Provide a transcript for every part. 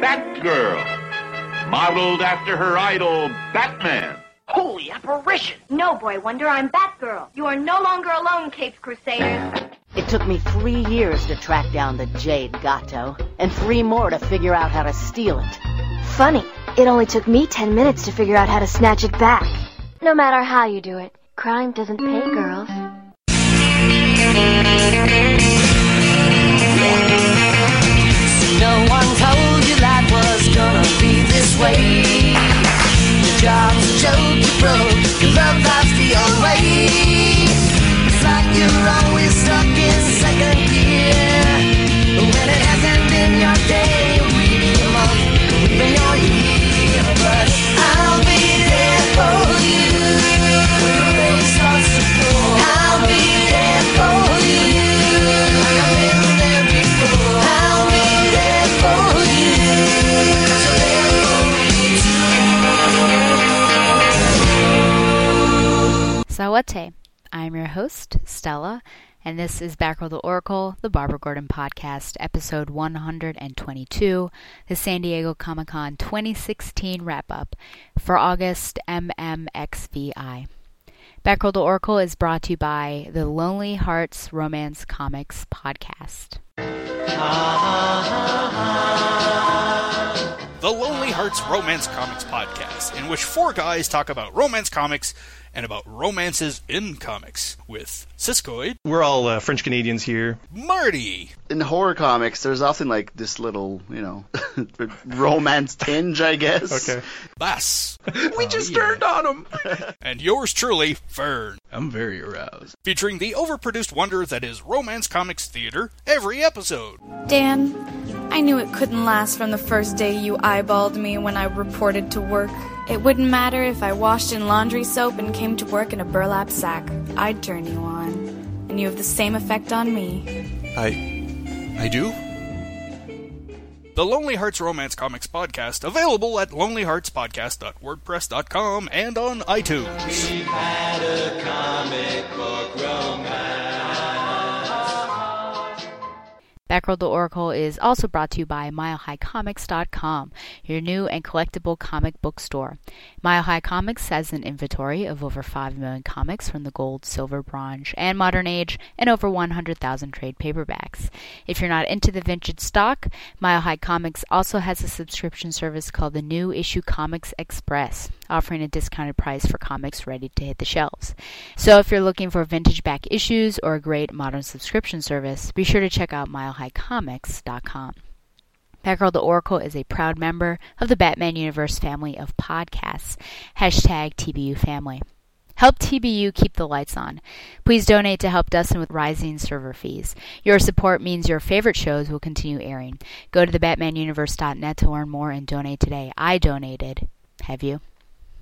Batgirl, modeled after her idol, Batman. Holy apparition! No, Boy Wonder, I'm Batgirl. You are no longer alone, Caped Crusaders. It took me three years to track down the Jade Gato, and three more to figure out how to steal it. Funny, it only took me ten minutes to figure out how to snatch it back. No matter how you do it, crime doesn't pay girls. No one told be this way. Your job's a joke, you broke. Your love life's the old way. It's like you're always stuck in second Sawate. I'm your host, Stella, and this is Batgirl the Oracle, the Barbara Gordon podcast, episode 122, the San Diego Comic Con 2016 wrap up for August MMXVI. Batgirl the Oracle is brought to you by the Lonely Hearts Romance Comics podcast. The Lonely Hearts Romance Comics Podcast, in which four guys talk about romance comics and about romances in comics with Siskoid, We're all uh, French Canadians here. Marty, in horror comics, there's often like this little, you know, romance tinge, I guess. Okay. Bass, We just turned on them. and yours truly, Fern. I'm very aroused. Featuring the overproduced wonder that is Romance Comics Theater every episode. Dan, I knew it couldn't last from the first day you eyeballed me when I reported to work. It wouldn't matter if I washed in laundry soap and came to work in a burlap sack. I'd turn you on. And you have the same effect on me. I. I do? The Lonely Hearts Romance Comics Podcast, available at lonelyheartspodcast.wordpress.com and on iTunes. Batgirl the Oracle is also brought to you by MileHighComics.com, your new and collectible comic book store. Mile High Comics has an inventory of over 5 million comics from the gold, silver, bronze, and modern age, and over 100,000 trade paperbacks. If you're not into the vintage stock, Mile High Comics also has a subscription service called the New Issue Comics Express, offering a discounted price for comics ready to hit the shelves. So if you're looking for vintage back issues or a great modern subscription service, be sure to check out milehighcomics.com. Batgirl the Oracle is a proud member of the Batman Universe family of podcasts. Hashtag TBU family. Help TBU keep the lights on. Please donate to help Dustin with rising server fees. Your support means your favorite shows will continue airing. Go to thebatmanuniverse.net to learn more and donate today. I donated. Have you?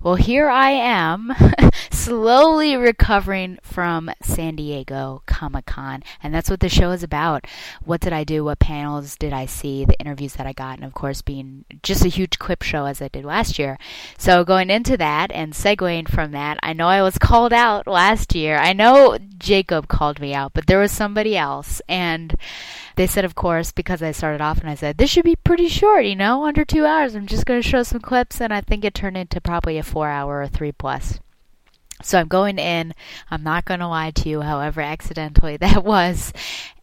Well, here I am, slowly recovering from San Diego Comic Con, and that's what the show is about. What did I do? What panels did I see? The interviews that I got, and of course, being just a huge clip show as I did last year. So, going into that and segueing from that, I know I was called out last year. I know Jacob called me out, but there was somebody else, and they said, of course, because I started off and I said, this should be pretty short, you know, under two hours. I'm just going to show some clips, and I think it turned into probably a four hour or three plus. So I'm going in. I'm not going to lie to you, however accidentally that was.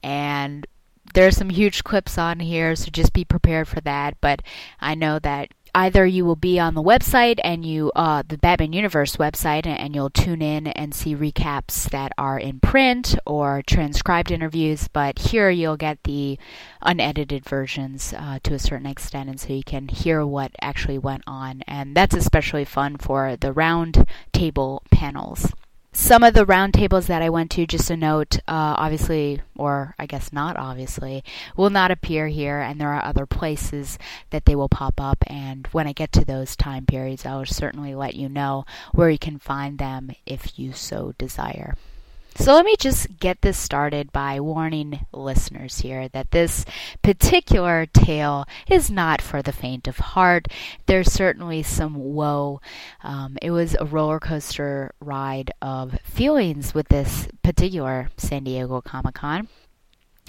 And there's some huge clips on here, so just be prepared for that. But I know that either you will be on the website and you uh, the Batman Universe website and, you'll tune in and see recaps that are in print or transcribed interviews but here you'll get the unedited versions uh, to a certain extent and so you can hear what actually went on and that's especially fun for the round table panels some of the roundtables that I went to, just a note, uh, obviously, or I guess not obviously, will not appear here, and there are other places that they will pop up. And when I get to those time periods, I will certainly let you know where you can find them if you so desire. So let me just get this started by warning listeners here that this particular tale is not for the faint of heart. There's certainly some woe. Um, it was a roller coaster ride of feelings with this particular San Diego Comic Con.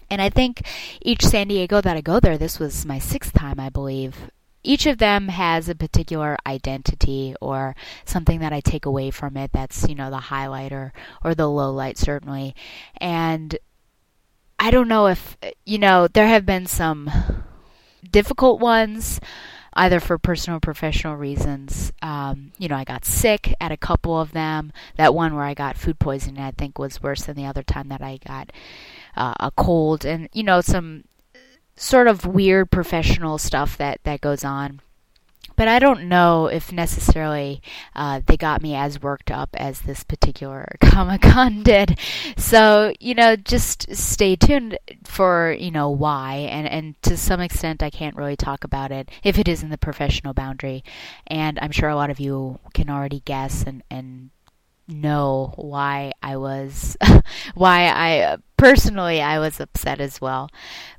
And I think each San Diego that I go there, this was my sixth time, I believe, each of them has a particular identity or something that I take away from it that's, you know, the highlight or, or the low light, certainly. And I don't know if, you know, there have been some difficult ones either for personal or professional reasons. Um, you know, I got sick at a couple of them. That one where I got food poisoning, I think, was worse than the other time that I got uh, a cold, and you know, some sort of weird professional stuff that that goes on. But I don't know if necessarily uh, they got me as worked up as this particular Comic Con did. So you know, just stay tuned for you know why, and and to some extent, I can't really talk about it if it is in the professional boundary, and I'm sure a lot of you can already guess and and know why I was why I personally I was upset as well.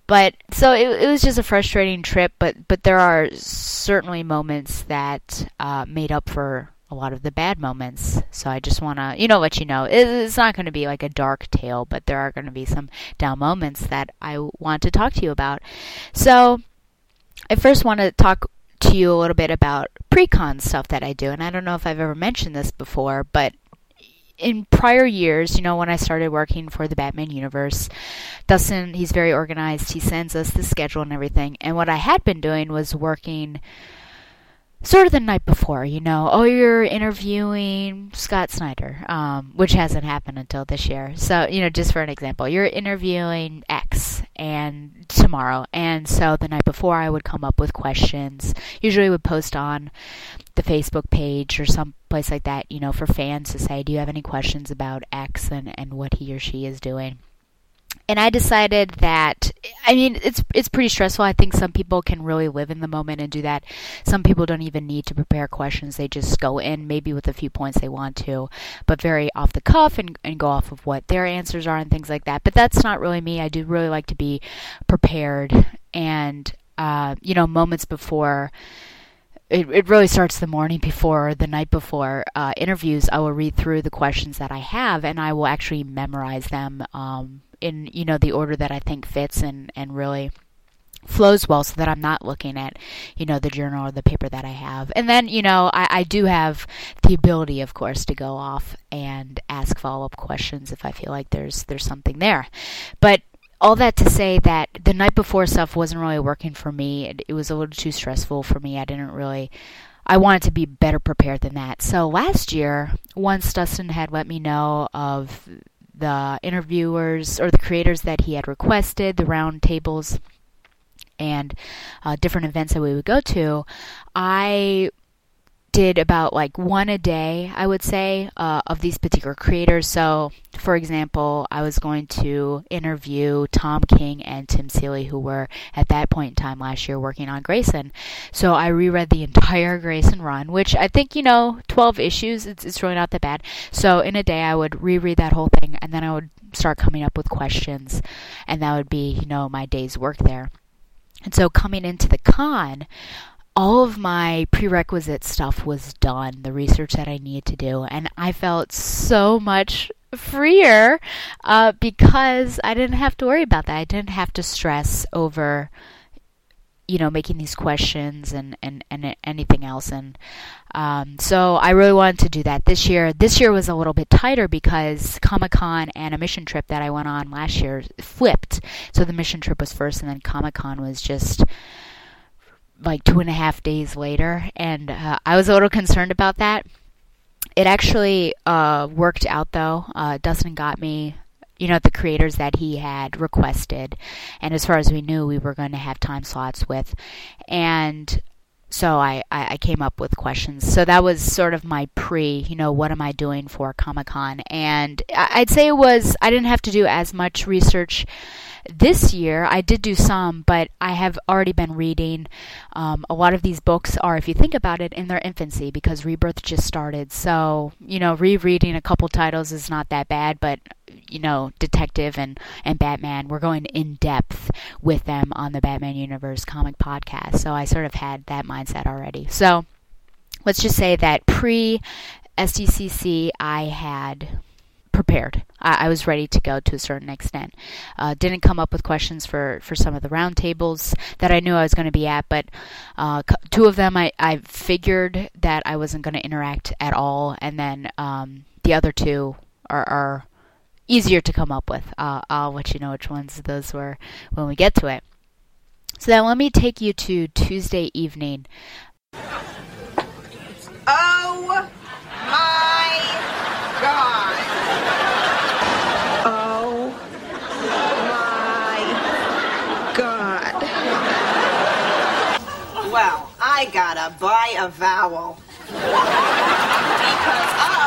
But so it, it was just a frustrating trip, but but there are certainly moments that uh, made up for a lot of the bad moments. So I just want to, you know, let you know it's not going to be like a dark tale, but there are going to be some down moments that I want to talk to you about. So I first want to talk to you a little bit about pre-con stuff that I do, and I don't know if I've ever mentioned this before, but in prior years, you know, when I started working for the Batman universe, Dustin, he's very organized. He sends us the schedule and everything. And what I had been doing was working sort of the night before, you know, oh, you're interviewing Scott Snyder, um, which hasn't happened until this year. So, you know, just for an example, you're interviewing X and tomorrow. And so the night before, I would come up with questions. Usually would post on the Facebook page or some place like that, you know, for fans to say, do you have any questions about X and, and what he or she is doing? and I decided that I mean it's it's pretty stressful. I think some people can really live in the moment and do that. Some people don't even need to prepare questions. They just go in maybe with a few points they want to, but very off the cuff and, and go off of what their answers are and things like that. But that's not really me. I do really like to be prepared and uh, you know moments before it, it really starts the morning before the night before uh, interviews. I will read through the questions that I have, and I will actually memorize them um, in you know the order that I think fits and and really flows well so that I'm not looking at, you know, the journal or the paper that I have. And then, you know, I, I do have the ability, of course, to go off and ask follow up questions if I feel like there's there's something there. But all that to say that the night before stuff wasn't really working for me. It, it was a little too stressful for me. I didn't really I wanted to be better prepared than that. So last year, once Dustin had let me know of the interviewers or the creators that he had requested, the round tables, and uh, different events that we would go to, I did about like one a day, I would say, uh, of these particular creators. So, for example, I was going to interview Tom King and Tim Seeley, who were at that point in time last year working on Grayson. So I reread the entire Grayson run, which I think, you know, 12 issues, it's, it's really not that bad. So in a day, I would reread that whole thing and then I would start coming up with questions, and that would be, you know, my day's work there. And so coming into the con, all of my prerequisite stuff was done, the research that I needed to do, and I felt so much freer uh, because I didn't have to worry about that. I didn't have to stress over, you know, making these questions and and and anything else. And um, so I really wanted to do that this year. This year was a little bit tighter because Comic Con and a mission trip that I went on last year flipped. So the mission trip was first, and then Comic Con was just like two and a half days later, and uh, I was a little concerned about that. It actually uh, worked out though. Uh, Dustin got me, you know, the creators that he had requested, and as far as we knew, we were going to have time slots with, and so I, I, I came up with questions. So that was sort of my pre, you know, what am I doing for Comic Con? And I'd say it was, I didn't have to do as much research this year. I did do some, but I have already been reading. Um, a lot of these books are, if you think about it, in their infancy because Rebirth just started. So, you know, rereading a couple titles is not that bad, but you know, Detective and, and Batman, we're going in depth with them on the Batman Universe comic podcast. So I sort of had that mindset already. So let's just say that pre SDCC, I had prepared. I, I, was ready to go to a certain extent. Uh, didn't come up with questions for, for some of the roundtables that I knew I was going to be at, but uh, two of them I, I figured that I wasn't going to interact at all, and then um, the other two are, are easier to come up with. Uh, I'll let you know which ones those were when we get to it. So then let me take you to Tuesday evening. Oh my god. Oh my god. Well, I gotta buy a vowel. because, oh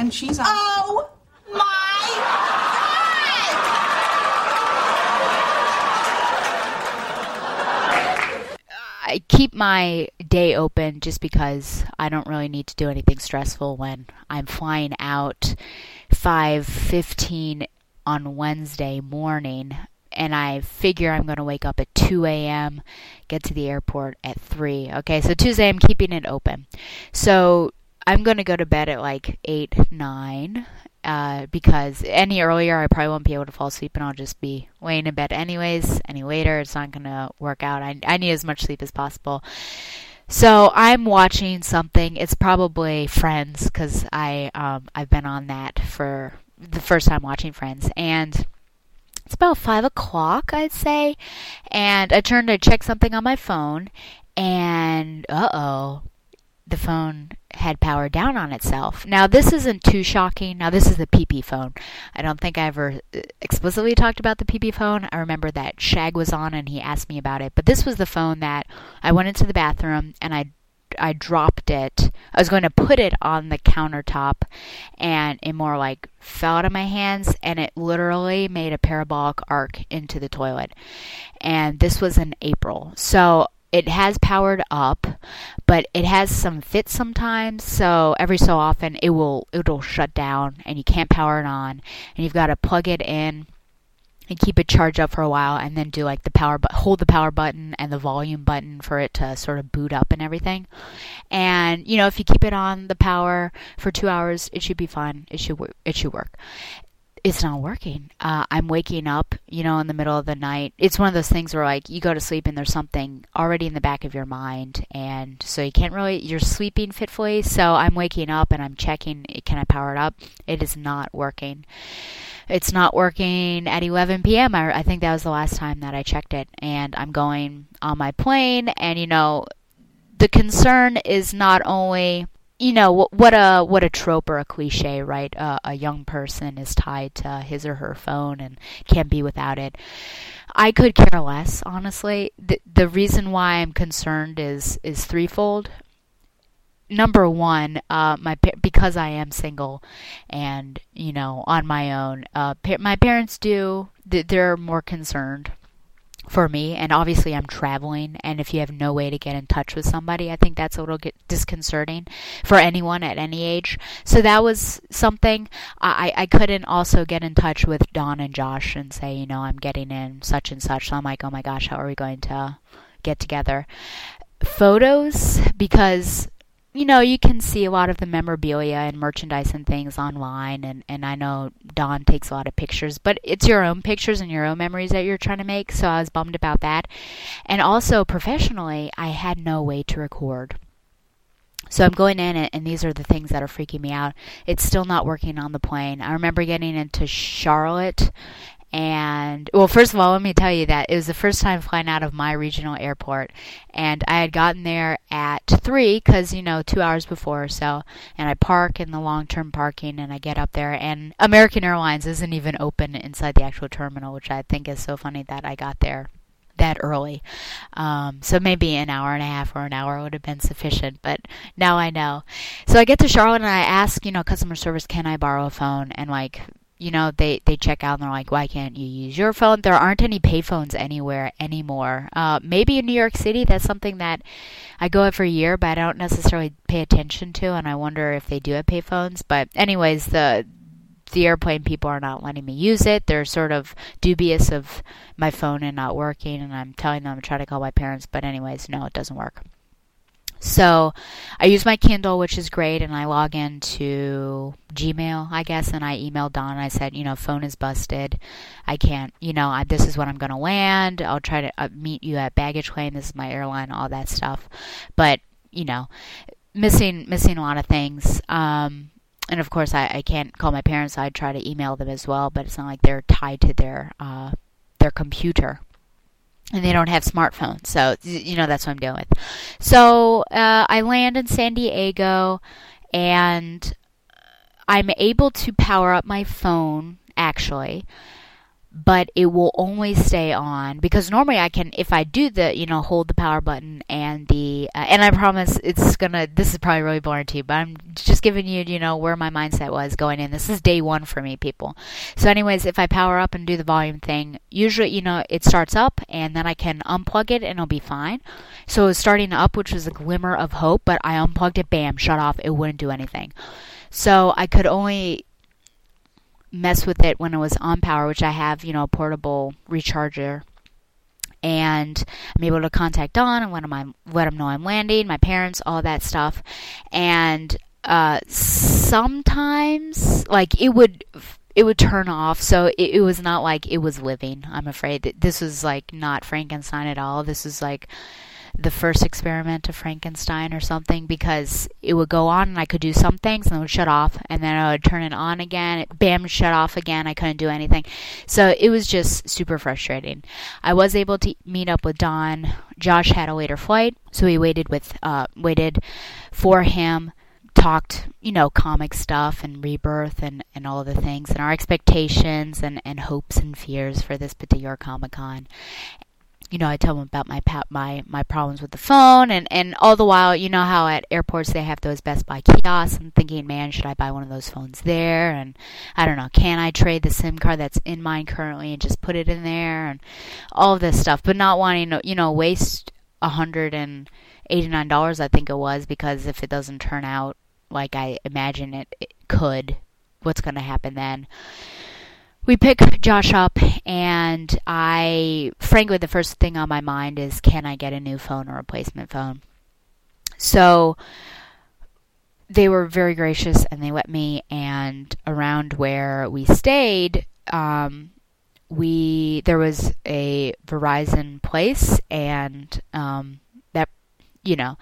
and she's on. Oh my God! I keep my day open just because I don't really need to do anything stressful when I'm flying out 5:15 on Wednesday morning and I figure I'm going to wake up at 2 a.m., get to the airport at 3. Okay, so Tuesday I'm keeping it open. So I'm going to go to bed at like 8, 9, uh, because any earlier I probably won't be able to fall asleep and I'll just be laying in bed anyways. Any later, it's not going to work out. I, I need as much sleep as possible. So I'm watching something. It's probably Friends because I um, I've been on that for the first time watching Friends, and it's about five o'clock, I'd say. And I turned to check something on my phone, and uh oh, the phone had power down on itself. Now, this isn't too shocking. Now, this is the PP phone. I don't think I ever uh, explicitly talked about the PP phone. I remember that Shag was on and he asked me about it. But this was the phone that I went into the bathroom and I I dropped it. I was going to put it on the countertop and it more like fell out of my hands and it literally made a parabolic arc into the toilet. And this was in April. So it has powered up, but it has some fits sometimes. So every so often it will it'll shut down and you can't power it on, and you've got to plug it in and keep it charged up for a while, and then do like the power hold the power button and the volume button for it to sort of boot up and everything. And you know if you keep it on the power for two hours, it should be fine. It should it should work it's not working. Uh, I'm waking up, you know, in the middle of the night. It's one of those things where, like, you go to sleep and there's something already in the back of your mind, and so you can't really, you're sleeping fitfully. So I'm waking up and I'm checking, can I power it up? It is not working. It's not working at 11 p.m. I, I think that was the last time that I checked it, and I'm going on my plane, and, you know, the concern is not only you know what, a what a trope or a cliche, right? Uh, a young person is tied to his or her phone and can't be without it. I could care less, honestly. The the reason why I'm concerned is is threefold. Number one, uh, my because I am single, and you know on my own. Uh, my parents do they're more concerned for me and obviously I'm traveling and if you have no way to get in touch with somebody I think that's a little disconcerting for anyone at any age. So that was something. I, I couldn't also get in touch with Don and Josh and say you know I'm getting in such and such. So I'm like oh my gosh how are we going to get together? Photos because you know, you can see a lot of the memorabilia and merchandise and things online, and, and I know Don takes a lot of pictures, but it's your own pictures and your own memories that you're trying to make, so I was bummed about that. And also, professionally, I had no way to record. So I'm going in, and, and these are the things that are freaking me out. It's still not working on the plane. I remember getting into Charlotte, and well first of all let me tell you that it was the first time flying out of my regional airport and i had gotten there at 3 because you know two hours before or so and i park in the long term parking and i get up there and american airlines isn't even open inside the actual terminal which i think is so funny that i got there that early. Um, so maybe an hour and a half or an hour would have been sufficient, but now I know. So I get to Charlotte and I ask, you know, customer service, can I borrow a phone? And like you know, they, they check out and they're like, why can't you use your phone? There aren't any payphones anywhere anymore. Uh, maybe in New York City, that's something that I go every year, but I don't necessarily pay attention to, and I wonder if they do have payphones. But anyways, the the airplane people are not letting me use it. They're sort of dubious of my phone and not working, and I'm telling them to try to call my parents, but anyways, no, it doesn't work. So I use my Kindle, which is great, and I log into Gmail, I guess, and I emailed Don. I said, you know, phone is busted. I can't, you know, I, this is when I'm going to land. I'll try to uh, meet you at baggage claim. This is my airline, all that stuff. But, you know, missing missing a lot of things. Um, and of course, I, I can't call my parents. I'd try to email them as well, but it's not like they're tied to their uh, their computer and they don't have smartphones. So, you know, that's what I'm dealing with. So, uh, I land in San Diego and I'm able to power up my phone actually but it will only stay on because normally I can if I do the you know hold the power button and the uh, and I promise it's gonna this is probably really boring to you but I'm just giving you you know where my mindset was going in. This is day one for me people. So anyways if I power up and do the volume thing usually you know it starts up and then I can unplug it and it'll be fine. So it was starting up which was a glimmer of hope but I unplugged it bam shut off it wouldn't do anything. So I could only mess with it when it was on power, which I have, you know, a portable recharger. And I'm able to contact Don and let him, let him know I'm landing, my parents, all that stuff. And uh, sometimes, like, it would it would turn off so it, it, was not like it was living i'm afraid That this was like not frankenstein at all this was like the first experiment of Frankenstein or something because it would go on and I could do some things and it would shut off and then I would turn it on again. It, bam, shut off again. I couldn't do anything. So it was just super frustrating. I was able to meet up with Don. Josh had a later flight, so we waited with uh, waited for him talked, you know, comic stuff and rebirth and, and all the things and our expectations and, and hopes and fears for this particular Comic Con you know, I tell them about my my my problems with the phone, and and all the while, you know how at airports they have those Best Buy kiosks. I'm thinking, man, should I buy one of those phones there? And I don't know, can I trade the SIM card that's in mine currently and just put it in there, and all this stuff, but not wanting to, you know, waste a hundred and eighty nine dollars, I think it was, because if it doesn't turn out like I imagine it, it could, what's going to happen then? We pick Josh up, and I, frankly, the first thing on my mind is can I get a new phone or a replacement phone? So they were very gracious and they let me, and around where we stayed, um, we there was a Verizon place, and um, that you know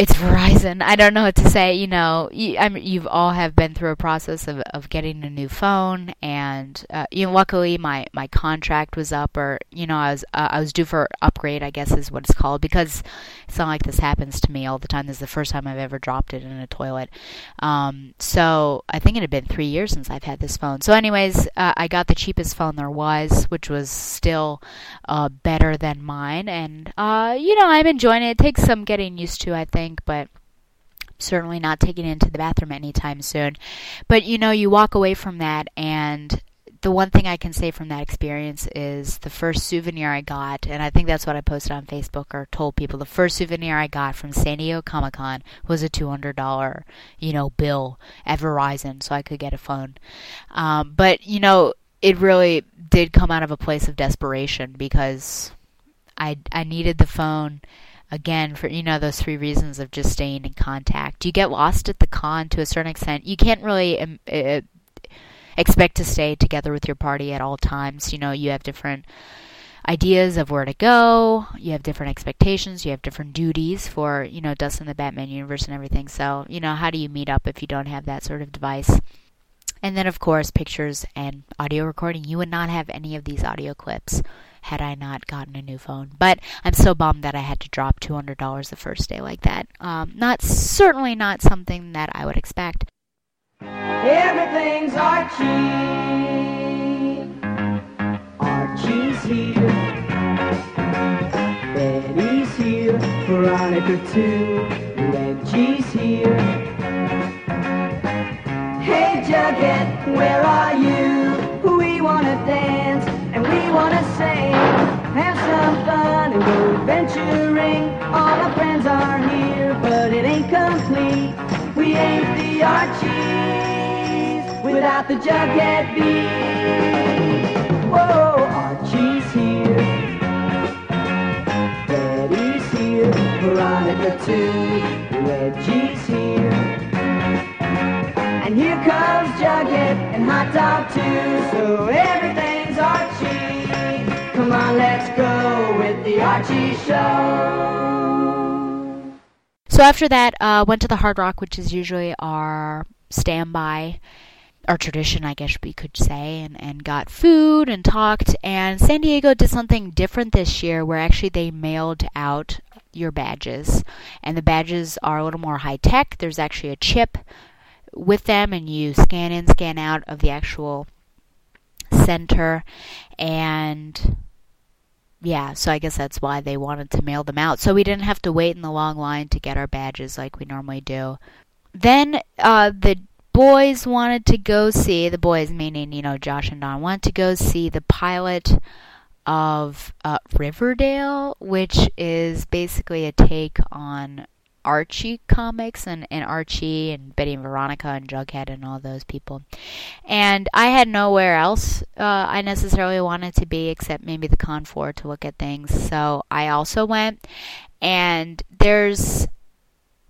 it's Verizon. I don't know what to say. You know, you, I mean, you've all have been through a process of, of getting a new phone, and uh, you know, luckily my, my contract was up, or you know, I was uh, I was due for upgrade. I guess is what it's called because it's not like this happens to me all the time. This is the first time I've ever dropped it in a toilet. Um, so I think it had been three years since I've had this phone. So, anyways, uh, I got the cheapest phone there was, which was still uh, better than mine, and uh, you know, I'm enjoying it. It takes some getting used to, I think think, but certainly not taking it into the bathroom anytime soon. But you know, you walk away from that and the one thing I can say from that experience is the first souvenir I got, and I think that's what I posted on Facebook or told people. The first souvenir I got from San Diego Comic Con was a two hundred dollar, you know, bill at Verizon, so I could get a phone. Um, but you know, it really did come out of a place of desperation because I I needed the phone again for you know those three reasons of just staying in contact. You get lost at the con to a certain extent. You can't really um, uh, expect to stay together with your party at all times. You know you have different ideas of where to go. You have different expectations. You have different duties for you know Dustin the batman universe and everything. So you know how do you meet up if you don't have that sort of device? And then of course pictures and audio recording. You would not have any of these audio clips had I not gotten a new phone. But I'm so bummed that I had to drop $200 the first day like that. Um, not certainly not something that I would expect. Everything's Archie. Archie's here. Betty's here. Veronica too. Reggie's here. Hey Jughead, where are you? Wanna sing. Have some fun and go adventuring. All our friends are here, but it ain't complete. We ain't the Archies without the Jughead Bee. Whoa, Archie's here. Betty's here. Veronica too. Reggie's here. And here comes Jughead and Hot Dog too. So everything's Archie. Let's go with the Archie Show. So after that, uh, went to the Hard Rock, which is usually our standby, our tradition, I guess we could say, and, and got food and talked. And San Diego did something different this year, where actually they mailed out your badges, and the badges are a little more high tech. There's actually a chip with them, and you scan in, scan out of the actual center, and yeah, so I guess that's why they wanted to mail them out. So we didn't have to wait in the long line to get our badges like we normally do. Then uh, the boys wanted to go see, the boys meaning, you know, Josh and Don, wanted to go see the pilot of uh, Riverdale, which is basically a take on Archie comics and, and Archie and Betty and Veronica and Jughead and all those people. And I had nowhere else uh, I necessarily wanted to be except maybe the Con 4 to look at things. So I also went. And there's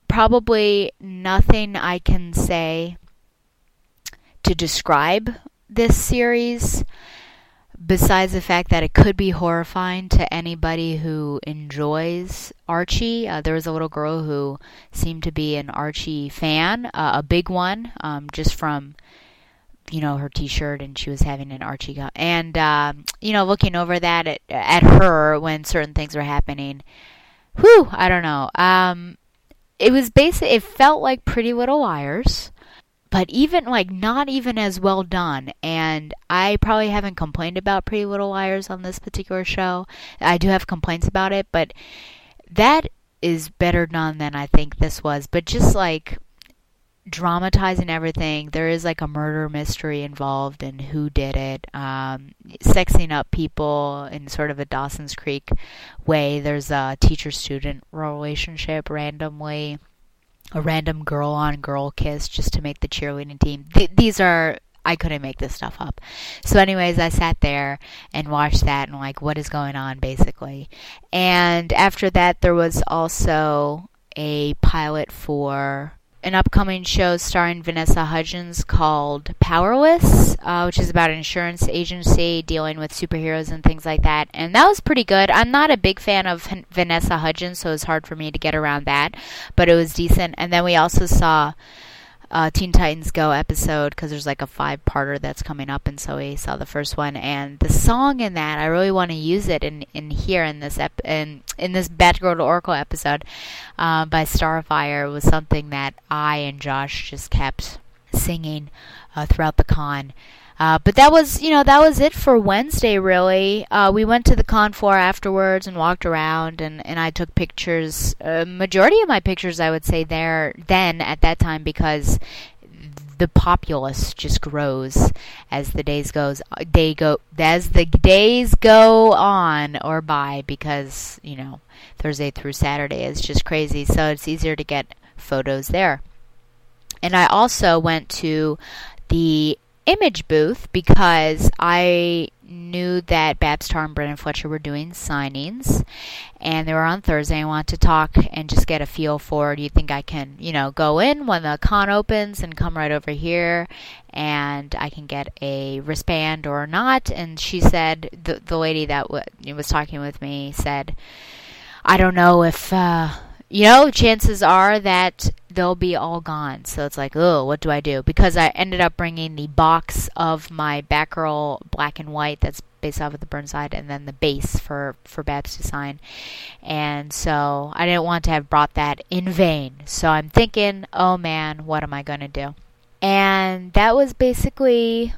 probably nothing I can say to describe this series besides the fact that it could be horrifying to anybody who enjoys Archie. Uh, there was a little girl who seemed to be an Archie fan, uh, a big one, um, just from you know her T-shirt, and she was having an Archie gun. And um, you know, looking over that at, at her when certain things were happening, whew, I don't know. Um, it was basic. It felt like Pretty Little Liars but even like not even as well done. And i probably haven't complained about pretty little liars on this particular show. I do have complaints about it but that is better done than i think this was. But just like dramatizing everything there is like a murder mystery involved and who did it. Um, sexing up people in sort of a dawson's creek way. There's a teacher student relationship randomly a random girl on girl kiss just to make the cheerleading team. Th- these are I couldn't make this stuff up. So anyways, I sat there and watched that and like what is going on basically. And after that there was also a pilot for an upcoming show starring Vanessa Hudgens called Powerless, uh, which is about an insurance agency dealing with superheroes and things like that. And that was pretty good. I'm not a big fan of H- Vanessa Hudgens, so it was hard for me to get around that, but it was decent. And then we also saw uh, Teen Titans Go episode because there's like a five parter that's coming up, and so we saw the first one. And the song in that, I really want to use it in, in here in this ep- in in this Batgirl to Oracle episode uh, by Starfire was something that I and Josh just kept singing uh, throughout the con. Uh, but that was, you know, that was it for Wednesday, really. Uh, we went to the Con 4 afterwards and walked around, and, and I took pictures. Uh, majority of my pictures, I would say, there then at that time because the populace just grows as the days goes day go as the days go on or by because you know Thursday through Saturday is just crazy so it's easier to get photos there and I also went to the image booth because I knew that Babs Tarr and Brenden Fletcher were doing signings, and they were on Thursday. I want to talk and just get a feel for. Do you think I can, you know, go in when the con opens and come right over here, and I can get a wristband or not? And she said the the lady that w- was talking with me said, I don't know if. Uh, you know, chances are that they'll be all gone. So it's like, oh, what do I do? Because I ended up bringing the box of my Batgirl black and white that's based off of the Burnside, and then the base for for Babs to sign. And so I didn't want to have brought that in vain. So I'm thinking, oh man, what am I to do? And that was basically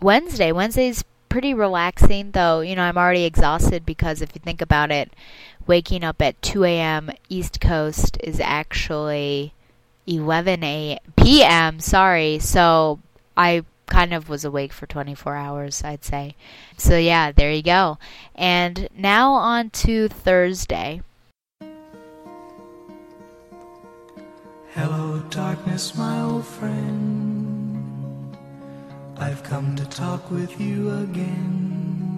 Wednesday. Wednesday's pretty relaxing, though. You know, I'm already exhausted because if you think about it waking up at 2 a.m. East Coast is actually 11 a p.m. Sorry. So I kind of was awake for 24 hours, I'd say. So yeah, there you go. And now on to Thursday. Hello, darkness, my old friend. I've come to talk with you again.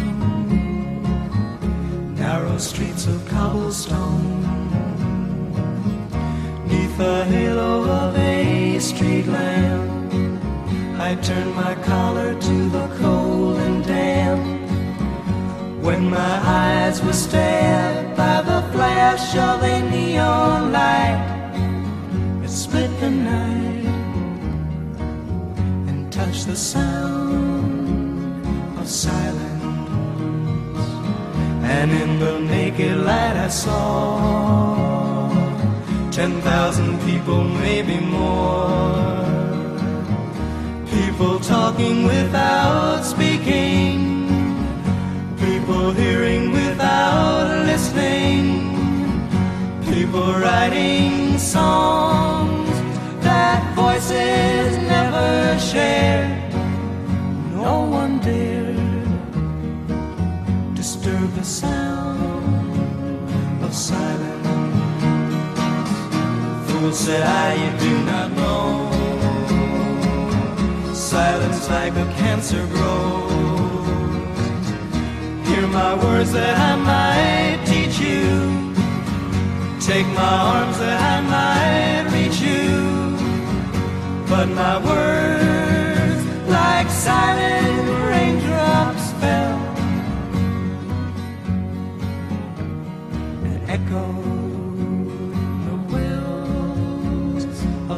narrow streets of cobblestone. Neath the halo of a street lamp, I turned my collar to the cold and damp. When my eyes were stabbed by the flash of a neon light, it split the night and touched the sound of silence. And in the naked light I saw ten thousand people, maybe more. People talking without speaking, people hearing without listening, people writing songs Said I, you do not know. Silence like a cancer grows. Hear my words that I might teach you. Take my arms that I might reach you. But my words, like silent raindrops,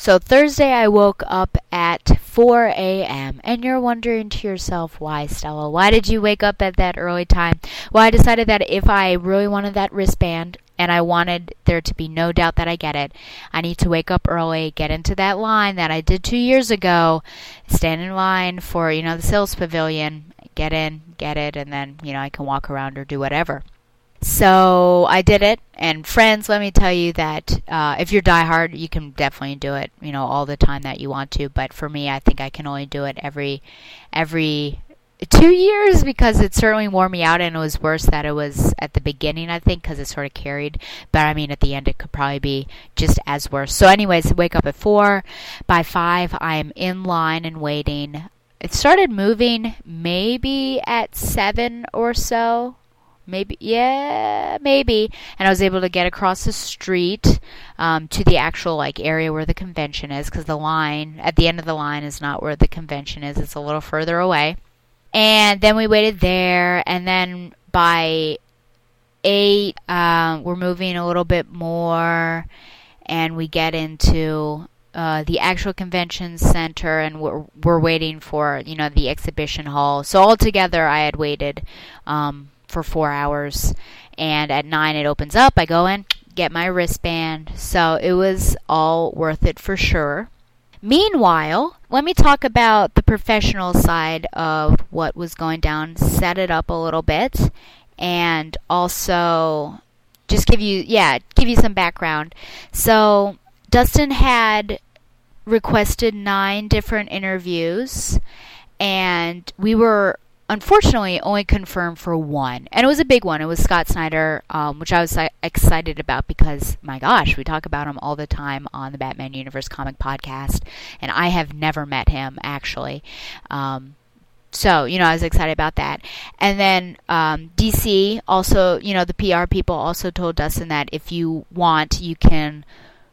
So Thursday I woke up at 4 a.m. and you're wondering to yourself, why, Stella? Why did you wake up at that early time? Well, I decided that if I really wanted that wristband and I wanted there to be no doubt that I get it, I need to wake up early, get into that line that I did two years ago, stand in line for, you know, the sales pavilion, get in, get it, and then, you know, I can walk around or do whatever. So I did it, and friends, let me tell you that uh, if you're diehard, you can definitely do it, you know, all the time that you want to. But for me, I think I can only do it every every two years because it certainly wore me out, and it was worse that it was at the beginning. I think because it sort of carried, but I mean, at the end, it could probably be just as worse. So, anyways, wake up at four. By five, I'm in line and waiting. It started moving maybe at seven or so maybe yeah maybe. And i was able to get across the street um, to the actual like area where the convention is because the line at the end of the line is not where the convention is. It's a little further away. And then we waited there and then by eight um, we're moving a little bit more and we get into uh, the actual convention center and we're, we're waiting for you know the exhibition hall. So altogether i had waited um, for four hours. And at nine, it opens up. I go in, get my wristband. So it was all worth it for sure. Meanwhile, let me talk about the professional side of what was going down, set it up a little bit, and also just give you, yeah, give you some background. So Dustin had requested nine different interviews, and we were unfortunately only confirmed for one, and it was a big one. It was Scott Snyder, um, which I was excited about because my gosh, we talk about him all the time on the Batman Universe comic podcast, and I have never met him actually. Um, so you know I was excited about that, and then um, DC also, you know, the PR people also told Dustin that if you want, you can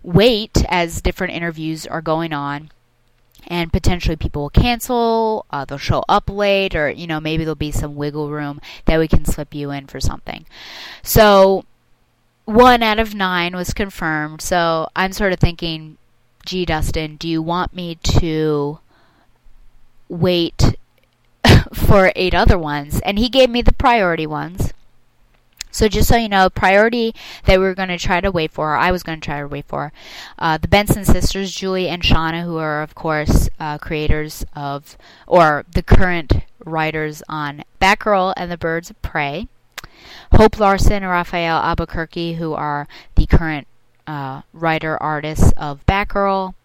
wait as different interviews are going on and potentially people will cancel, uh, they'll show up late, or you know maybe there'll be some wiggle room that we can slip you in for something. So one out of nine was confirmed. So I'm sort of thinking, gee, Dustin, do you want me to wait for eight other ones? And he gave me the priority ones. So just so you know, priority that we are going to try to wait for, I was going to try to wait for, uh, the Benson sisters, Julie and Shauna, who are of course uh, creators of, or the current writers on Batgirl and the Birds of Prey. Hope Larson and Rafael Albuquerque, who are the current uh, writer artists of Batgirl.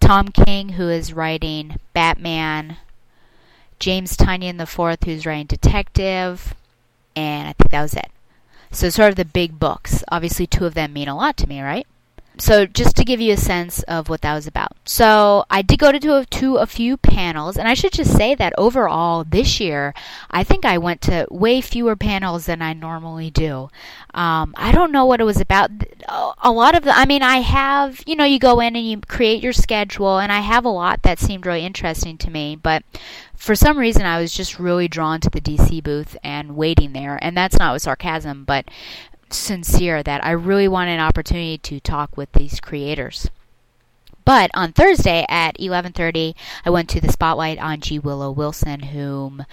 Tom King, who is writing Batman. James Tynion IV, who's writing Detective. And I think that was it. So, sort of the big books. Obviously, two of them mean a lot to me, right? So, just to give you a sense of what that was about. So, I did go to a, to a few panels, and I should just say that overall this year, I think I went to way fewer panels than I normally do. Um, I don't know what it was about. A lot of the, I mean, I have, you know, you go in and you create your schedule, and I have a lot that seemed really interesting to me, but for some reason I was just really drawn to the DC booth and waiting there. And that's not with sarcasm, but sincere that I really wanted an opportunity to talk with these creators. But on Thursday at 11:30, I went to the spotlight on G. Willow Wilson, whom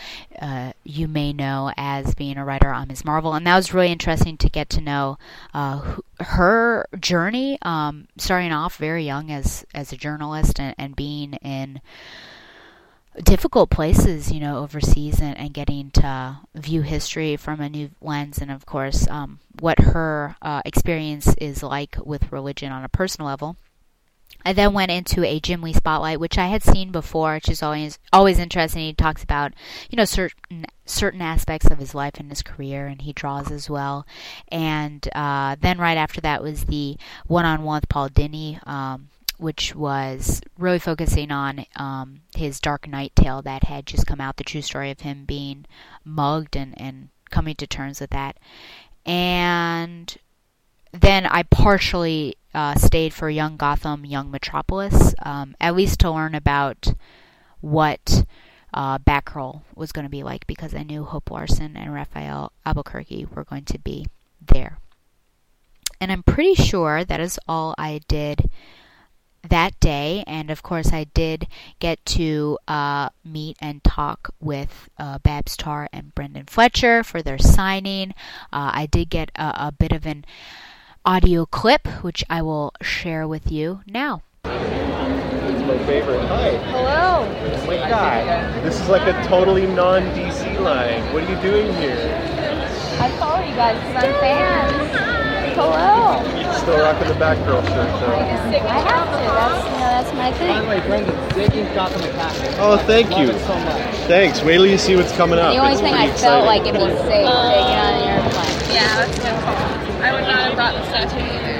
uh, you may know as being a writer on Ms. Marvel, and that was really interesting to get to know uh, her journey, um, starting off very young as as a journalist and, and being in difficult places, you know, overseas and, and getting to view history from a new lens, and of course, um, what her uh, experience is like with religion on a personal level. I then went into a Jim Lee spotlight, which I had seen before, which is always always interesting. He talks about, you know, certain certain aspects of his life and his career, and he draws as well. And uh, then right after that was the one-on-one with Paul Dini, um, which was really focusing on um, his Dark Knight tale that had just come out, the true story of him being mugged and, and coming to terms with that. And then I partially uh, stayed for Young Gotham, Young Metropolis, um, at least to learn about what uh, Batgirl was going to be like because I knew Hope Larson and Rafael Albuquerque were going to be there. And I'm pretty sure that is all I did that day, and of course, I did get to uh, meet and talk with uh, Babs Tarr and Brenden Fletcher for their signing. Uh, I did get a, a, bit of an audio clip, which I will share with you now. It's my favorite. Hi. Hello. Oh my god. This is like a totally non DC line. What are you doing here? I follow you guys because I'm fans. Hello. Still rocking the Batgirl shirt, though. I have to. That's you know that's my thing. By the way, Brenden, Digging Gotham Academy. Oh, thank Love you. so much. Thanks. Wait till you see what's coming up. The only It's thing I pretty felt like it'd be safe taking on the airplane. Yeah, that's a good call. I would not have brought the statue either.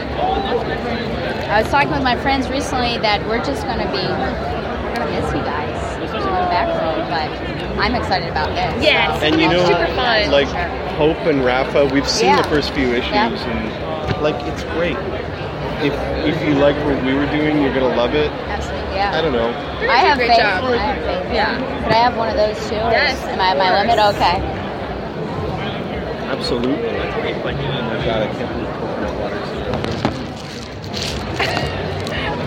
I was talking with my friends recently that we're just gonna be we're gonna miss you guys on the back road, but I'm excited about this. Yes, And you know, super fun. like Hope and Rafa, we've seen Yeah. the first few issues, Yeah. and like it's great. If if you like what we were doing, you're gonna love it. Absolutely, yeah. I don't know. I have Great faith. job. I have faith. Yeah. Could I have one of those too? or Yes, Am I at my limit? Okay. Absolutely. Oh God, I can't believe coconut water.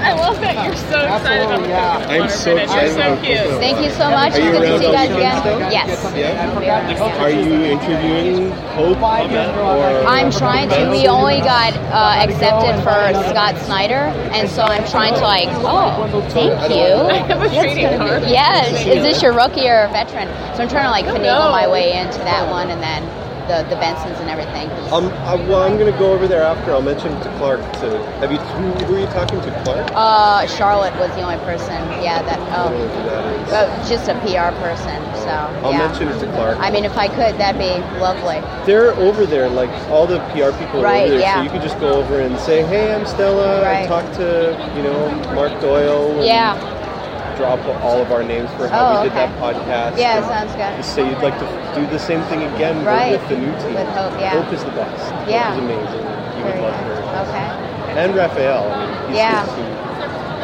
I love that you're so excited about the coconut I'm so Brenden. You're so cute. Thank you so much. Are you Good to see you all guys the again. stuff? Yes. Yeah. Are you interviewing Hope or? I'm trying to. We only got uh, accepted for Scott Snyder, and so I'm trying to like. Oh, thank you. I have a trading card. Yeah, is this your rookie or veteran? So I'm trying to like finagle my way into that one, and then the the Bensons and everything. Um, uh, well, I'm gonna go over there after. I'll mention to Clark. To have you? Who, are you talking to? Clark. Uh, Charlotte was the only person. Yeah, that. I Oh, that uh, just a PR person. So I'll yeah. mention it to Clark. I mean, if I could, that'd be lovely. They're over there, like all the PR people are Right, over there, yeah. so you could just go over and say, "Hey, I'm Stella. Right. I talked to you know Mark Doyle." Yeah. Drop all of our names for how Oh, we did okay. that podcast. Yeah, sounds good. Just say you'd like to do the same thing again, Right. with the new team. With Hope, yeah. Hope is the best. Yeah. Hope is amazing. You would love good. her. Okay. And Rafael. I mean, he's Yeah.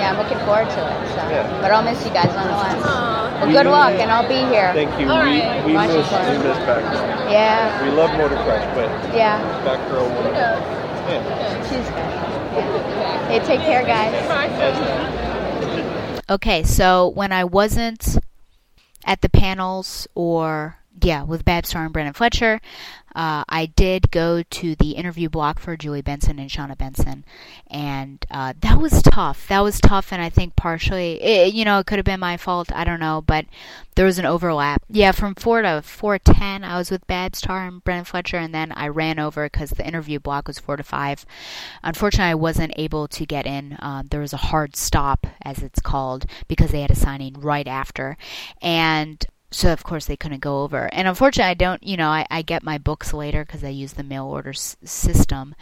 Yeah, I'm looking forward to it. So, Yeah. but I'll miss you guys nonetheless. Well, We- good luck, and I'll be here. Thank you. All we right. we Watch miss it. we miss Batgirl. Yeah. We love Motor Crush, but Yeah. Batgirl. Yeah. She's good. Yeah. Hey, take care, guys. Okay, so when I wasn't at the panels or yeah, with Babs Tarr and Brenden Fletcher, uh, I did go to the interview block for Julie Benson and Shauna Benson, and uh, that was tough. That was tough, and I think partially, it, you know, it could have been my fault. I don't know, but there was an overlap. Yeah, from four to four ten, I was with Babs Tarr and Brenden Fletcher, and then I ran over because the interview block was four to five. Unfortunately, I wasn't able to get in. Uh, there was a hard stop, as it's called, because they had a signing right after, and so of course they couldn't go over. And unfortunately i don't you know i, I get my books later because i use the mail order s- system.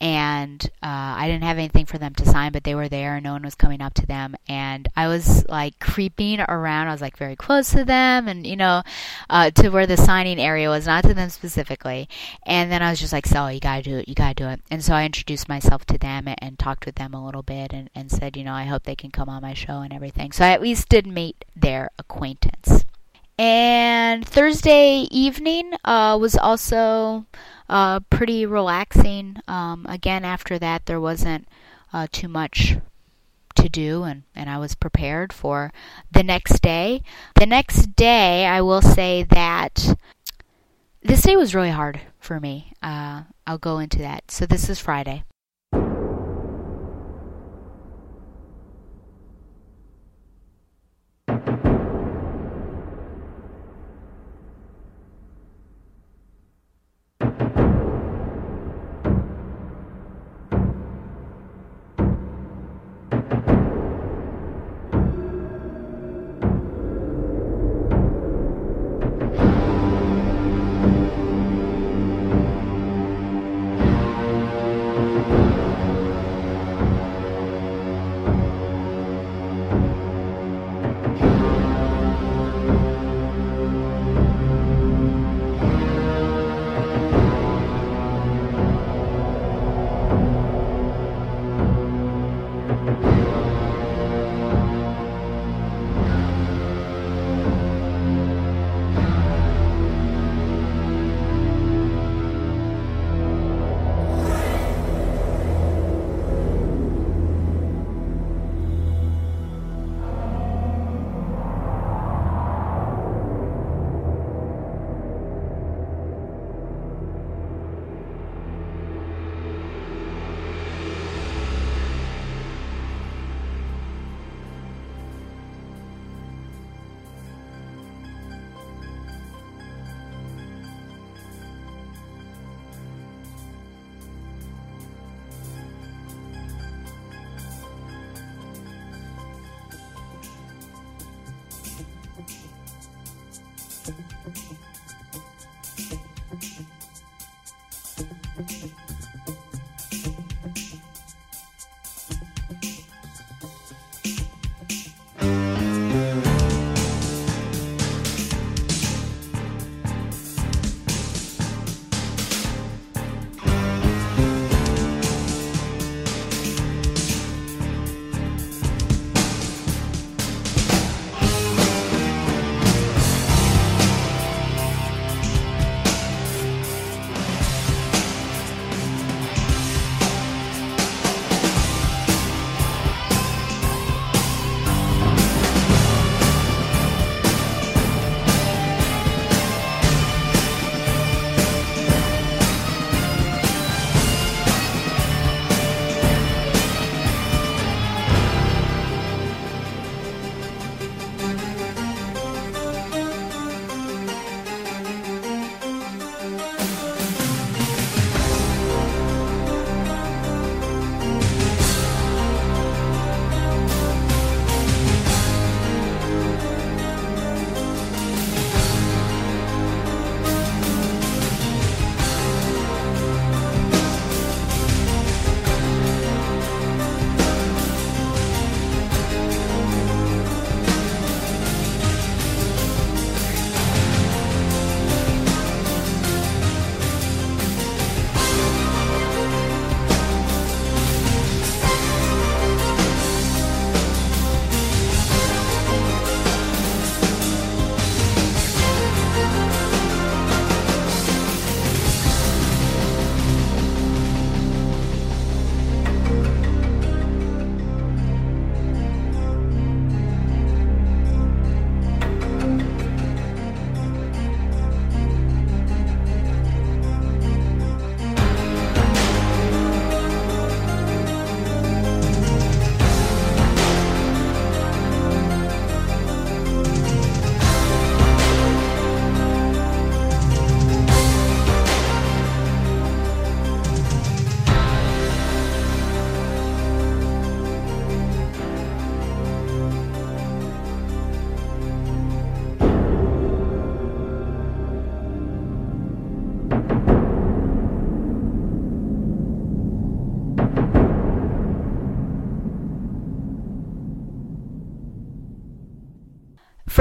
And uh, i didn't have anything for them to sign but they were there. And no one was coming up to them. And i was like creeping around. I was like very close to them and you know uh, to where the signing area was not to them specifically. And then i was just like so you gotta do it. You gotta do it. And so i introduced myself to them and, and talked with them a little bit and, and said you know i hope they can come on my show and everything. So i at least did meet their acquaintance and Thursday evening uh, was also uh, pretty relaxing. Um, again, after that, there wasn't uh, too much to do, and, and I was prepared for the next day. The next day, I will say that this day was really hard for me. Uh, I'll go into that. So, this is Friday.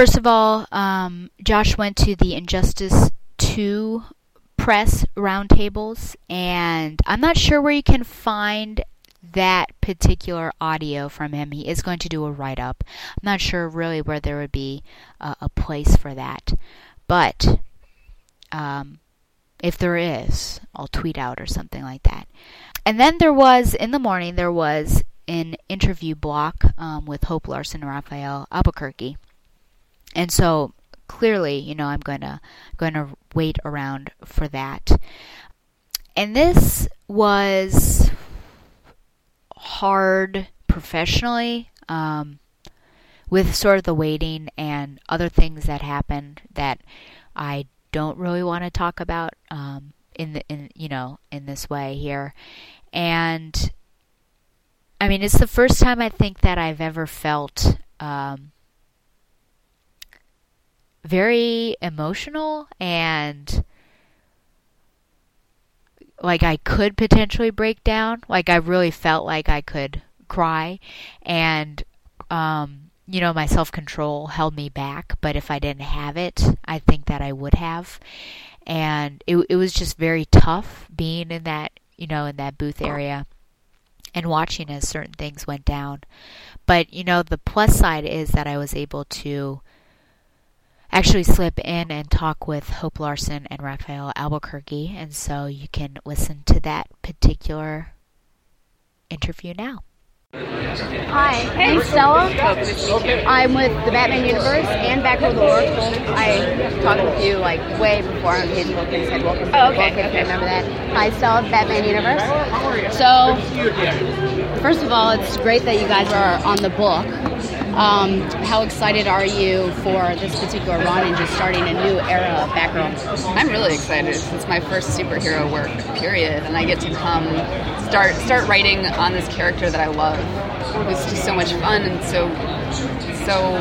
First of all, um, Josh went to the Injustice 2 press roundtables, and I'm not sure where you can find that particular audio from him. He is going to do a write up. I'm not sure really where there would be a, a place for that, but um, if there is, I'll tweet out or something like that. And then there was in the morning there was an interview block um, with Hope Larson and Rafael Albuquerque, and so clearly, you know, I'm gonna going to wait around for that. And this was hard professionally um, with sort of the waiting and other things that happened that I don't really want to talk about um, in the in you know in this way here, and I mean it's the first time I think that I've ever felt um, very emotional and like I could potentially break down. Like I really felt like I could cry, and um, you know, my self control held me back. But if I didn't have it, I think that I would have. And it it was just very tough being in that you know in that booth area and watching as certain things went down. But you know, the plus side is that I was able to actually slip in and talk with Hope Larson and Rafael Albuquerque, and so you can listen to that particular interview now. Hi, I'm Stella. I'm with the Batman universe and Batgirl to Oracle. I talked with you like way before on the Hidden Book and said welcome to Oh, the okay, book if okay. remember that. Hi, Stella, Batman universe. So, first of all, it's great that you guys are on the book. Um, how excited are you for this particular run and just starting a new era of Batgirl? I'm really excited. It's my first superhero work, period, and I get to come start start writing on this character that I love. It was just so much fun and so so.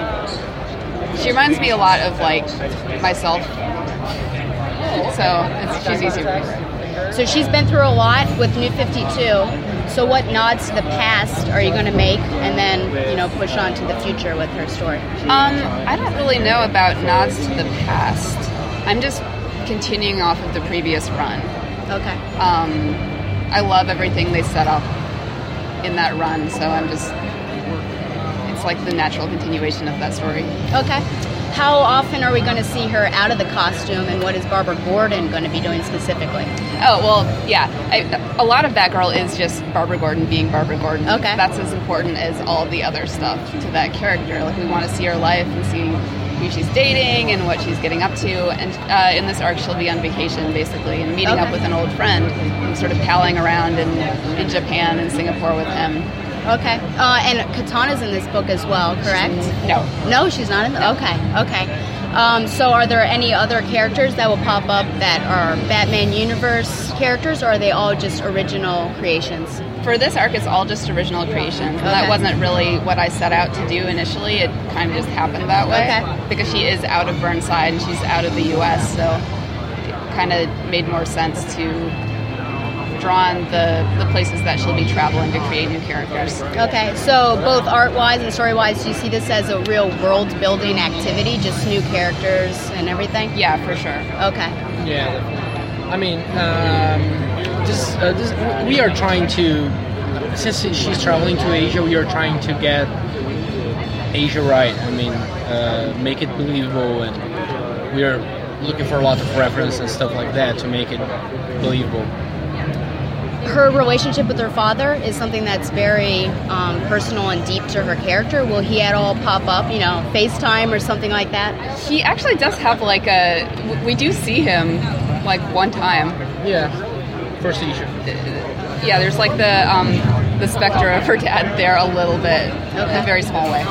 She reminds me a lot of like myself. So it's, she's easy. So she's been through a lot with New 52. So what nods to the past are you going to make and then, you know, push on to the future with her story? Um, I don't really know about nods to the past. I'm just continuing off of the previous run. Okay. Um, I love everything they set up in that run, so I'm just. It's like the natural continuation of that story. Okay. How often are we going to see her out of the costume and what is Barbara Gordon going to be doing specifically? Oh, well, yeah. I, a lot of Batgirl is just Barbara Gordon being Barbara Gordon. Okay. That's as important as all the other stuff to that character. Like, we want to see her life and see who she's dating and what she's getting up to. And uh, in this arc, she'll be on vacation, basically, and meeting up with an old friend and sort of palling around in, in Japan and Singapore with him. Okay. Uh, and Katana's in this book as well, correct? No. No, she's not in the. Okay, okay. Um, so, are there any other characters that will pop up that are Batman universe characters, or are they all just original creations? For this arc, it's all just original creations. Okay. that wasn't really what I set out to do initially. It kind of just happened that way. Okay. Because she is out of Burnside and she's out of the U.S., so it kind of made more sense to draw on the, the places that she'll be traveling to create new characters. Okay, so both art wise and story wise, do you see this as a real world building activity, just new characters and everything? Yeah, for sure. Okay. Yeah. I mean, um, just, uh, this, we are trying to, since she's traveling to Asia, we are trying to get Asia right. I mean, uh, make it believable, and we are looking for a lot of reference and stuff like that to make it believable. Her relationship with her father is something that's very um, personal and deep to her character. Will he at all pop up, you know, FaceTime or something like that? He actually does have like a. We do see him like one time. Yeah, first issue. Yeah, there's like the um, the specter of her dad there a little bit, in a very small way.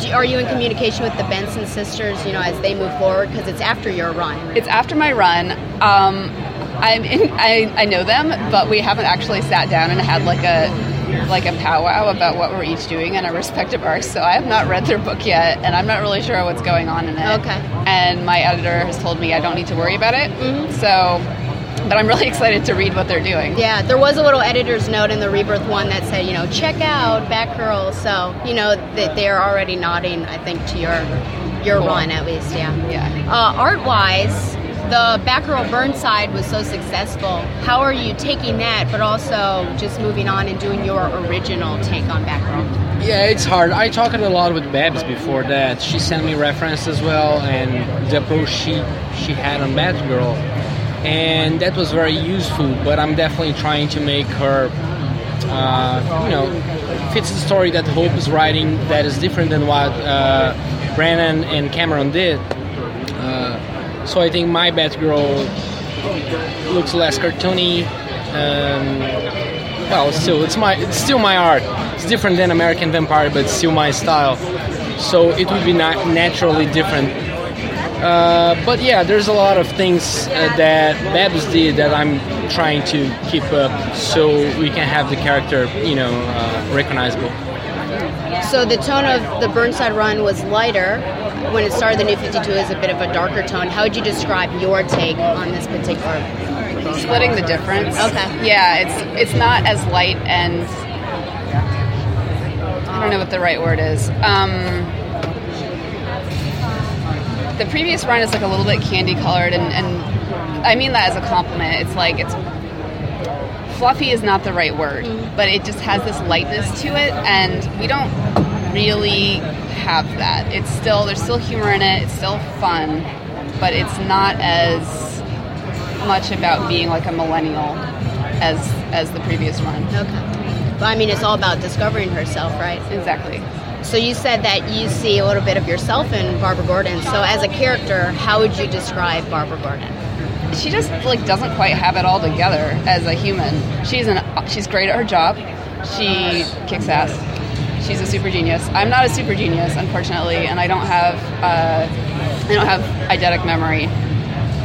Do- Are you in communication with the Benson sisters, you know, as they move forward? Because it's after your run. It's after my run. Um, I'm in, I, I know them, but we haven't actually sat down and had like a like a powwow about what we're each doing in our respective arcs. So I have not read their book yet, and I'm not really sure what's going on in it. Okay. And my editor has told me I don't need to worry about it. So, but I'm really excited to read what they're doing. Yeah, there was a little editor's note in the Rebirth one that said, you know, check out Batgirl. So, you know, that they're already nodding, I think, to your Your cool. run, at least, yeah. Yeah. Uh, art wise, the Batgirl Burnside was so successful. How are you taking that, but also just moving on and doing your original take on Batgirl? Yeah, it's hard. I talked a lot with Babs before that. She sent me reference as well, and the approach she she had on Batgirl, and that was very useful. But I'm definitely trying to make her, uh, you know, fits the story that Hope is writing that is different than what uh, Brenden and Cameron did. Uh, so I think my Batgirl looks less cartoony. Um, well, still, it's my it's still my art. It's different than American Vampire, but still my style. So it would be na- naturally different. Uh, but yeah, there's a lot of things uh, that Babs did that I'm trying to keep up, so we can have the character, you know, uh, recognizable. So the tone of the Burnside run was lighter. When it started, the New 52 is a bit of a darker tone. How would you describe your take on this particular? Splitting the difference. Okay. Yeah, it's it's not as light and I don't know what the right word is. Um, the previous run is like a little bit candy colored, and, and I mean that as a compliment. It's like it's fluffy is not the right word, but it just has this lightness to it, and we don't really have that. It's still there's still humor in it. It's still fun, but it's not as much about being like a millennial as as the previous one. Okay. But I mean, it's all about discovering herself, right? Exactly. So you said that you see a little bit of yourself in Barbara Gordon. So as a character, how would you describe Barbara Gordon? She just like doesn't quite have it all together as a human. She's an she's great at her job. She kicks ass. She's a super genius. I'm not a super genius, unfortunately, and I don't have uh, I don't have eidetic memory.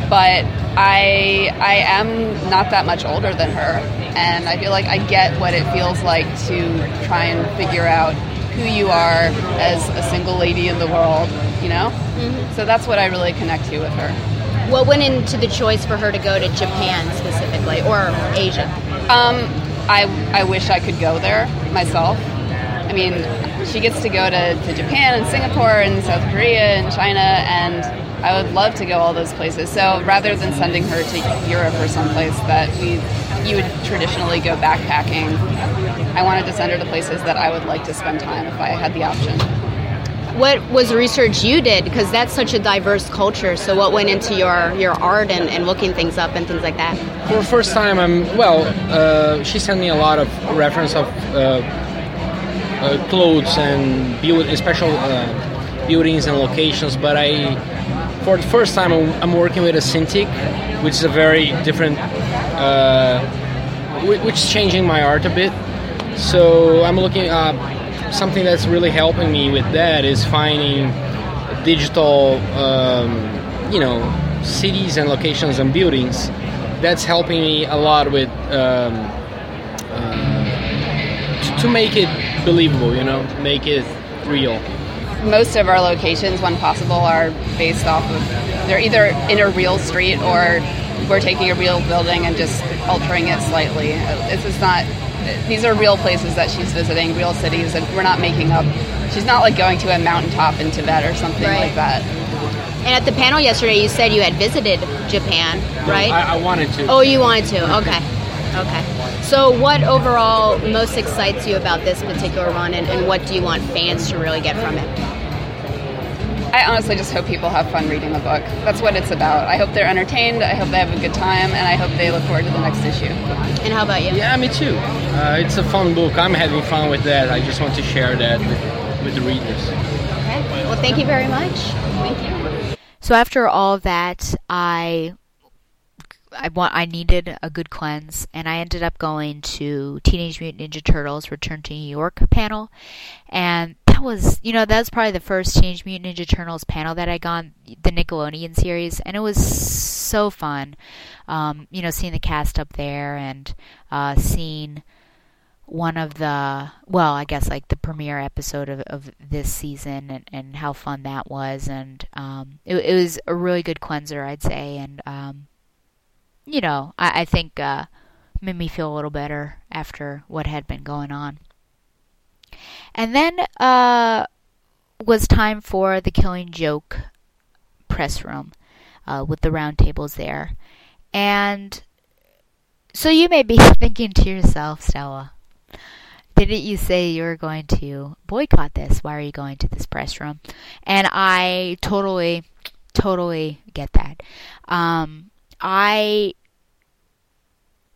But I I am not that much older than her, and I feel like I get what it feels like to try and figure out who you are as a single lady in the world. You know, so that's what I really connect to with her. What went into the choice for her to go to Japan specifically, or Asia? Um, I, I wish I could go there myself. I mean, she gets to go to, to Japan and Singapore and South Korea and China, and I would love to go all those places. So rather than sending her to Europe or someplace that we you would traditionally go backpacking, I wanted to send her to places that I would like to spend time if I had the option. What was research you did? Because that's such a diverse culture. So what went into your, your art and, and looking things up and things like that? For the first time, I'm well. Uh, she sent me a lot of reference of uh, uh, clothes and build, special uh, buildings and locations. But I, for the first time, I'm, working with a Cintiq, which is a very different, uh, which is changing my art a bit. So I'm looking up something that's really helping me with that is finding digital, um, you know, cities and locations and buildings. That's helping me a lot with um, uh, to, to make it believable, you know, make it real. Most of our locations, when possible, are based off of they're either in a real street or we're taking a real building and just altering it slightly. It's just not. These are real places that she's visiting, real cities, and we're not making up. She's not like going to a mountaintop in Tibet or something Right. like that. And at the panel yesterday, you said you had visited Japan, right? I, I wanted to. Oh, you wanted to? Okay. Okay. So, what overall most excites you about this particular run, and, and what do you want fans to really get from it? I honestly just hope people have fun reading the book. That's what it's about. I hope they're entertained. I hope they have a good time, and I hope they look forward to the next issue. And how about you? Yeah, me too. Uh, it's a fun book. I'm having fun with that. I just want to share that with, with the readers. Okay. Well, thank you very much. Thank you. So after all that, I I want I needed a good cleanse, and I ended up going to Teenage Mutant Ninja Turtles Return to New York panel, and that was you know that was probably the first Teenage Mutant Ninja Turtles panel that I got the Nickelodeon series, and it was so fun. Um, you know, seeing the cast up there and uh, seeing one of the well i guess like the premiere episode of, of this season and, and how fun that was. And um, it, it was a really good cleanser i'd say. And um, you know i, I think uh, made me feel a little better after what had been going on and then uh, was time for the Killing Joke press room uh, with the round tables there. And so you may be thinking to yourself, Stella, didn't you say you were going to boycott this? Why are you going to this press room? And I totally, totally get that. Um, I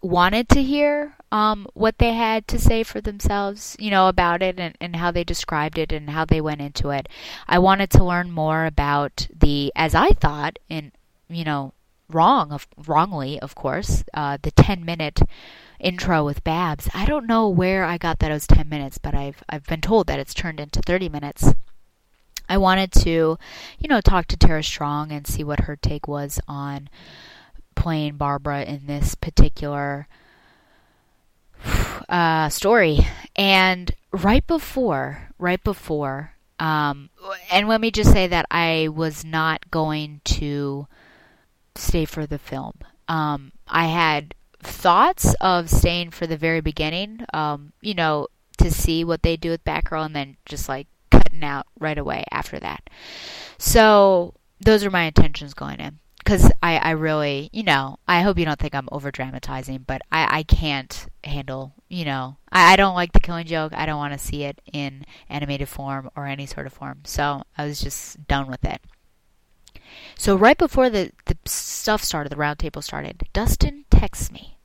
wanted to hear um, what they had to say for themselves, you know, about it and, and how they described it and how they went into it. I wanted to learn more about the, as I thought, in you know, wrong of wrongly, of course, uh, the ten minute intro with Babs. I don't know where I got that it was ten minutes, but I've I've been told that it's turned into thirty minutes. I wanted to, you know, talk to Tara Strong and see what her take was on playing Barbara in this particular uh, story. And right before, right before, um, and let me just say that I was not going to stay for the film. Um, I had thoughts of staying for the very beginning, um, you know, to see what they do with Batgirl and then just like cutting out right away after that. So those are my intentions going in because I, I really, you know, I hope you don't think I'm over dramatizing, but I, I can't handle, you know, I, I don't like the killing joke. I don't want to see it in animated form or any sort of form. So I was just done with it. So right before the, the stuff started, the roundtable started, Dustin texts me.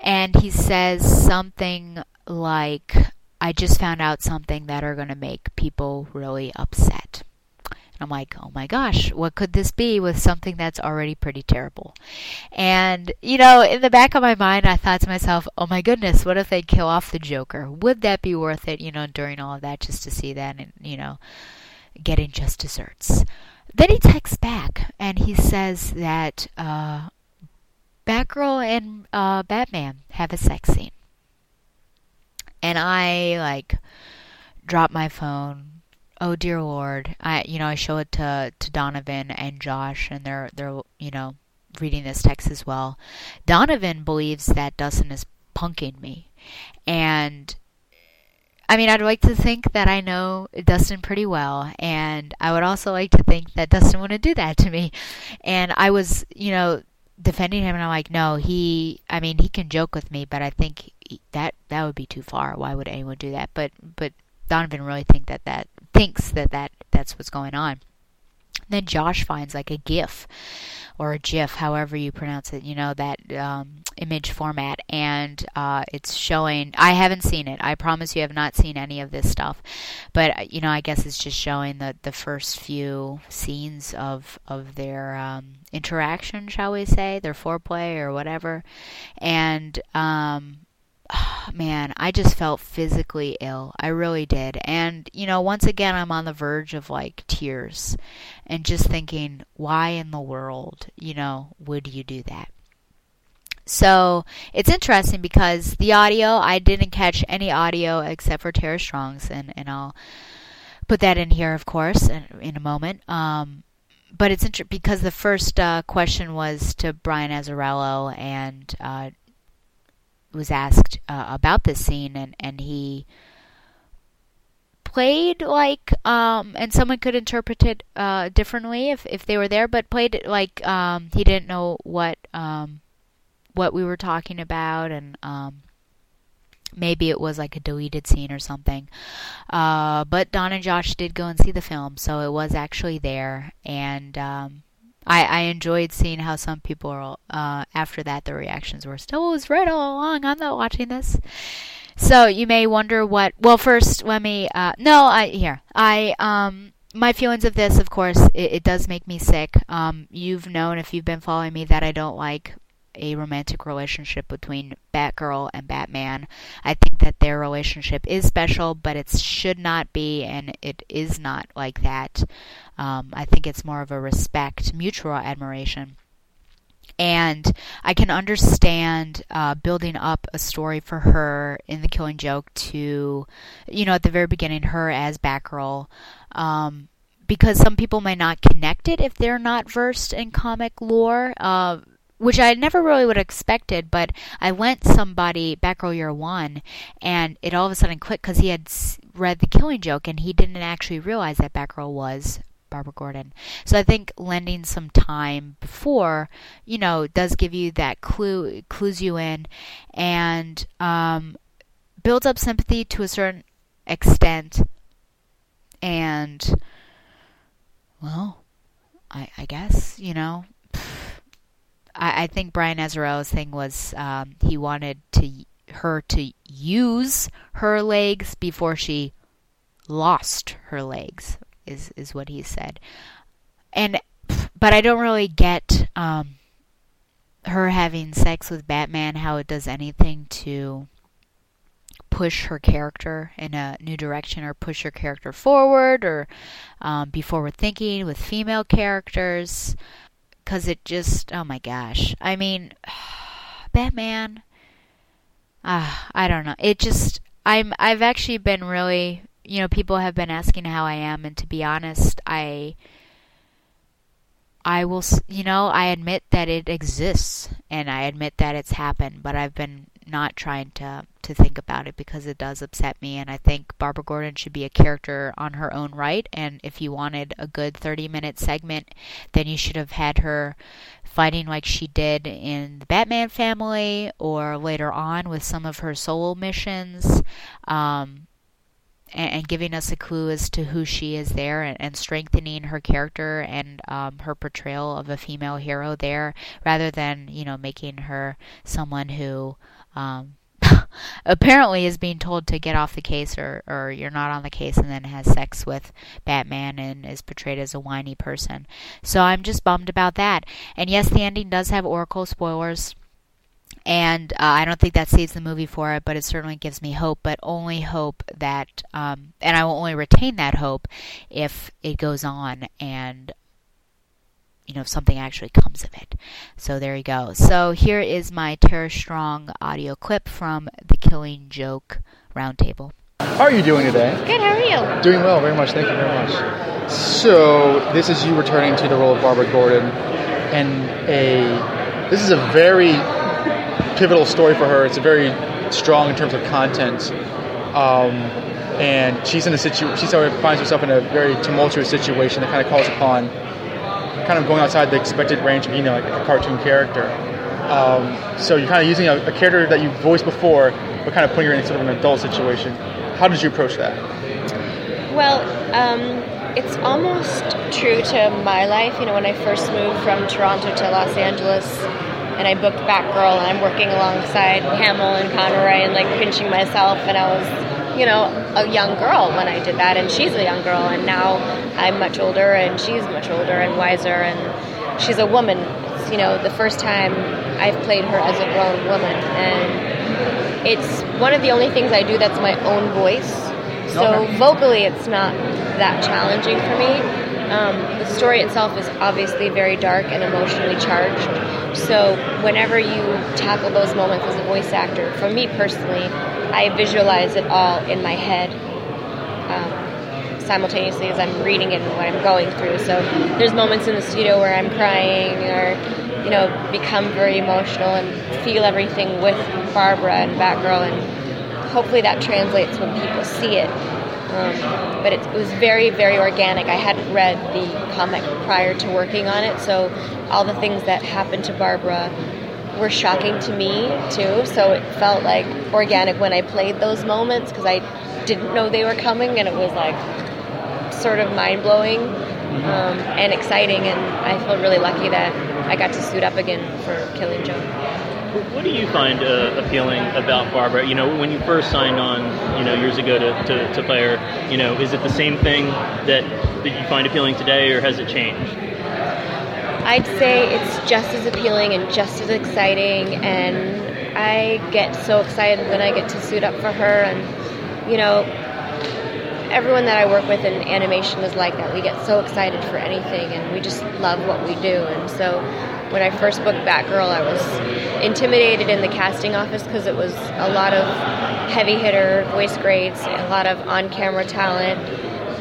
And he says something like, I just found out something that are going to make people really upset. I'm like, oh my gosh, what could this be with something that's already pretty terrible? And, you know, in the back of my mind, I thought to myself, oh my goodness, what if they kill off the Joker? Would that be worth it, you know, during all of that, just to see that and, you know, getting just desserts? Then he texts back and he says that uh, Batgirl and uh, Batman have a sex scene. And I, like, drop my phone, oh dear lord i you know i show it to to donovan and josh and they're they're you know reading this text as well donovan believes that dustin is punking me and I mean, I'd like to think that I know Dustin pretty well, and I would also like to think that Dustin wouldn't do that to me. And I was, you know, defending him, and I'm like, no, he. I mean, he can joke with me, but I think he, that that would be too far. Why would anyone do that? But but Donovan really think that that thinks that, that that's what's going on. Then Josh finds like a GIF or a GIF, however you pronounce it, you know, that um, image format, and uh, it's showing. I haven't seen it. I promise you, have not seen any of this stuff, but you know, I guess it's just showing the the first few scenes of of their um, interaction, shall we say, their foreplay or whatever, and um, man, I just felt physically ill. I really did. And, you know, once again, I'm on the verge of like tears and just thinking, why in the world, you know, would you do that? So it's interesting because the audio, I didn't catch any audio except for Tara Strong's, and, and I'll put that in here, of course, in, in a moment. Um, but it's interesting because the first uh, question was to Brian Azzarello, and uh, was asked uh, about this scene, and and he played like um and someone could interpret it uh differently if if they were there but played it like um he didn't know what um what we were talking about and um maybe it was like a deleted scene or something. Uh but Don and Josh did go and see the film so it was actually there and um I, I enjoyed seeing how some people are, uh, after that, the reactions were still was right all along. I'm not watching this. So you may wonder what. Well, first, let me. Uh, no, I here. I um my feelings of this, of course, it, it does make me sick. Um, you've known if you've been following me that I don't like a romantic relationship between Batgirl and Batman. I think that their relationship is special, but it should not be, and it is not like that. Um, I think it's more of a respect, mutual admiration. And I can understand uh, building up a story for her in The Killing Joke to, you know, at the very beginning, her as Batgirl. Um, because some people may not connect it if they're not versed in comic lore. Uh, which I never really would have expected, but I lent somebody Batgirl Year One, and it all of a sudden clicked because he had read The Killing Joke, and he didn't actually realize that Batgirl was Barbara Gordon. So I think lending some time before, you know, does give you that clue, clues you in, and um, builds up sympathy to a certain extent. And, well, I, I guess, you know, I, I think Brian Azzarello's thing was um, he wanted to her to use her legs before she lost her legs is is what he said. And but i don't really get um her having sex with batman how it does anything to push her character in a new direction or push her character forward or um, be forward thinking with female characters. Because it just oh my gosh. I mean batman. Ah i don't know. It just i'm i've actually been really you know people have been asking how i am and to be honest i i will you know i admit that it exists and i admit that it's happened but i've been not trying to to think about it because it does upset me and I think Barbara Gordon should be a character on her own right and if you wanted a good 30 minute segment then you should have had her fighting like she did in the Batman family or later on with some of her solo missions. Um and, and giving us a clue as to who she is there and, and strengthening her character and um, her portrayal of a female hero there rather than you know making her someone who um, apparently is being told to get off the case or, or you're not on the case and then has sex with Batman and is portrayed as a whiny person. So I'm just bummed about that. And yes, the ending does have Oracle spoilers. And uh, I don't think that saves the movie for it, but it certainly gives me hope. But only hope that, um, and I will only retain that hope if it goes on and you know, if something actually comes of it. So there you go. So here is my Tara Strong audio clip from the Killing Joke Roundtable. How are you doing today? Good, how are you? Doing well, very much. Thank you very much. So, this is you returning to the role of Barbara Gordon, and a this is a very pivotal story for her. It's a very strong in terms of content, um, and she's in a situ. She finds herself in a very tumultuous situation that kind of calls upon kind of going outside the expected range of being like a cartoon character. Um, so you're kind of using a, a character that you've voiced before, but kind of putting her in sort of an adult situation. How did you approach that? Well, um, it's almost true to my life. You know, when I first moved from Toronto to Los Angeles, and I booked Batgirl, and I'm working alongside Hamill and Conroy, and like pinching myself, and I was, you know, a young girl when I did that, and she's a young girl, and now I'm much older, and she's much older and wiser, and she's a woman. It's, you know, the first time I've played her as a grown woman, and it's one of the only things I do that's my own voice. So vocally, it's not that challenging for me. Um, the story itself is obviously very dark and emotionally charged. So whenever you tackle those moments as a voice actor, for me personally, I visualize it all in my head um, simultaneously as I'm reading it and what I'm going through. So there's moments in the studio where I'm crying or, you know, become very emotional and feel everything with Barbara and Batgirl, and hopefully that translates when people see it. Um, but it, was very, very organic. I hadn't read the comic prior to working on it, so all the things that happened to Barbara were shocking to me too. So it felt like organic when I played those moments because I didn't know they were coming, and it was like sort of mind blowing um, and exciting. And I feel really lucky that I got to suit up again for Killing Joke. What do you find uh, appealing about Barbara? You know, when you first signed on, you know, years ago to, to, to play her, you know, is it the same thing that, that you find appealing today, or has it changed? I'd say it's just as appealing and just as exciting, and I get so excited when I get to suit up for her. And you know, everyone that I work with in animation is like that. We get so excited for anything, and we just love what we do. And so, when I first booked Batgirl, I was intimidated in the casting office because it was a lot of heavy hitter voice grades, a lot of on camera talent.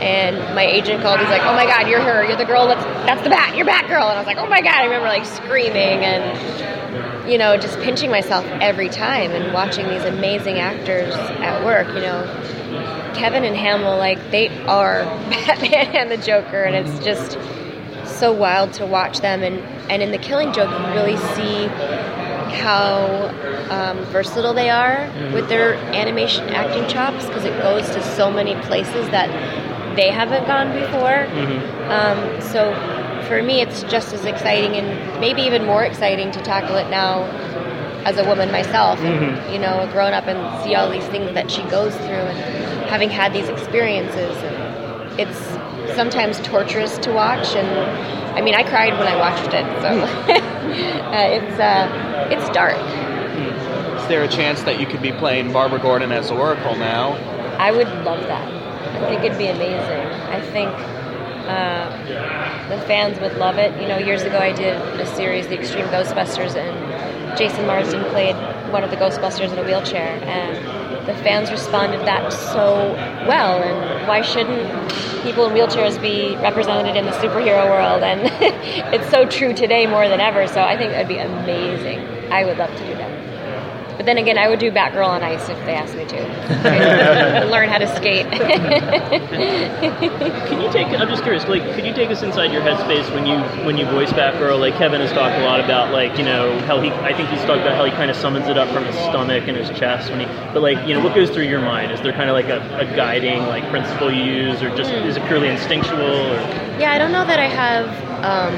And my agent called. He's like, "Oh my God, you're her. You're the girl. That's that's the bat. You're Batgirl." And I was like, "Oh my God!" I remember like screaming and you know just pinching myself every time and watching these amazing actors at work. You know, Kevin and Hamill, like they are Batman and the Joker, and it's just so wild to watch them. And and in the Killing Joke, you really see how um, versatile they are with their animation acting chops because it goes to so many places that they haven't gone before. Um, so for me, it's just as exciting and maybe even more exciting to tackle it now as a woman myself. And, Mhm. you know, grown up and see all these things that she goes through and having had these experiences. And it's sometimes torturous to watch. And I mean, I cried when I watched it. So uh, it's uh, it's dark. Is there a chance that you could be playing Barbara Gordon as Oracle now? I would love that. I think it'd be amazing. I think uh, the fans would love it. You know, years ago I did a series, The Extreme Ghostbusters, and Jason Marsden played one of the Ghostbusters in a wheelchair, and the fans responded that so well. And why shouldn't people in wheelchairs be represented in the superhero world? And it's so true today more than ever. So I think that'd be amazing. I would love to do that. But then again, I would do Batgirl on ice if they asked me to. Learn how to skate. Can you take? I'm just curious. Like, could you take us inside your headspace when you when you voice Batgirl? Like Kevin has talked a lot about, like you know how he. I think he's talked about how he kind of summons it up from his stomach and his chest when he. But like you know, what goes through your mind? Is there kind of like a, a guiding like principle you use, or just is it purely instinctual? Or yeah, I don't know that I have um,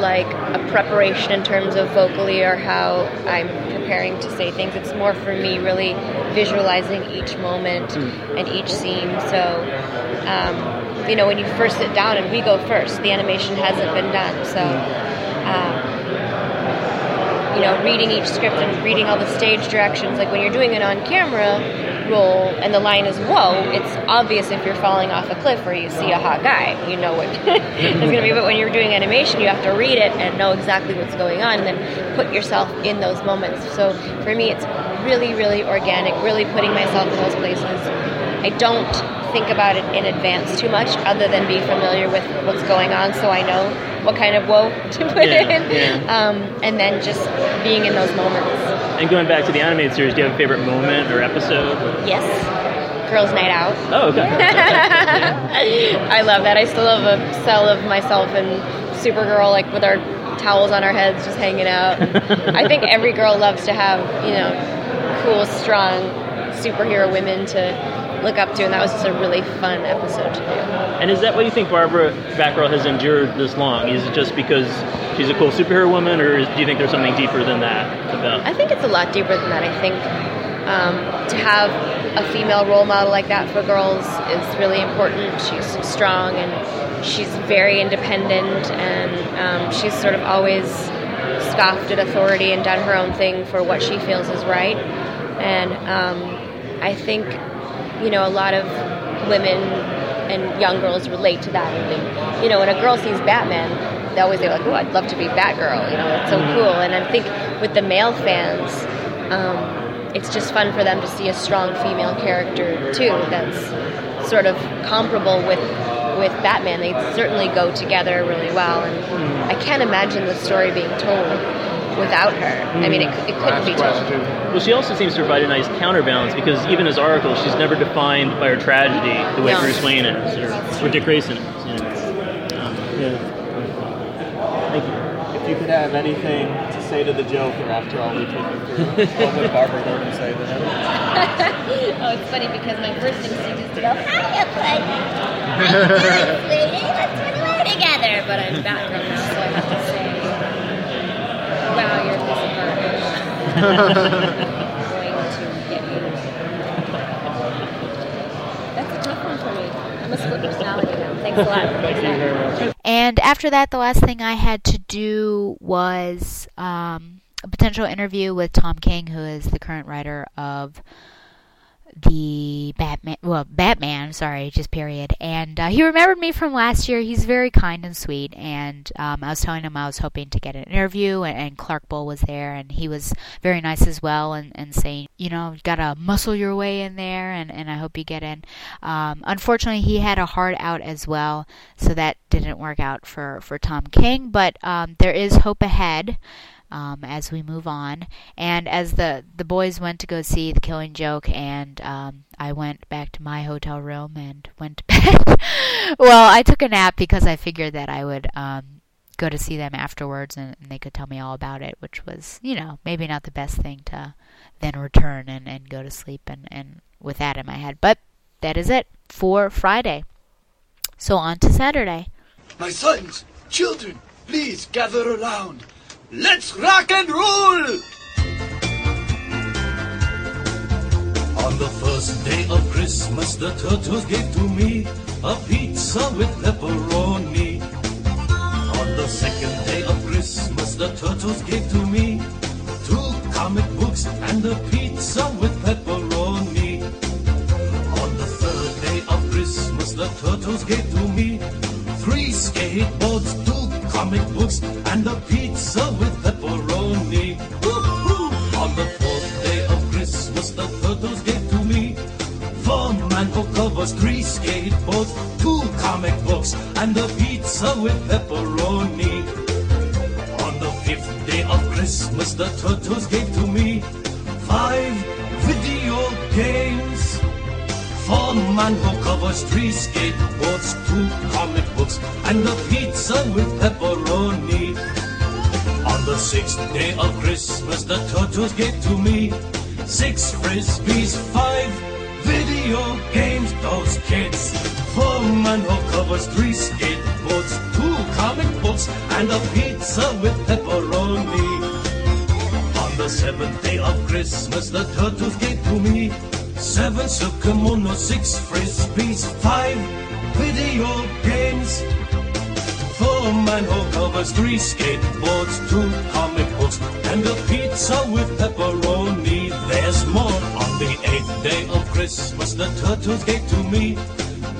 like a preparation in terms of vocally or how I'm preparing to say things. It's more for me really visualizing each moment and each scene. So, um, you know, when you first sit down and we go first, the animation hasn't been done. So, um, you know, reading each script and reading all the stage directions, like when you're doing it on camera and the line is whoa, it's obvious if you're falling off a cliff or you see a hot guy, you know what it's going to be. But when you're doing animation, you have to read it and know exactly what's going on and then put yourself in those moments. So for me, it's really, really organic, really putting myself in those places. I don't think about it in advance too much other than be familiar with what's going on so I know what kind of whoa to put Yeah, in. yeah. Um, and then just being in those moments. and going back to the animated series, do you have a favorite moment or episode? Yes. Girls' night out. Oh, okay. I love that. I still have a cell of myself and Supergirl, like with our towels on our heads, just hanging out. I think every girl loves to have, you know, cool, strong superhero women to look up to, and that was just a really fun episode to do. And is that why you think Barbara Batgirl has endured this long? Is it just because she's a cool superhero woman, or is, do you think there's something deeper than that about? I think it's a lot deeper than that. I think um, to have a female role model like that for girls is really important. She's strong and she's very independent, and um, she's sort of always scoffed at authority and done her own thing for what she feels is right. And um, I think, you know, a lot of women and young girls relate to that. And you know, when a girl sees Batman, they always say like, "Oh, I'd love to be Batgirl." You know, it's so cool. And I think with the male fans, um, it's just fun for them to see a strong female character too. That's sort of comparable with with Batman. They certainly go together really well, and I can't imagine the story being told without her. I mean, it, it couldn't be told. Well, she also seems to provide a nice counterbalance because even as Oracle, she's never defined by her tragedy the way No. Bruce Wayne is or, or Dick Grayson is. You know? um, yeah. Thank you. If you could have anything to say to the Joker after all we took you through, what would Barbara Gordon say to him? oh, it's funny because my first instinct is to go, "Hi, bud. How you doing, sweetie? Let's run away together. but I'm Batgirl now, so I have to say, wow, you're a piece of garbage. I'm going to get you. That's a tough one for me. I'm a split personality now. Thanks a lot. Thank you very much. And after that, the last thing I had to do was um, a potential interview with Tom King, who is the current writer of the Batman, well, Batman, sorry, just period. And uh, he remembered me from last year. He's very kind and sweet. And um, I was telling him I was hoping to get an interview, and, and Clark Bull was there, and he was very nice as well, and, and saying, you know, you gotta muscle your way in there, and, and I hope you get in. Um, unfortunately, he had a hard out as well, so that didn't work out for, for Tom King, but um, there is hope ahead um, as we move on. And as the the boys went to go see The Killing Joke, and um, I went back to my hotel room and went to bed. well, I took a nap because I figured that I would. Um, go to see them afterwards and, and they could tell me all about it which was you know maybe not the best thing to then return and, and go to sleep and, and with that in my head but that is it for friday so on to saturday My sons, children, please gather around. Let's rock and roll! On the first day of Christmas, the turtles gave to me a pizza with pepperoni. On the second day of Christmas, the turtles gave to me two comic books and a pizza with pepperoni. On the third day of Christmas, the turtles gave to me three skateboards, comic books, and a pizza with pepperoni. Woo-hoo! On the fourth day of Christmas, the turtles gave to me four manhole covers, three skateboards, two comic books, and a pizza with pepperoni. On the fifth day of Christmas, the turtles gave to me five video games. Four manhole covers, three skateboards, two comic books, and a the day of Christmas, the turtles gave to me six frisbees, five video games, those kids. Four manhole covers, three skateboards, two comic books, and a pizza with pepperoni. On the seventh day of Christmas, the turtles gave to me seven silk kimonos, six frisbees, five video games, four manhole covers, three skateboards, the turtles gave to me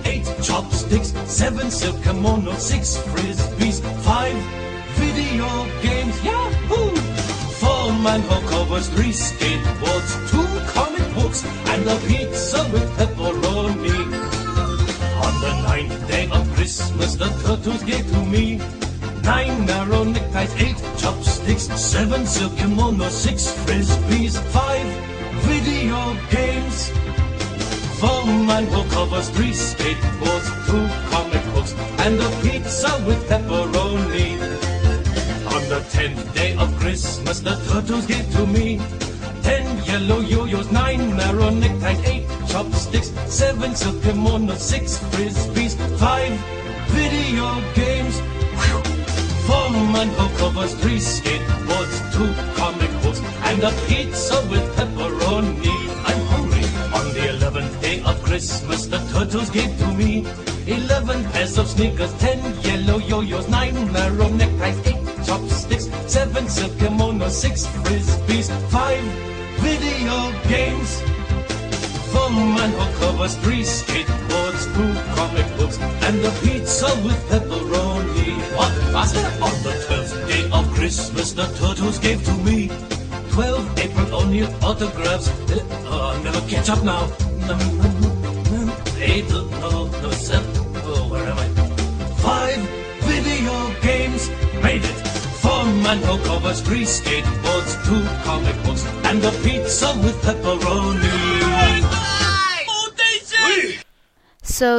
eight chopsticks, seven silk kimonos, six frisbees, five video games. Yahoo! Four manhole covers, three skateboards,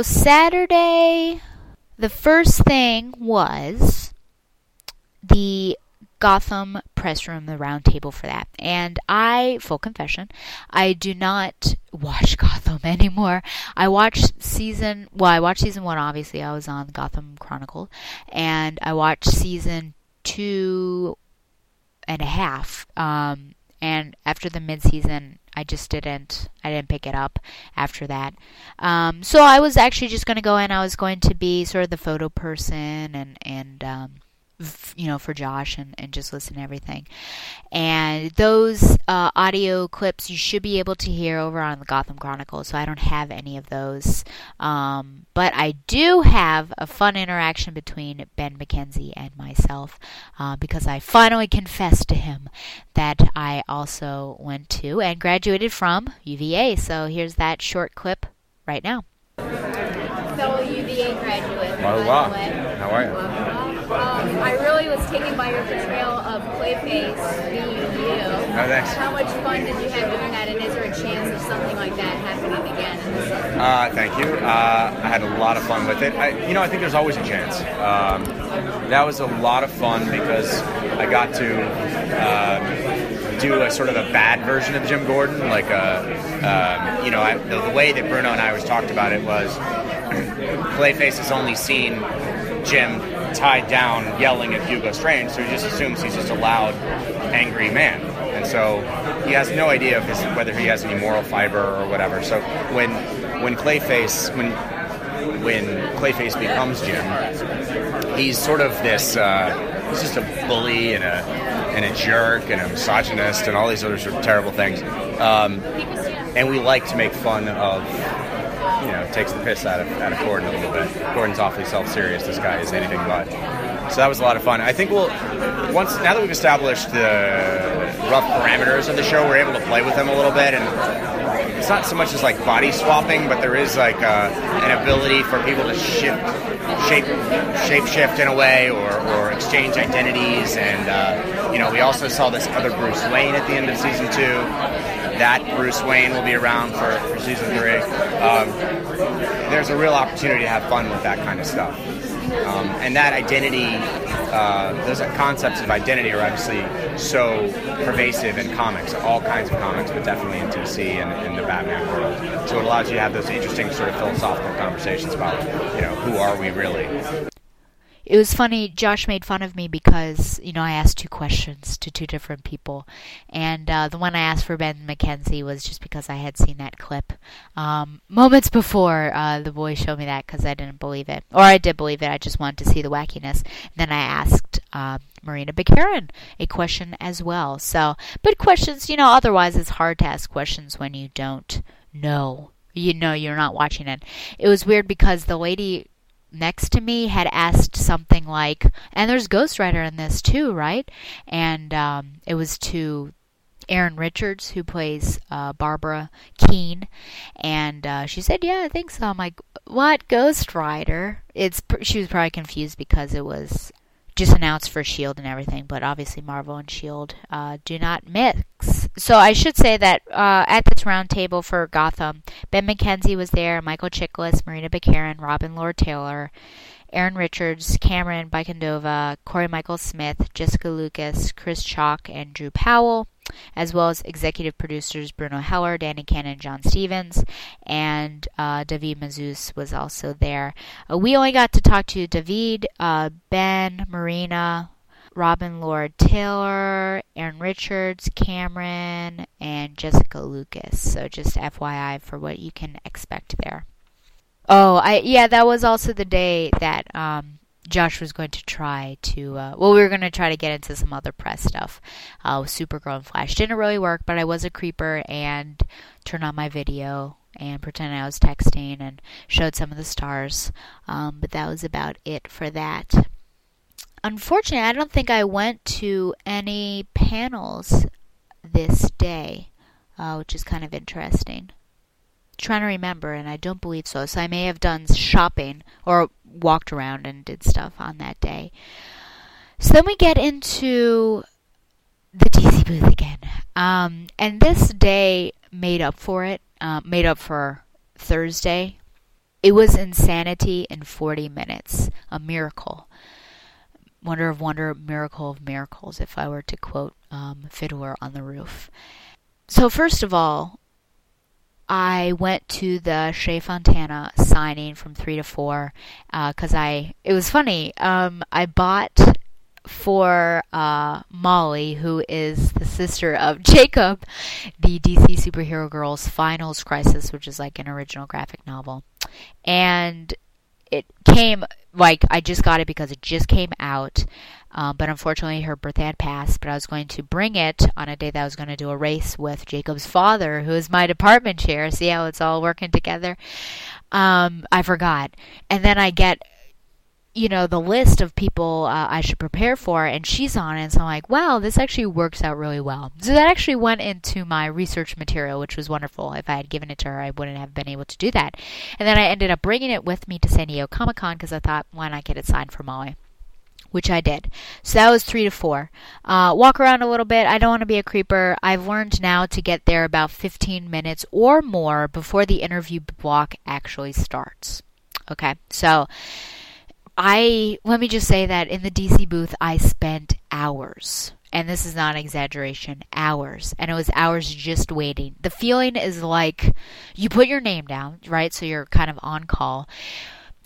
Saturday, the first thing was the Gotham press room, the round table for that. And I, full confession, I do not watch Gotham anymore. I watched season, well, I watched season one, obviously. I was on Gotham Chronicle. And I watched season two and a half. Um, and after the mid-season, I just didn't. I didn't pick it up after that. Um, so I was actually just going to go in. I was going to be sort of the photo person and and um, you know, for Josh and, and just listen to everything. And those uh, audio clips you should be able to hear over on the Gotham Chronicle. So I don't have any of those. Um, but I do have a fun interaction between Ben McKenzie and myself uh, because I finally confessed to him that I also went to and graduated from UVA. So here's that short clip right now. fellow UVA graduate. By the way. How are you? Um, I really was taken by your portrayal of Clayface being you. Oh, thanks. How much fun did you have doing that, and is there a chance of something like that happening again in the season? Uh, thank you. Uh, I had a lot of fun with it. I, you know, I think there's always a chance. Um, that was a lot of fun because I got to um, do a sort of a bad version of Jim Gordon. Like, a, um, you know, I, the, the way that Bruno and I always talked about it was Clayface has only seen Jim tied down yelling at Hugo Strange, so he just assumes he's just a loud, angry man. And so he has no idea of his, whether he has any moral fiber or whatever. So when when Clayface when when Clayface becomes Jim, he's sort of this uh, he's just a bully and a and a jerk and a misogynist and all these other sort of terrible things. Um, and we like to make fun of you know, takes the piss out of out of Gordon a little bit. Gordon's awfully self-serious. This guy is anything but. So that was a lot of fun. I think we'll once now that we've established the rough parameters of the show, we're able to play with them a little bit, and it's not so much as like body swapping, but there is like uh, an ability for people to shift, shape, shape shift in a way, or, or exchange identities. And uh, you know, we also saw this other Bruce Wayne at the end of season two that Bruce Wayne will be around for, for season three. Um, there's a real opportunity to have fun with that kind of stuff. Um, and that identity, uh, those concepts of identity are obviously so pervasive in comics, all kinds of comics, but definitely in DC and in the Batman world. So it allows you to have those interesting sort of philosophical conversations about, you know, who are we really? It was funny. Josh made fun of me because you know I asked two questions to two different people, and uh, the one I asked for Ben McKenzie was just because I had seen that clip um, moments before uh, the boy showed me that because I didn't believe it, or I did believe it. I just wanted to see the wackiness. And then I asked uh, Morena Baccarin a question as well. So, but questions, you know, otherwise it's hard to ask questions when you don't know. You know, you're not watching it. It was weird because the lady next to me had asked something like, and there's Ghost Rider in this too, right? And um, it was to Erin Richards, who plays uh, Barbara Kean, and uh, she said, "Yeah, I think so." I'm like, "What Ghost Rider?" It's pr- she was probably confused because it was just announced for Shield and everything, but obviously Marvel and Shield uh, do not mix. So I should say that uh, at this roundtable for Gotham, Ben McKenzie was there, Michael Chiklis, Morena Baccarin, Robin Lord Taylor, Erin Richards, Camren Bicondova, Cory Michael Smith, Jessica Lucas, Chris Chalk, and Drew Powell, as well as executive producers Bruno Heller, Danny Cannon, John Stephens, and uh, David Mazouz was also there. Uh, we only got to talk to David, uh, Ben, Morena, Robin Lord Taylor, Erin Richards, Camren, and Jessica Lucas. So just FYI for what you can expect there. Oh, I yeah, that was also the day that um, Josh was going to try to. Uh, well, we were going to try to get into some other press stuff. Uh, Supergirl and Flash didn't really work, but I was a creeper and turned on my video and pretended I was texting and showed some of the stars. Um, but that was about it for that. Unfortunately, I don't think I went to any panels this day, uh, which is kind of interesting trying to remember, and I don't believe so. So I may have done shopping or walked around and did stuff on that day. So then we get into the DC booth again, um, and this day made up for it. Uh, made up for Thursday. It was insanity in 40 minutes. A miracle. Wonder of wonder, miracle of miracles, if I were to quote um, Fiddler on the Roof. So, first of all, I went to the Shea Fontana signing from three to four because uh, I. It was funny. Um, I bought for uh, Molly, who is the sister of Jacob, the DC Superhero Girls Finals Crisis, which is like an original graphic novel, and it came like I just got it because it just came out. Um, but unfortunately, her birthday had passed. But I was going to bring it on a day that I was going to do a race with Jacob's father, who is my department chair. See how it's all working together? Um, I forgot. And then I get you know the list of people uh, I should prepare for, and she's on it. So I'm like, wow, this actually works out really well. So that actually went into my research material, which was wonderful. If I had given it to her, I wouldn't have been able to do that. And then I ended up bringing it with me to San Diego Comic Con because I thought, why not get it signed for Molly? Which I did. So that was three to four. Uh, walk around a little bit. I don't want to be a creeper. I've learned now to get there about 15 minutes or more before the interview block actually starts. Okay, so I let me just say that in the DC booth I spent hours. And this is not an exaggeration, hours. And it was hours just waiting. The feeling is like you put your name down, right? So you're kind of on call.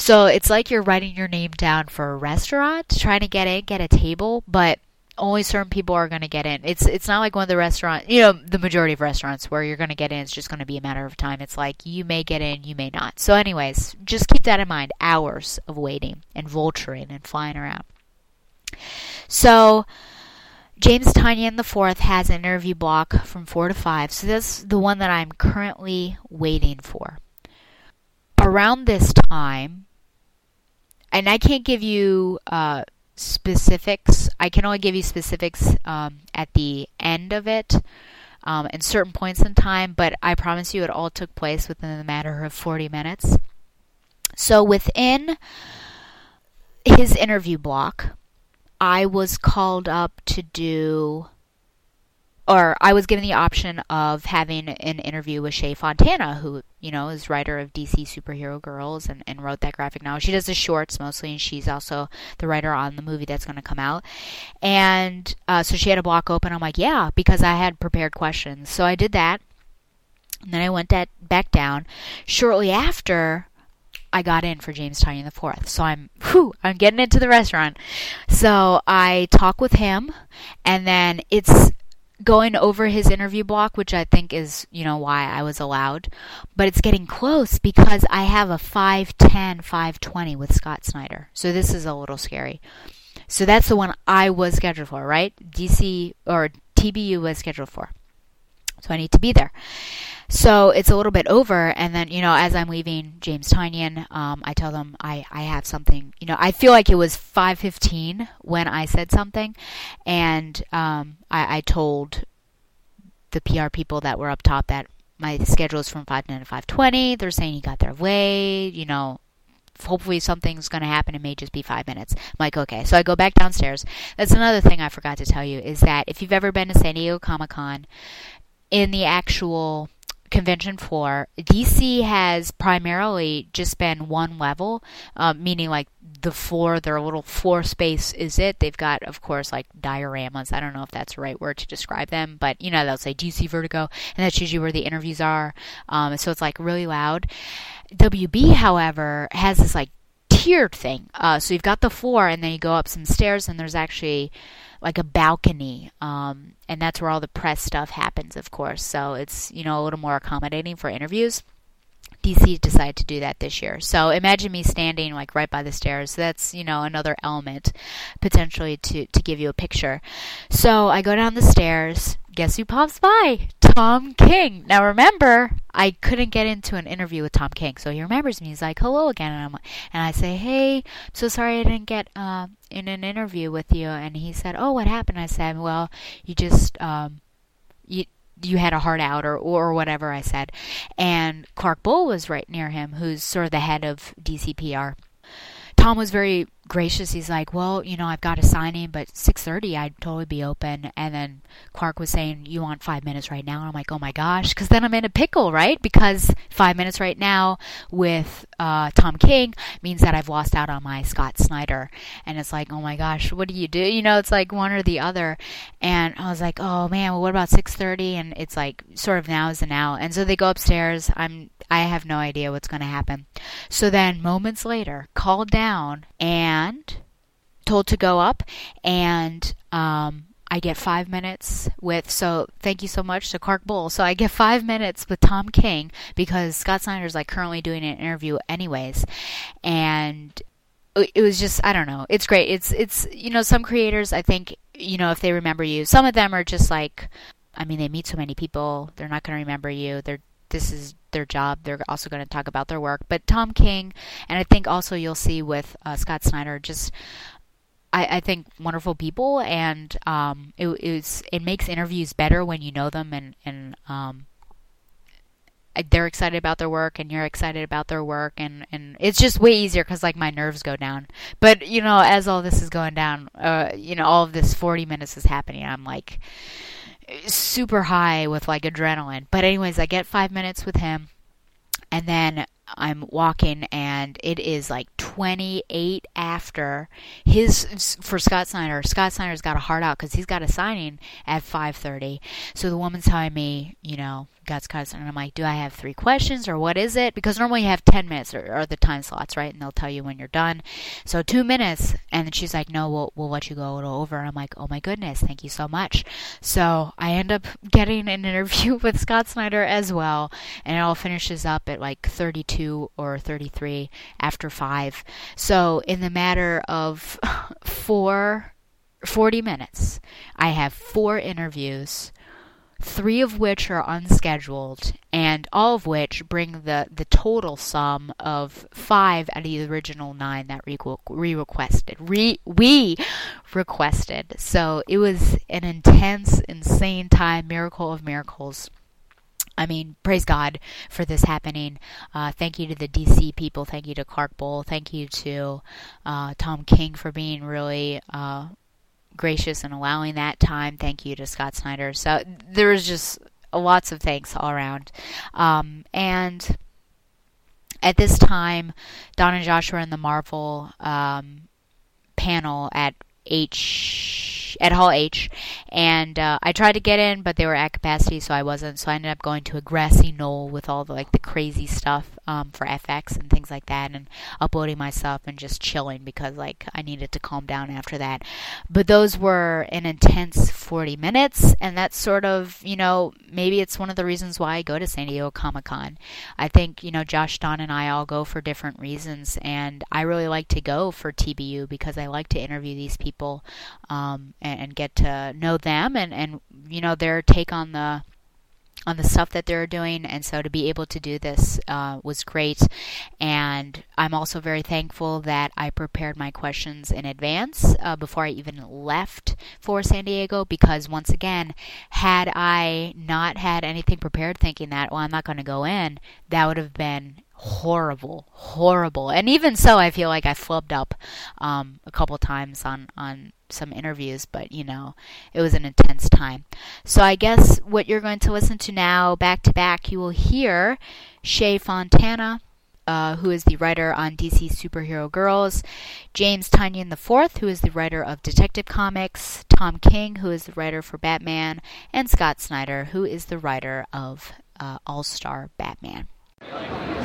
So it's like you're writing your name down for a restaurant, trying to get in, get a table, but only certain people are going to get in. It's it's not like one of the restaurants, you know, the majority of restaurants where you're going to get in. It's just going to be a matter of time. It's like you may get in, you may not. So, anyways, just keep that in mind. Hours of waiting and vulturing and flying around. So, James Tynion the fourth has an interview block from four to five. So that's the one that I'm currently waiting for. Around this time, and I can't give you. Uh, specifics. I can only give you specifics um, at the end of it um, and certain points in time, but I promise you it all took place within the matter of 40 minutes. So within his interview block, I was called up to do or I was given the option of having an interview with Shea Fontana, who, you know, is writer of DC Superhero Girls and, and wrote that graphic novel. She does the shorts mostly, and she's also the writer on the movie that's going to come out. And uh, so she had a block open. I'm like, yeah, because I had prepared questions. So I did that. And then I went that back down. Shortly after, I got in for James Tynion the fourth. So I'm whew, I'm getting into the restaurant. So I talk with him and then it's going over his interview block, which I think is, you know, why I was allowed. But it's getting close because I have a 510, 520 with Scott Snyder. So this is a little scary. So that's the one I was scheduled for, right? DC or TBU was scheduled for. So I need to be there. So it's a little bit over, and then you know, as I'm leaving James Tynion, um, I tell them I, I have something. You know, I feel like it was 5:15 when I said something, and um, I, I told the PR people that were up top that my schedule is from 5:10 to 5:20. They're saying he got there late. You know, hopefully something's going to happen. It may just be five minutes. I'm like, okay. So I go back downstairs. That's another thing I forgot to tell you is that if you've ever been to San Diego Comic Con, in the actual convention floor, DC has primarily just been one level, um, meaning like the floor, their little floor space is it. They've got, of course, like dioramas. I don't know if that's the right word to describe them, but you know, they'll say DC Vertigo, and that's usually where the interviews are. Um, so it's like really loud. WB, however, has this like tiered thing. Uh, so you've got the floor, and then you go up some stairs, and there's actually like a balcony, um, and that's where all the press stuff happens, of course. So it's you know a little more accommodating for interviews. DC decided to do that this year. So imagine me standing like right by the stairs. That's, you know, another element potentially to, to give you a picture. So I go down the stairs. Guess who pops by? Tom King. Now remember, I couldn't get into an interview with Tom King. So he remembers me. He's like, hello again. And, I'm, and I say, hey, I'm so sorry I didn't get uh, in an interview with you. And he said, oh, what happened? I said, well, you just, um, you, you had a heart out or, or whatever I said. And Clark Bull was right near him, who's sort of the head of DCPR. Tom was very gracious. He's like, "Well, you know, I've got a signing, but 6:30 I'd totally be open." And then Clark was saying, "You want 5 minutes right now?" And I'm like, "Oh my gosh, cuz then I'm in a pickle, right? Because 5 minutes right now with uh, Tom King means that I've lost out on my Scott Snyder." And it's like, "Oh my gosh, what do you do?" You know, it's like one or the other. And I was like, "Oh man, well what about 6:30?" And it's like sort of now is the now. And so they go upstairs. I'm I have no idea what's going to happen. So then moments later, called down and told to go up and um, I get five minutes with, so thank you so much to Clark Bull. So I get five minutes with Tom King because Scott Snyder's like currently doing an interview anyways. And it was just I don't know. It's great. It's it's you know some creators I think you know if they remember you, some of them are just like I mean they meet so many people, they're not going to remember you. They're this is their job. They're also going to talk about their work. But Tom King, and I think also you'll see with uh, Scott Snyder, just I, I think wonderful people, and um, it, it makes interviews better when you know them and and um, they're excited about their work and you're excited about their work and and it's just way easier because like my nerves go down but you know as all this is going down uh you know all of this 40 minutes is happening i'm like super high with like adrenaline but anyways i get five minutes with him and then I'm walking and it is like 28 after his for Scott Snyder. Scott Snyder's got a heart out because he's got a signing at 5:30. So the woman's telling me, you know, God's Scott and I'm like, do I have three questions or what is it? Because normally you have 10 minutes or, or the time slots, right? And they'll tell you when you're done. So two minutes, and then she's like, no, we'll we'll let you go over. I'm like, oh my goodness, thank you so much. So I end up getting an interview with Scott Snyder as well, and it all finishes up at like 32 or 33 after five. So in the matter of four 40 minutes, I have four interviews three of which are unscheduled, and all of which bring the, the total sum of five out of the original nine that re requested. Re- we requested. So it was an intense, insane time, miracle of miracles. I mean, praise God for this happening. Uh, thank you to the DC people. Thank you to Clark Bull. Thank you to uh, Tom King for being really uh, gracious in allowing that time. Thank you to Scott Snyder. So there was just lots of thanks all around. Um, and at this time, Don and Joshua in the Marvel um, panel at H at Hall H, and uh, I tried to get in, but they were at capacity, so I wasn't. So I ended up going to a grassy knoll with all the like the crazy stuff um, for FX and things like that, and uploading my stuff and just chilling because like I needed to calm down after that. But those were an intense 40 minutes, and that's sort of you know maybe it's one of the reasons why I go to San Diego Comic Con. I think you know Josh Don and I all go for different reasons, and I really like to go for TBU because I like to interview these people um, and, and get to know them and and you know their take on the on the stuff that they're doing. And so to be able to do this uh, was great. And i'm also very thankful that i prepared my questions in advance uh, before i even left for san diego because once again had i not had anything prepared thinking that well i'm not going to go in that would have been horrible, horrible. And even so, I feel like I flubbed up um, a couple times on on some interviews, but you know, it was an intense time. So I guess what you're going to listen to now, back to back, you will hear Shea Fontana. Uh, who is the writer on DC Superhero Girls, James Tynion IV, who is the writer of Detective Comics, Tom King, who is the writer for Batman, and Scott Snyder, who is the writer of uh, All Star Batman.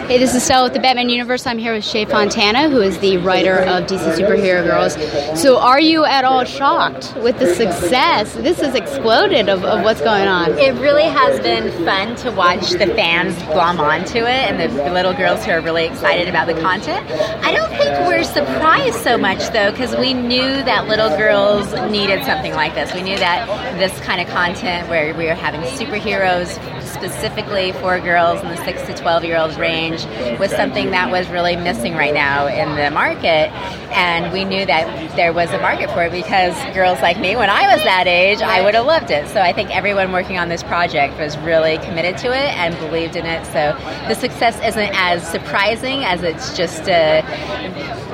Hey, this is Stella with the Batman Universe. I'm here with Shea Fontana, who is the writer of DC Superhero Girls. So, are you at all shocked with the success? This has exploded of, of what's going on. It really has been fun to watch the fans glom onto it and the, the little girls who are really excited about the content. I don't think we're surprised so much, though, because we knew that little girls needed something like this. We knew that this kind of content where we are having superheroes specifically for girls in the 6 to 12 year old range was something that was really missing right now in the market. And we knew that there was a market for it because girls like me, when I was that age, I would have loved it. So I think everyone working on this project was really committed to it and believed in it. So the success isn't as surprising as it's just uh,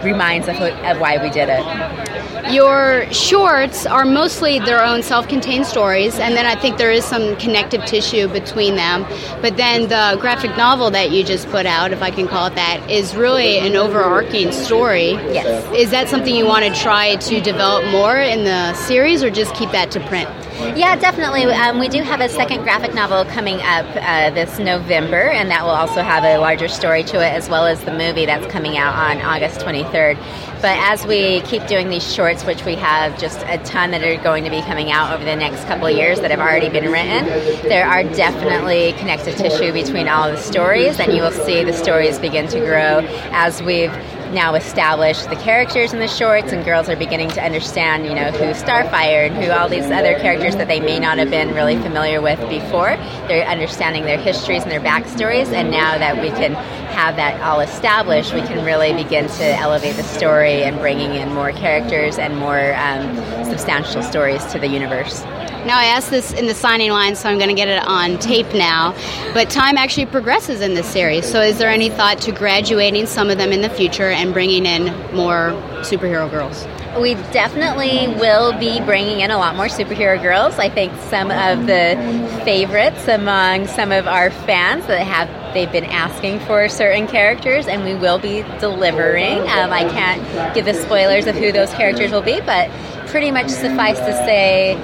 reminds of, of why we did it. Your shorts are mostly their own self contained stories, and then I think there is some connective tissue between them. But then the graphic novel that you just put out, if I can call it that, is really an overarching story. Yes. Is that something you want to try to develop more in the series, or just keep that to print? Yeah, definitely. Um, we do have a second graphic novel coming up uh, this November, and that will also have a larger story to it, as well as the movie that's coming out on August 23rd. But as we keep doing these shorts, which we have just a ton that are going to be coming out over the next couple of years that have already been written, there are definitely connective tissue between all the stories, and you will see the stories begin to grow as we've now established the characters in the shorts, and girls are beginning to understand, you know, who Starfire and who all these other characters that they may not have been really familiar with before. They're understanding their histories and their backstories, and now that we can have that all established, we can really begin to elevate the story and bringing in more characters and more um, substantial stories to the universe. Now, I asked this in the signing line, so I'm going to get it on tape now. But time actually progresses in this series. So, is there any thought to graduating some of them in the future and bringing in more superhero girls? We definitely will be bringing in a lot more superhero girls. I think some of the favorites among some of our fans that have they've been asking for certain characters, and we will be delivering. Um, I can't give the spoilers of who those characters will be, but pretty much suffice to say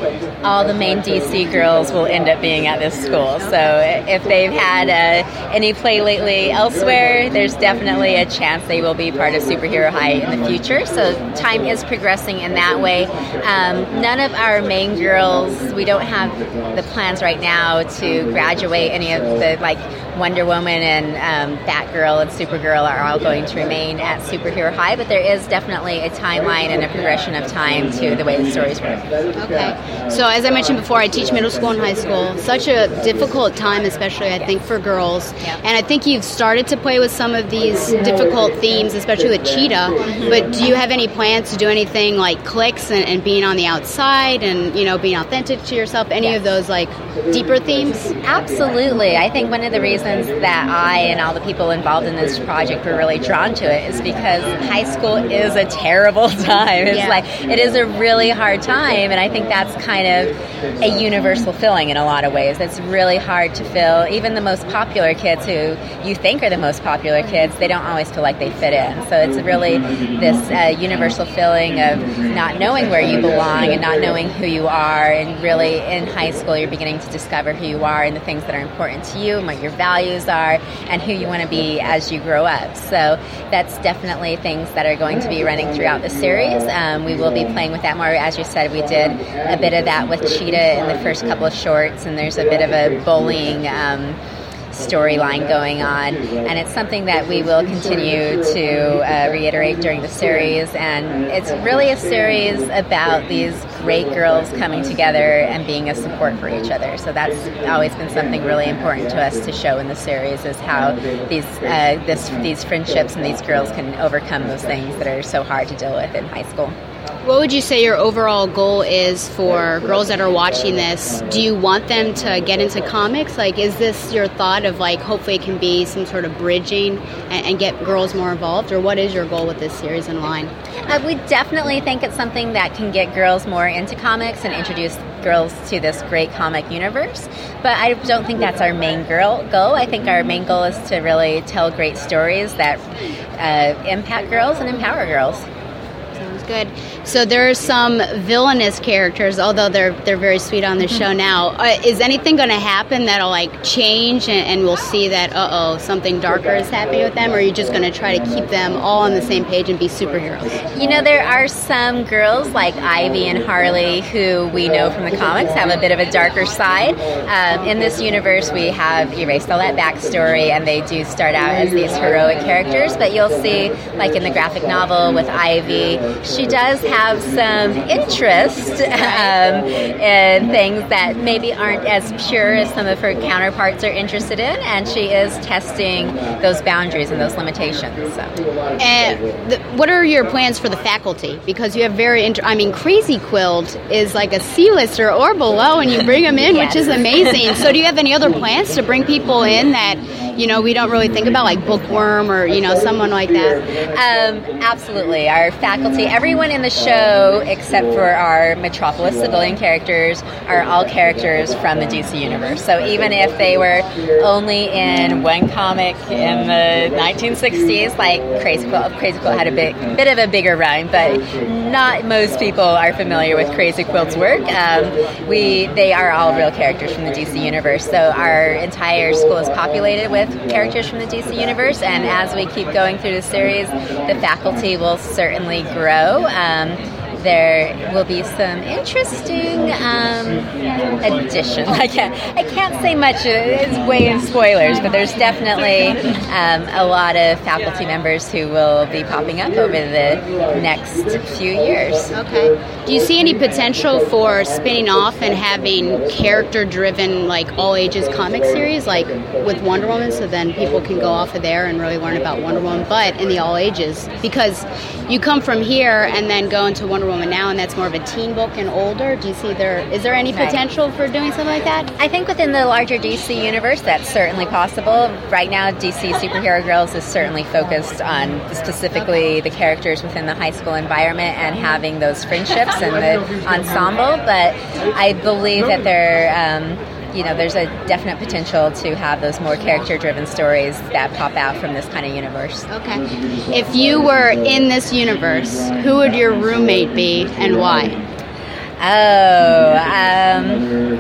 all the main DC girls will end up being at this school. So if they've had uh, any play lately elsewhere, there's definitely a chance they will be part of Superhero High in the future. So time is progressing in that way. Um, none of our main girls, we don't have the plans right now to graduate any of the like Wonder Woman and um, Batgirl and Supergirl are all going to remain at Superhero High, but there is definitely a timeline and a progression of time to the way the stories work. Okay. So, as I mentioned before, I teach middle school and high school. Such a difficult time, especially I think for girls. And I think you've started to play with some of these difficult themes, especially with Cheetah. Mm-hmm. But do you have any plans to do anything like clicks and, and being on the outside and you know being authentic to yourself? Any of those like deeper themes? Absolutely. I think one of the reasons that I and all the people involved in this project were really drawn to it is because high school is a terrible time. It's Yeah. like it is a really hard time, and I think that's kind of a universal feeling in a lot of ways. It's really hard to feel. Even the most popular kids who you think are the most popular kids, they don't always feel like they fit in. So it's really this uh, universal feeling of not knowing where you belong and not knowing who you are. And really, in high school, you're beginning to discover who you are and the things that are important to you and what your values are and who you want to be as you grow up. So that's definitely things that are going to be running throughout the series. Um, we will be playing with that As you said, we did a bit of that with Cheetah in the first couple of shorts, and there's a bit of a bullying. Um, storyline going on, and it's something that we will continue to uh, reiterate during the series. And it's really a series about these great girls coming together and being a support for each other. So that's always been something really important to us to show in the series is how these uh, this these friendships and these girls can overcome those things that are so hard to deal with in high school. What would you say your overall goal is for girls that are watching this? Do you want them to get into comics? Like, is this your thought of like hopefully it can be some sort of bridging and, and get girls more involved, or what is your goal with this series in line? Uh, we definitely think it's something that can get girls more into comics and introduce girls to this great comic universe. But I don't think that's our main girl goal. I think our main goal is to really tell great stories that uh, impact girls and empower girls. Sounds good. So there are some villainous characters, although they're they're very sweet on the show now. Uh, is anything going to happen that'll like change, and, and we'll see that uh oh something darker is happening with them, or are you just going to try to keep them all on the same page and be superheroes? You know, there are some girls like Ivy and Harley who we know from the comics have a bit of a darker side. Um, in this universe, we have erased all that backstory, and they do start out as these heroic characters. But you'll see, like in the graphic novel with Ivy, she does have some interest um, in things that maybe aren't as pure as some of her counterparts are interested in, and she is testing those boundaries and those limitations. So. And the, what are your plans for the faculty? Because you have very, inter- I mean, Crazy Quilt is like a C-lister or below, and you bring them in, which is amazing. So, do you have any other plans to bring people in that you know we don't really think about, like Bookworm or you know someone like that? Um, absolutely. Our faculty, everyone in the show except for our Metropolis civilian characters, are all characters from the DC universe. So even if they were only in one comic in the 1960s, like Crazy Quilt, Crazy Quilt had a big, bit of a bigger run, but not most people are familiar with Crazy Quilt's work. Um, we, they are all real characters from the DC universe. So our entire school is populated with characters from the DC universe, and as we keep going through the series, the faculty will certainly grow. Um, there will be some interesting um, additions. I can't, I can't say much. It's way in spoilers, but there's definitely um, a lot of faculty members who will be popping up over the next few years. Okay. Do you see any potential for spinning off and having character-driven, like all ages comic series, like with Wonder Woman, so then people can go off of there and really learn about Wonder Woman, but in the all ages? Because you come from here and then go into Wonder Woman now, and that's more of a teen book and older. Do you see there? Is there any potential for doing something like that? I think within the larger DC universe, that's certainly possible. Right now, DC Superhero Girls is certainly focused on specifically the characters within the high school environment and having those friendships and the ensemble. But I believe that there, um, you know, there's a definite potential to have those more character-driven stories that pop out from this kind of universe. Okay. If you were in this universe, who would your roommate be and why? Oh, um,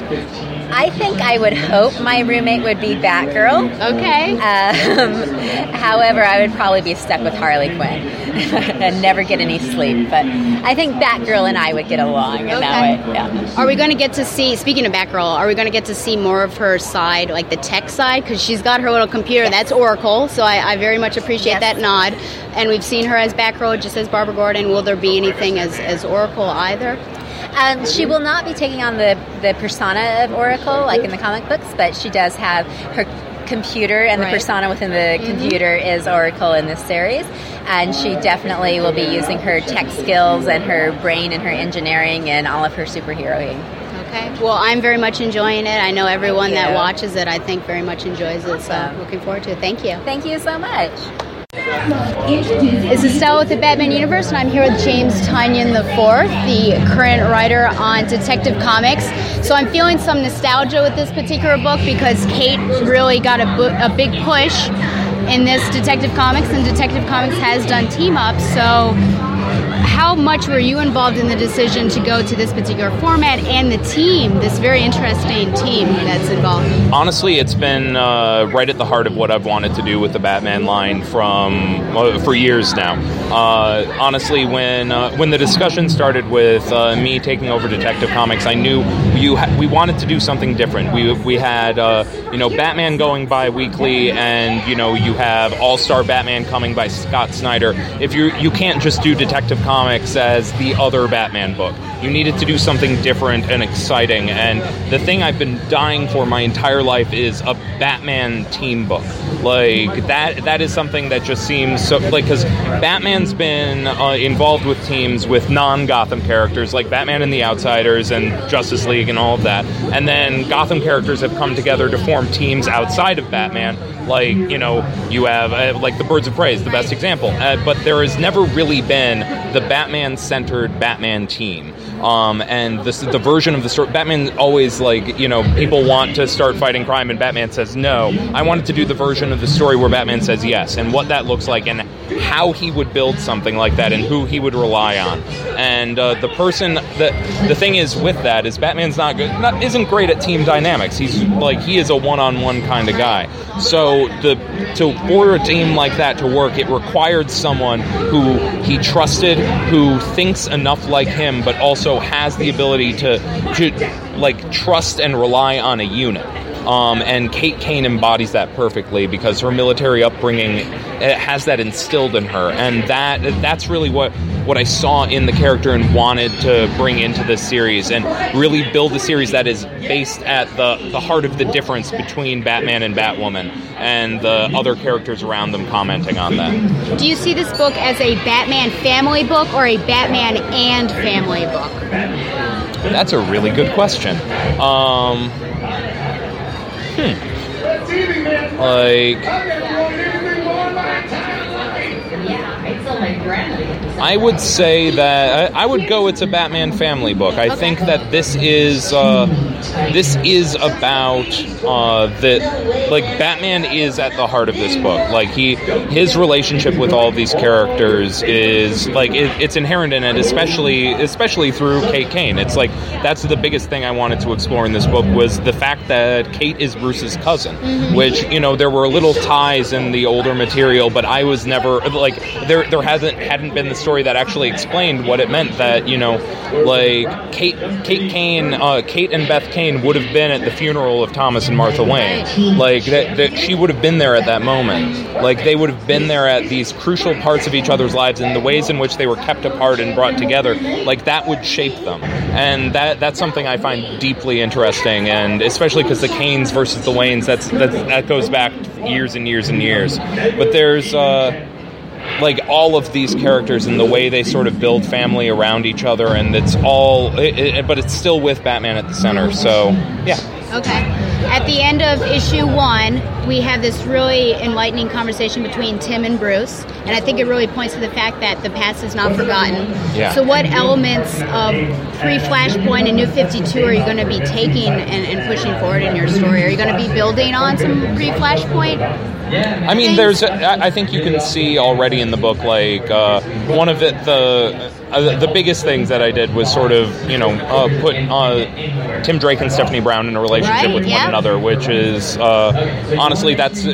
I think I would hope my roommate would be Batgirl. Okay. Um, however, I would probably be stuck with Harley Quinn and never get any sleep. But I think Batgirl and I would get along in that way. Yeah. Are we going to get to see, speaking of Batgirl, are we going to get to see more of her side, like the tech side? Because she's got her little computer. That's Oracle, so I, I very much appreciate that nod. And we've seen her as Batgirl, just as Barbara Gordon. Will there be anything as, as Oracle either? Um, she will not be taking on the, the persona of Oracle like in the comic books, but she does have her computer and the persona within the computer is Oracle in this series. And she definitely will be using her tech skills and her brain and her engineering and all of her superheroing. Okay. Well, I'm very much enjoying it. I know everyone that watches it, I think, very much enjoys it. So looking forward to it. Thank you. Thank you so much. This is Stella with the Batman Universe, and I'm here with James Tynion IV, the current writer on Detective Comics. So I'm feeling some nostalgia with this particular book because Kate really got a, a big push in this Detective Comics, and Detective Comics has done team ups. So, how much were you involved in the decision to go to this particular format and the team, this very interesting team that's involved? honestly, it's been uh, right at the heart of what I've wanted to do with the Batman line from uh, for years now. Uh, honestly, when uh, when the discussion started with uh, me taking over Detective Comics, I knew you ha- we wanted to do something different. We we had uh, you know Batman going bi-weekly, and you know you have All Star Batman coming by Scott Snyder. If you you can't just do Detective Comics as the other Batman book, you needed to do something different and exciting. And the thing I've been dying for my entire life is a Batman team book. Like that that is something that just seems so like because Batman's been uh, involved with teams with non-Gotham characters like Batman and the Outsiders and Justice League and all of that, and then Gotham characters have come together to form teams outside of Batman. Like you know, you have uh, like the Birds of Prey is the best example, uh, but there has never really been the Batman-centered Batman team. Um, and this the version of the story. Batman always like you know people want to start fighting crime, and Batman says no. I wanted to do the version of the story where Batman says yes, and what that looks like, and how he would build something like that, and who he would rely on. And uh, the person that the thing is with that is Batman's not good, not, isn't great at team dynamics. He's like he is a one-on-one kind of guy. So the to for a team like that to work, it required someone who he trusted, who thinks enough like him, but also has the ability to, to like trust and rely on a unit. Um, and Kate Kane embodies that perfectly because her military upbringing has that instilled in her, and that that's really what what I saw in the character and wanted to bring into this series and really build a series that is based at the the heart of the difference between Batman and Batwoman and the other characters around them commenting on that. Do you see this book as a Batman family book or a Batman and family book? That's a really good question. Um, hmm. Like, I would say that I, I would go. It's a Batman family book. I think that this is uh, this is about uh, the like Batman is at the heart of this book. Like he, his relationship with all of these characters is like it, it's inherent in it, especially especially through Kate Kane. It's like that's the biggest thing I wanted to explore in this book was the fact that Kate is Bruce's cousin, Mhm. which you know there were little ties in the older material, but I was never like there there hasn't hadn't been the story that actually explained what it meant that you know like Kate Kate Kane uh, Kate and Beth Kane would have been at the funeral of Thomas and Martha Wayne. Like that, that she would have been there at that moment. Like they would have been there at these crucial parts of each other's lives and the ways in which they were kept apart and brought together. Like that would shape them. And that that's something I find deeply interesting. And especially because the Kanes versus the Waynes that's, that's that goes back years and years and years. But there's uh like all of these characters and the way they sort of build family around each other and it's all it, it, but it's still with batman at the center so yeah Okay. At the end of issue one, we have this really enlightening conversation between Tim and Bruce, and I think it really points to the fact that the past is not forgotten. Yeah. So, what elements of pre Flashpoint and New 52 are you going to be taking and, and pushing forward in your story? Are you going to be building on some pre Flashpoint? I mean, there's. I I think you can see already in the book, like uh, one of it. The uh, the biggest things that I did was sort of, you know, uh, put uh, Tim Drake and Stephanie Brown in a relationship Right, with yeah. one another, which is uh, honestly that's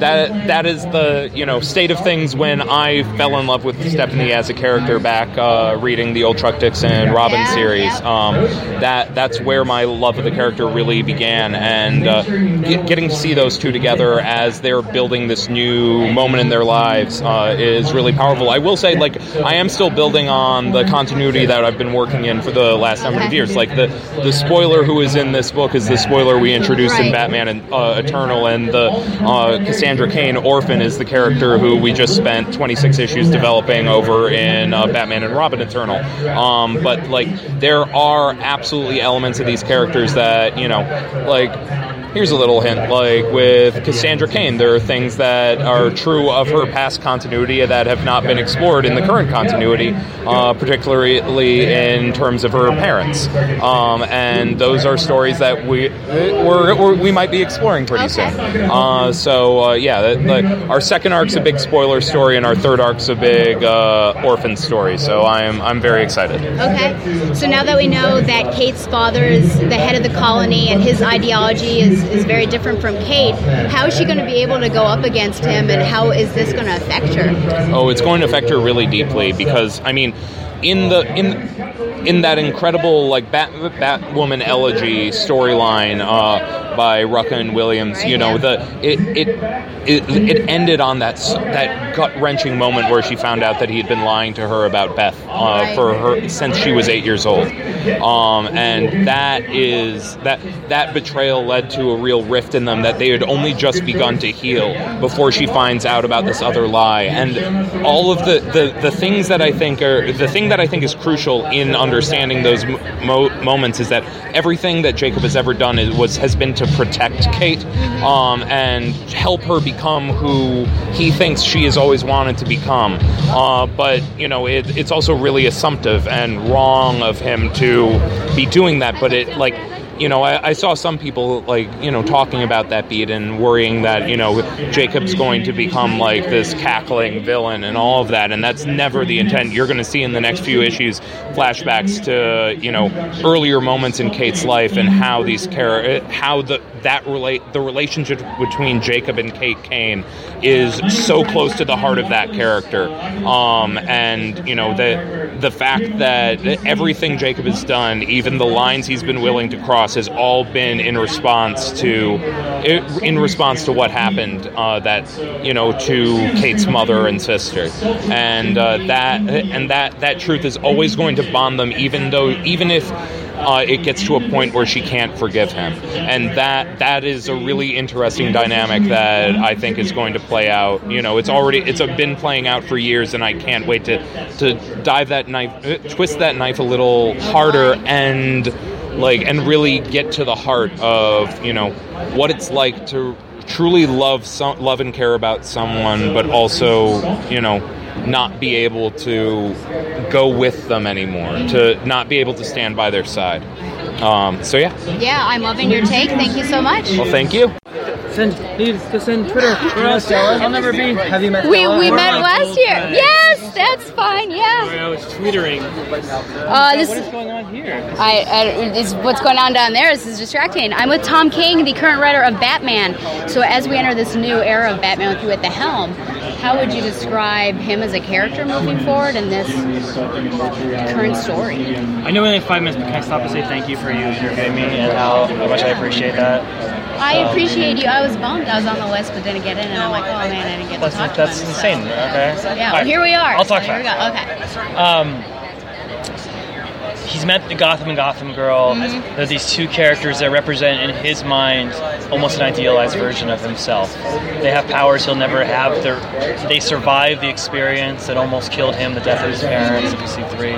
that that is the you know state of things when I fell in love with Stephanie as a character back uh, reading the old Chuck Dixon and Robin Yeah, series. Um, that that's where my love of the character really began, and uh, get, getting to see those two together as they're building this new moment in their lives uh, is really powerful. I will say, like, I am still building on the continuity that I've been working in for the last number of years. Like the the spoiler who is in this book is the spoiler we introduced in Batman and uh, Eternal, and the uh, Cassandra Cain orphan is the character who we just spent 26 issues developing over in uh, Batman and Robin Eternal. Um, but like, there are absolutely elements of these characters that you know, like. Here's a little hint. Like with Cassandra Cain, there are things that are true of her past continuity that have not been explored in the current continuity, uh, particularly in terms of her parents. Um, and those are stories that we we're, we're, we might be exploring pretty soon. Uh, so uh, yeah, that, like, our second arc's a big spoiler story, and our third arc's a big uh, orphan story. So I'm I'm very excited. Okay. So now that we know that Kate's father is the head of the colony and his ideology is, is very different from Kate, how is she going to be able to go up against him and how is this going to affect her? Oh, it's going to affect her really deeply because I mean, in the in in that incredible like Bat, Batwoman elegy storyline uh, by Rucka and Williams, you know, the it it it, it ended on that that gut wrenching moment where she found out that he had been lying to her about Beth uh, for her since she was eight years old, um, and that is that that betrayal led to a real rift in them that they had only just begun to heal before she finds out about this other lie, and all of the the, the things that I think are the thing that I think is crucial in understanding those mo- moments is that everything that Jacob has ever done is, was has been to protect Kate um, and help her become who he thinks she has always wanted to become. Uh, but you know, it, it's also really assumptive and wrong of him to be doing that. But it like you know, I, I saw some people like you know talking about that beat and worrying that you know Jacob's going to become like this cackling villain and all of that, and that's never the intent. You're going to see in the next few issues flashbacks to you know earlier moments in Kate's life and how these char- how the that relate the relationship between Jacob and Kate Kane is so close to the heart of that character, um, and you know the the fact that everything Jacob has done, even the lines he's been willing to cross, has all been in response to in response to what happened uh, that you know to Kate's mother and sister, and uh, that and that that truth is always going to bond them, even though even if uh, it gets to a point where she can't forgive him, and that that is a really interesting dynamic that I think is going to play out. You know, it's already it's been playing out for years, and I can't wait to to dive that knife, uh, twist that knife a little harder, and like and really get to the heart of you know what it's like to truly love some love and care about someone, but also you know not be able to go with them anymore, to not be able to stand by their side. Um, so yeah. Yeah, I'm loving your take. Thank you so much. Well, thank you. Send need to send Twitter. Or else I'll never be. Have you met? We, Stella? we met last year. Yes, that's fine. Yeah. I was tweetering. Uh, this what is going on here? I, I is what's going on down there. This is distracting. I'm with Tom King, the current writer of Batman. So as we enter this new era of Batman with you at the helm, how would you describe him as a character moving forward in this current story? I know we only have five minutes, but can I stop and say thank you for you interviewing me and how much I appreciate that. I Um, appreciate you. I was bummed I was on the list but didn't get in, and I'm like, oh man, I didn't get to That's, talk to that's him. insane. Okay. So, yeah, well, right. here we are. I'll talk so here fast. we go. Okay. Um, he's met the Gotham and Gotham Girl. Mm-hmm. They're these two characters that represent, in his mind, almost an idealized version of himself. They have powers he'll never have. They're, they survive the experience that almost killed him, the death of his parents, in PC3.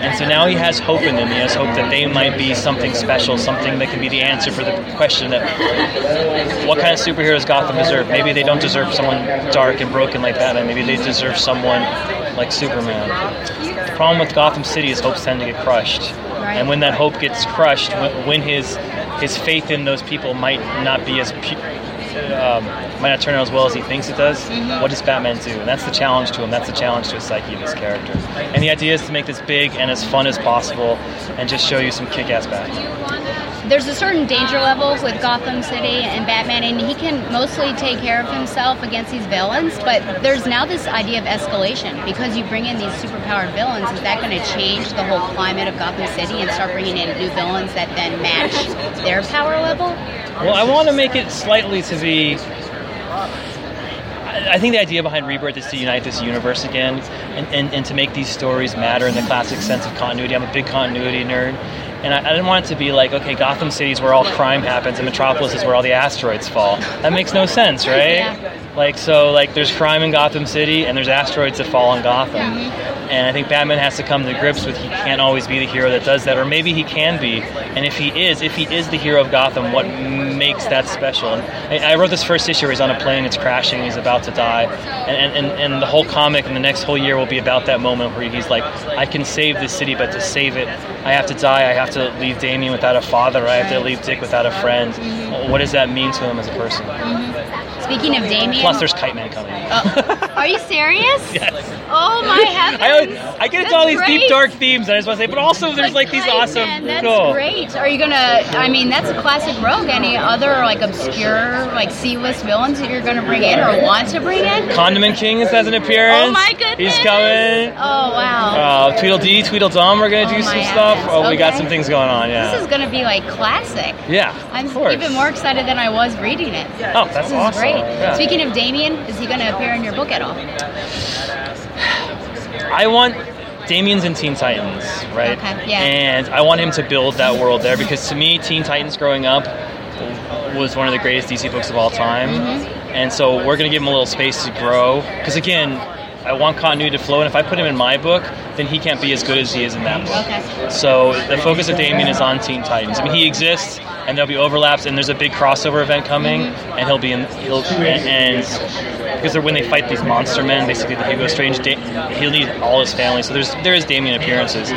And so now he has hope in them. He has hope that they might be something special, something that can be the answer for the question that what kind of superheroes Gotham deserve? Maybe they don't deserve someone dark and broken like Batman. Maybe they deserve someone like Superman. The problem with Gotham City is hopes tend to get crushed. And when that hope gets crushed, when, when his his faith in those people might not be as pu- um, might not turn out as well as he thinks it does. Mhm. What does Batman do? And that's the challenge to him. That's the challenge to his psyche of this character. And the idea is to make this big and as fun as possible, and just show you some kick-ass Batman. There's a certain danger level with Gotham City and Batman, and he can mostly take care of himself against these villains. But there's now this idea of escalation because you bring in these superpowered villains. Is that going to change the whole climate of Gotham City and start bringing in new villains that then match their power level? Well, I want to make it slightly to be. I think the idea behind Rebirth is to unite this universe again and, and, and to make these stories matter in the classic sense of continuity. I'm a big continuity nerd. And I, I didn't want it to be like, okay, Gotham City is where all crime happens and Metropolis is where all the asteroids fall. That makes no sense, right? Yeah. Like, so, like, there's crime in Gotham City and there's asteroids that fall on Gotham. And I think Batman has to come to grips with he can't always be the hero that does that, or maybe he can be. And if he is, if he is the hero of Gotham, what makes that special? And I wrote this first issue where he's on a plane, it's crashing, he's about to die. And, and, and, the whole comic and the next whole year will be about that moment where he's like, I can save this city, but to save it, I have to die. I have to leave Damian without a father. I have to leave Dick without a friend. What does that mean to him as a person? Speaking of Damian, Plus, there's Kite Man coming. Oh. are you serious? Yes. Oh my heavens! I, I get into all these deep, dark themes, and I just want to say, but also there's like these awesome, Man, that's cool. great. Are you gonna? I mean, that's a classic rogue. Any other like obscure like C-list villains that you're gonna bring in or want to bring in? Condiment King has an appearance. Oh my goodness. He's coming. Oh wow. Uh, Tweedledee, Tweedledum, we're gonna do Oh, some my stuff. heavens. Oh, we got some things going on. Yeah. This is gonna be like classic. yeah. I'm even more excited than I was reading it. Oh, that's this is awesome. great. Yeah. Speaking of Damian, is he going to appear in your book at all? I want Damian's in Teen Titans, right? Okay, yeah. And I want him to build that world there because to me, Teen Titans growing up was one of the greatest DC books of all time. Mm-hmm. And so we're going to give him a little space to grow. Because again, I want continuity to flow, and if I put him in my book, then he can't be as good as he is in that book. Okay. So the focus of Damian is on Teen Titans. I mean, he exists, and there'll be overlaps, and there's a big crossover event coming, and he'll be in. He'll and because they're when they fight these monster men, basically the Hugo Strange, he'll need all his family. So there's there is Damian appearances,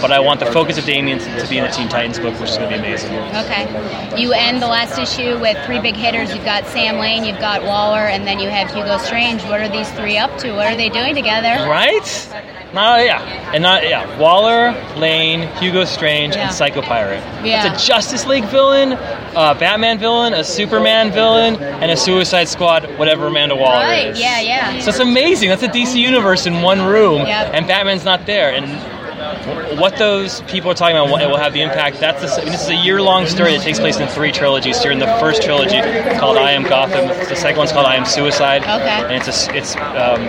but I want the focus of Damian to be in the Teen Titans book, which is going to be amazing. Okay. You end the last issue with three big hitters. You've got Sam Lane, you've got Waller, and then you have Hugo Strange. What are these three up to? What are they doing together? Right? No, yeah, and not yeah. Waller, Lane, Hugo Strange, Yeah. and Psycho Pirate. Yeah. It's a Justice League villain, a Batman villain, a Superman villain, and a Suicide Squad, whatever Amanda Waller Right, is. yeah, yeah. So it's amazing. That's a DC universe in one room, Yep. and Batman's not there. And what those people are talking about, what will have the impact. That's the, I mean, this is a year-long story that takes place in three trilogies. Here in the first trilogy called I Am Gotham. The second one's called I Am Suicide. Okay. And it's a, it's um,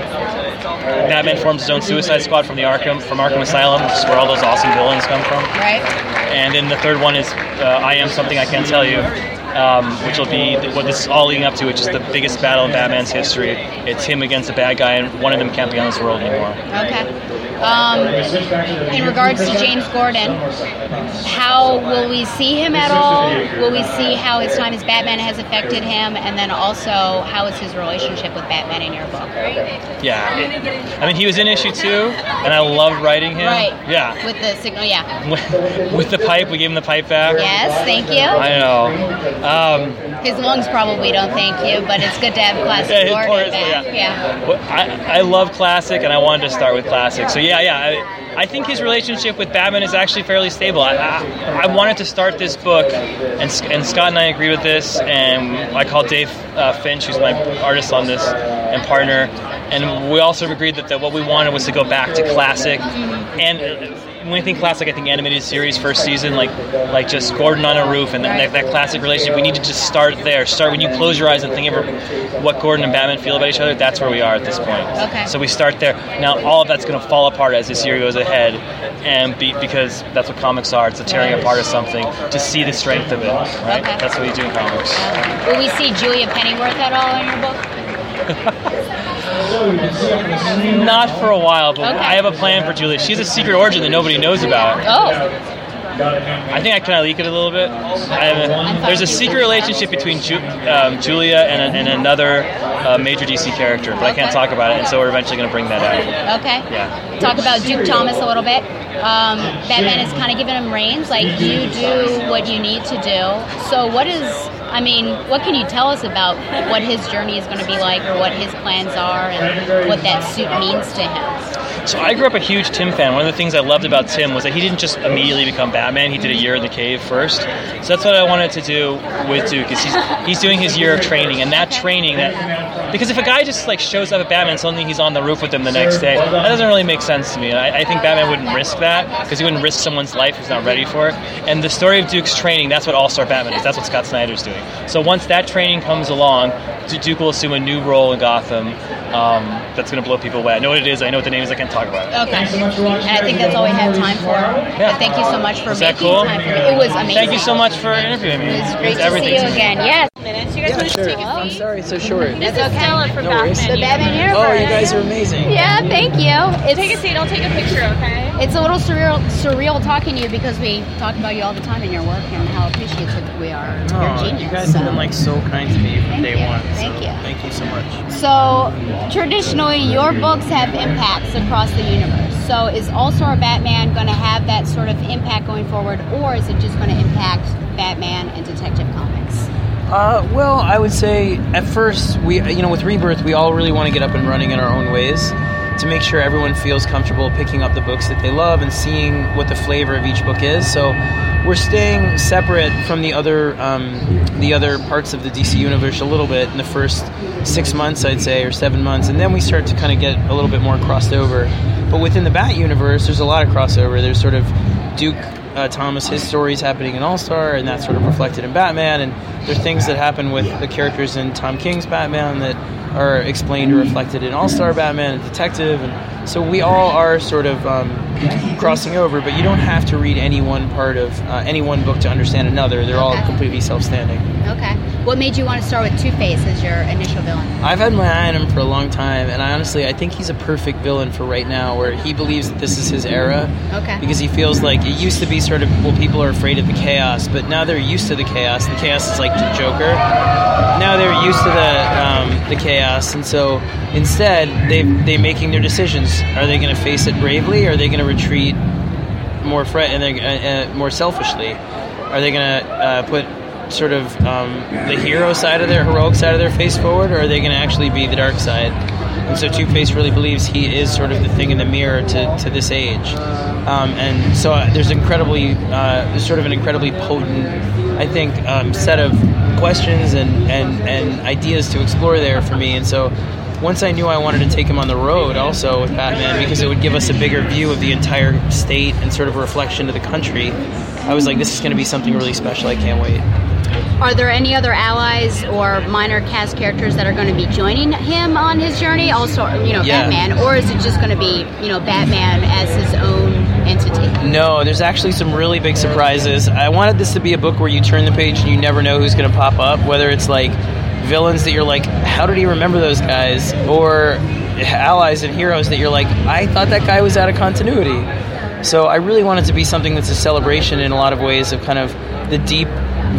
Batman forms his own Suicide Squad from the Arkham from Arkham Asylum, which is where all those awesome villains come from. Right. And then the third one is uh, I Am Something I Can't Tell You, um, which will be what this is all leading up to, which is the biggest battle in Batman's history. It's him against a bad guy, and one of them can't be on this world anymore. Okay. Um, in regards to James Gordon, how will we see him at all? Will we see how his time as Batman has affected him, and then also how is his relationship with Batman in your book? Yeah. I mean, he was in issue two, and I love writing him. Right. Yeah. With the signal, yeah. With, the pipe, we gave him the pipe back. Yes, thank you. I know. Um, His lungs probably don't thank you, but it's good to have classic Yeah, Gordon back. yeah. yeah. Well, I, I love classic, and I wanted to start with classic. So yeah, yeah. I, I think his relationship with Batman is actually fairly stable. I, I, I wanted to start this book, and, and Scott and I agreed with this, and I called Dave uh, Finch, who's my artist on this and partner, and we also agreed that, that what we wanted was to go back to classic. And when we think classic, I think animated series first season, like like just Gordon on a roof and that, that, that classic relationship. We need to just start there. Start when you close your eyes and think of what Gordon and Batman feel about each other. That's where we are at this point. Okay. So we start there. Now all of that's going to fall apart as this year goes ahead, and be, because that's what comics are. It's a tearing apart of something to see the strength of it. Right. Okay. That's what we do in comics. Um, will we see Julia Pennyworth at all in your book? Not for a while, but Okay. I have a plan for Julia. She's a secret origin that nobody knows about. Oh. I think I can leak it a little bit. A, there's a secret relationship between Ju- um, Julia and, and another uh, major DC character, but I can't talk about it, and so we're eventually going to bring that out. Okay. Yeah. Talk about Duke Thomas a little bit. Um, Batman is kind of giving him reins, like you do what you need to do. So, what is, I mean, what can you tell us about what his journey is going to be like, or what his plans are, and what that suit means to him? So I grew up a huge Tim fan. One of the things I loved about Tim was that he didn't just immediately become Batman. He did a year in the cave first. So that's what I wanted to do with Duke. Is he's, he's doing his year of training, and that training that because if a guy just like shows up at Batman suddenly he's on the roof with him the next day, that doesn't really make sense to me. I, I think Batman wouldn't risk that because he wouldn't risk someone's life who's not ready for it. And the story of Duke's training, that's what All Star Batman is. That's what Scott Snyder's doing. So once that training comes along, Duke will assume a new role in Gotham. Um, that's going to blow people away. I know what it is. I know what the name is. I can't talk about it. Okay. And I think that's all we have time for. Yeah. Thank you so much for Is that making cool? time for me. It was amazing. Thank you so much for interviewing me. It was great to everything see you me. again. Yes. Minutes. You guys want to sure. take a I'm sorry, it's so short. This is Stella from No. Batman. The Batman universe. Oh, you guys are amazing. Yeah, thank you. It's, Take a seat. I'll take a picture. Okay. It's a little surreal, surreal talking to you because we talk about you all the time in your work and how appreciative we are. of your Oh, genius. you guys have been like so kind to me from day one. Thank so you. Thank you so much. So, traditionally, your books have impacts across the universe. So, is All Star Batman going to have that sort of impact going forward, or is it just going to impact Batman and Detective Comics? Uh, well, I would say at first we, you know, with Rebirth, we all really want to get up and running in our own ways to make sure everyone feels comfortable picking up the books that they love and seeing what the flavor of each book is. So we're staying separate from the other um, the other parts of the DC universe a little bit in the first six months, I'd say, or seven months, and then we start to kind of get a little bit more crossed over. But within the Bat universe, there's a lot of crossover. There's sort of Duke uh, Thomas, his stories happening in All Star, and that's sort of reflected in Batman. And there are things that happen with the characters in Tom King's Batman that are explained or reflected in All Star Batman and Detective. And so we all are sort of um, crossing over, but you don't have to read any one part of uh, any one book to understand another. They're all completely self standing. Okay. What made you want to start with Two Face as your initial villain? I've had my eye on him for a long time, and I honestly I think he's a perfect villain for right now, where he believes that this is his era. Okay. Because he feels like it used to be sort of well, people are afraid of the chaos, but now they're used to the chaos. The chaos is like the Joker. Now they're used to the um, the chaos, and so instead they they making their decisions. Are they going to face it bravely? Or are they going to retreat more fre- and uh, uh, more selfishly? Are they going to uh, put sort of um, the hero side of their heroic side of their face forward, or are they going to actually be the dark side? And so Two Face really believes he is sort of the thing in the mirror to, to this age, um, and so uh, there's incredibly uh, there's sort of an incredibly potent, I think, um, set of questions and, and, and ideas to explore there for me, and so once I knew I wanted to take him on the road also with Batman because it would give us a bigger view of the entire state and sort of a reflection of the country, I was like, this is going to be something really special. I can't wait. Are there any other allies or minor cast characters that are going to be joining him on his journey? Also, you know, Yeah. Batman, or is it just going to be, you know, Batman as his own entity? No, there's actually some really big surprises. I wanted this to be a book where you turn the page and you never know who's going to pop up, whether it's like villains that you're like, how did he remember those guys? Or allies and heroes that you're like, I thought that guy was out of continuity. So I really want it to be something that's a celebration in a lot of ways of kind of the deep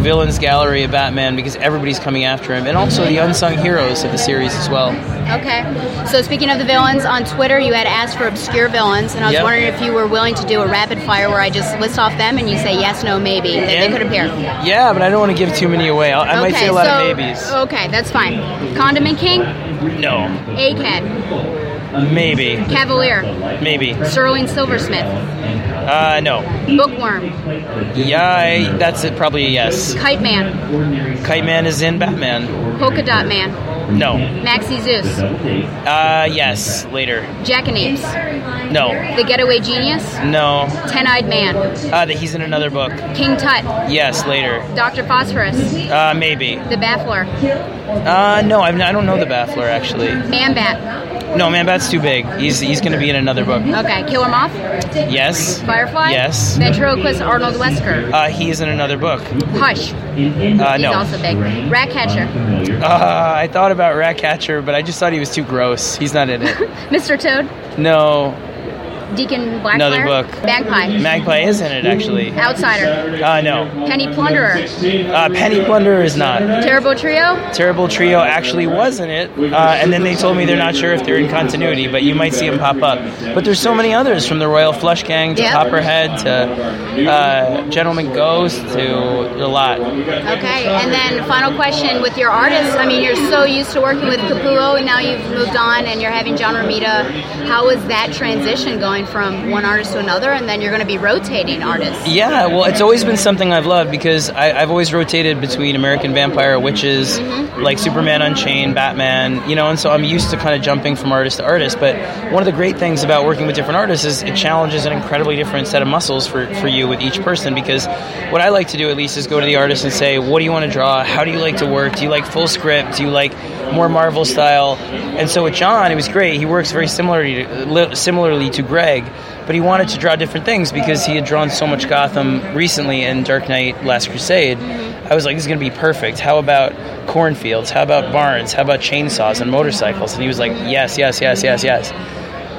villains gallery of Batman because everybody's coming after him, and also the unsung heroes of the series as well. Okay. So speaking of the villains, on Twitter you had asked for obscure villains, and I was Yep. wondering if you were willing to do a rapid fire where I just list off them and you say yes, no, maybe that they could appear. Yeah, but I don't want to give too many away. I might okay, say a lot so, of maybes. Okay, that's fine. Condiment King, No, Egghead, maybe, Cavalier, maybe. Sterling Silversmith, Uh, no. Bookworm, Yeah, I, that's it. Probably a yes. Kite Man, Kite Man is in Batman. Polka Dot Man, No. Maxie Zeus, Uh, yes. Later. Jackanapes, No. The Getaway Genius, No. Ten Eyed Man, Uh, that he's in another book. King Tut, Yes. Later. Dr. Phosphorus, Uh, maybe. The Baffler, Uh, no. I've, I don't know the Baffler actually. Man Bat. No, man, Bat's too big. He's he's going to be in another book. Okay, Killer Moth, Yes. Firefly, Yes. Ventriloquist Arnold Wesker, Uh, he is in another book. Hush, Uh, he's no. also big, Ratcatcher, Uh, I thought about Ratcatcher, but I just thought he was too gross. He's not in it. Mr. Toad, No. Deacon Blackfire, Another book. Magpie, Magpie is in it actually. Outsider, Uh, no. Penny Plunderer, Uh, Penny Plunderer is not. Terrible Trio, Terrible Trio actually was in it, uh, and then they told me they're not sure if they're in continuity, but you might see them pop up. But there's so many others, from the Royal Flush Gang to Yep. Copperhead to uh, Gentleman Ghost to a lot. Okay, and then final question with your artists. I mean, you're so used to working with Capullo, and now you've moved on, and you're having John Romita. How is that transition going from one artist to another, and then you're going to be rotating artists? Yeah, well, it's always been something I've loved because I, I've always rotated between American Vampire, Wytches, mm-hmm. like Superman Unchained, Batman, you know, and so I'm used to kind of jumping from artist to artist. But one of the great things about working with different artists is it challenges an incredibly different set of muscles for, for you with each person because what I like to do at least is go to the artist and say, what do you want to draw? How do you like to work? Do you like full script? Do you like more Marvel style? And so with John, it was great. He works very similarly to, similarly to Greg, but he wanted to draw different things because he had drawn so much Gotham recently in Dark Knight Last Crusade. I was like, this is going to be perfect. How about cornfields? How about barns? How about chainsaws and motorcycles? And he was like, yes, yes, yes, yes, yes.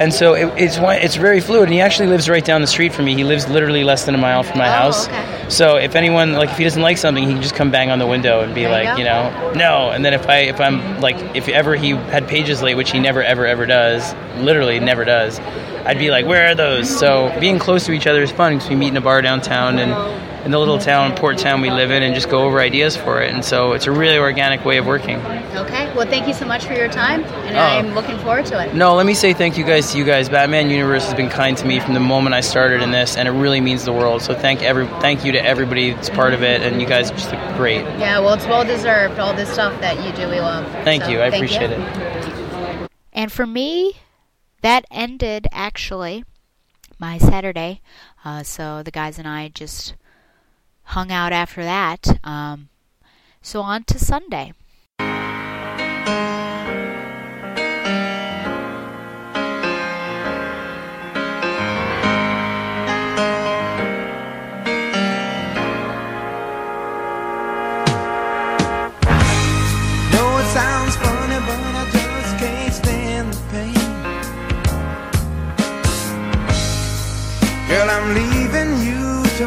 And so it, it's one, it's very fluid. And he actually lives right down the street from me. He lives literally less than a mile from my Oh, house. So if anyone like if he doesn't like something, he can just come bang on the window and be There like, go. you know, no. And then if I if I'm like if ever he had pages late, which he never ever ever does, literally never does, I'd be like, where are those? So being close to each other is fun because we meet in a bar downtown and in the little town, port town we live in, and just go over ideas for it. And so it's a really organic way of working. Okay, well, thank you so much for your time, and Oh. I'm looking forward to it. No, let me say thank you guys to you guys. Batman Universe has been kind to me from the moment I started in this, and it really means the world. So thank every thank you to everybody that's part of it, and you guys are just great. Yeah, well, it's well deserved. All this stuff that you do, we love. Thank So, you, I thank appreciate you. it. And for me, that ended actually my Saturday. Uh, so the guys and I just hung out after that. Um, so on to Sunday.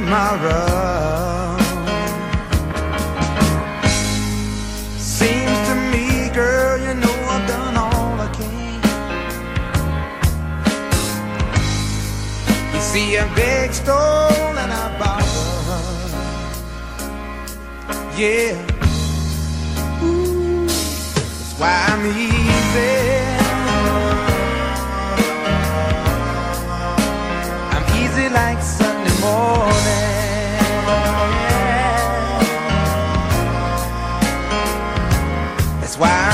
know see, a big stole, and I borrowed. Yeah. Ooh, That's why I'm easy. I'm easy like Sunday morning. That's why I'm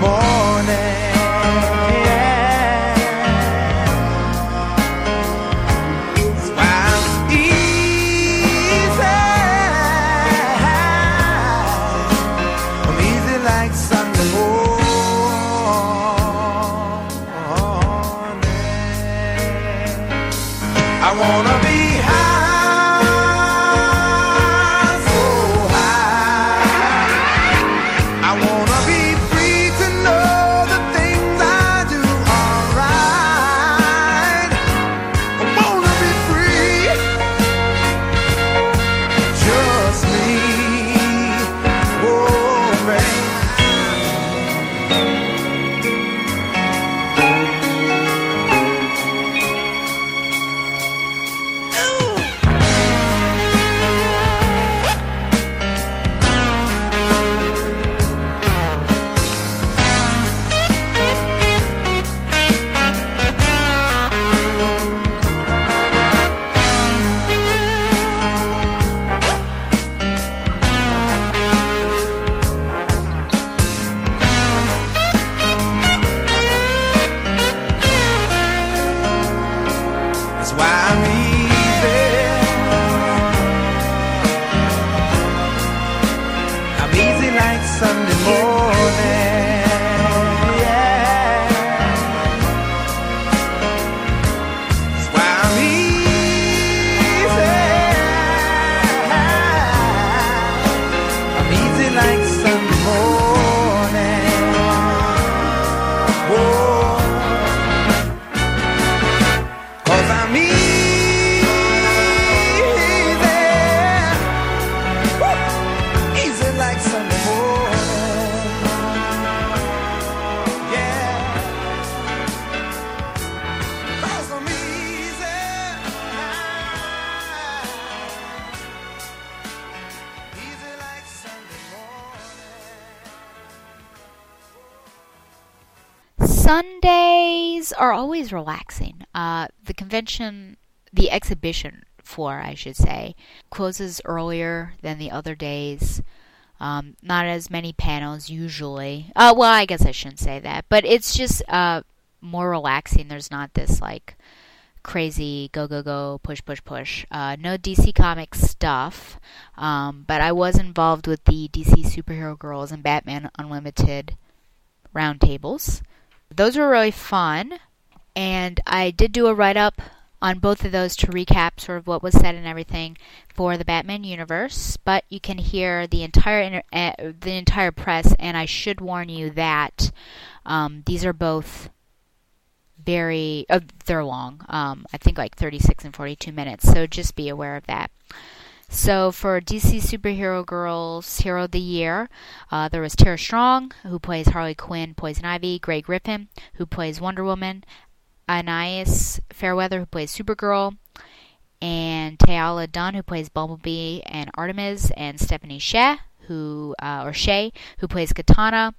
Morning. Relaxing. Uh, the convention, the exhibition floor, I should say, closes earlier than the other days. Um, not as many panels usually. Uh, well, I guess I shouldn't say that, but it's just uh, more relaxing. There's not this like crazy go go go push push push. Uh, no DC Comics stuff, um, but I was involved with the DC Superhero Girls and Batman Unlimited roundtables. Those were really fun, and I did do a write up on both of those to recap sort of what was said and everything for the Batman universe. But you can hear the entire inter- uh, the entire press, and I should warn you that um, these are both very uh, they're long. Um, I think like 36 and 42 minutes. So just be aware of that. So for DC Superhero Girls Hero of the Year, uh, there was Tara Strong, who plays Harley Quinn, Poison Ivy, Grey Griffin, who plays Wonder Woman, Anais Fairweather, who plays Supergirl, and Teala Dunn, who plays Bumblebee and Artemis, and Stephanie Sheh, who uh, or Shea, who plays Katana.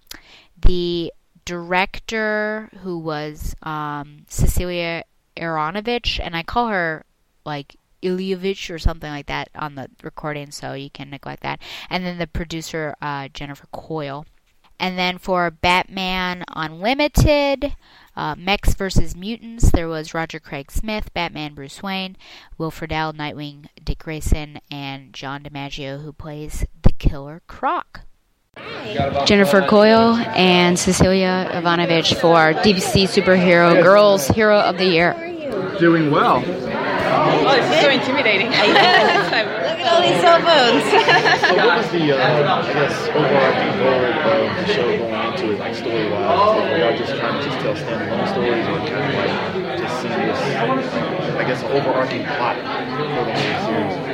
The director, who was um, Cecilia Aranovich, and I call her like Ilyevich or something like that on the recording, so you can neglect that. And then the producer, uh, Jennifer Coyle. And then for Batman Unlimited, uh, Mechs versus Mutants, there was Roger Craig Smith, Batman Bruce Wayne, Will Friedle, Nightwing Dick Grayson, and John DiMaggio, who plays the Killer Croc. Jennifer Coyle and Cecilia Ivanovich for DC Superhero Girls Hero of the Year. Doing well. Oh, this is so intimidating. Look at all these cell phones. So what was the, uh, I guess, overarching goal of the show going into it, like story-wise? Like, were y'all just trying to just tell standalone stories, or kind of like just see this, I guess, overarching plot for the whole series?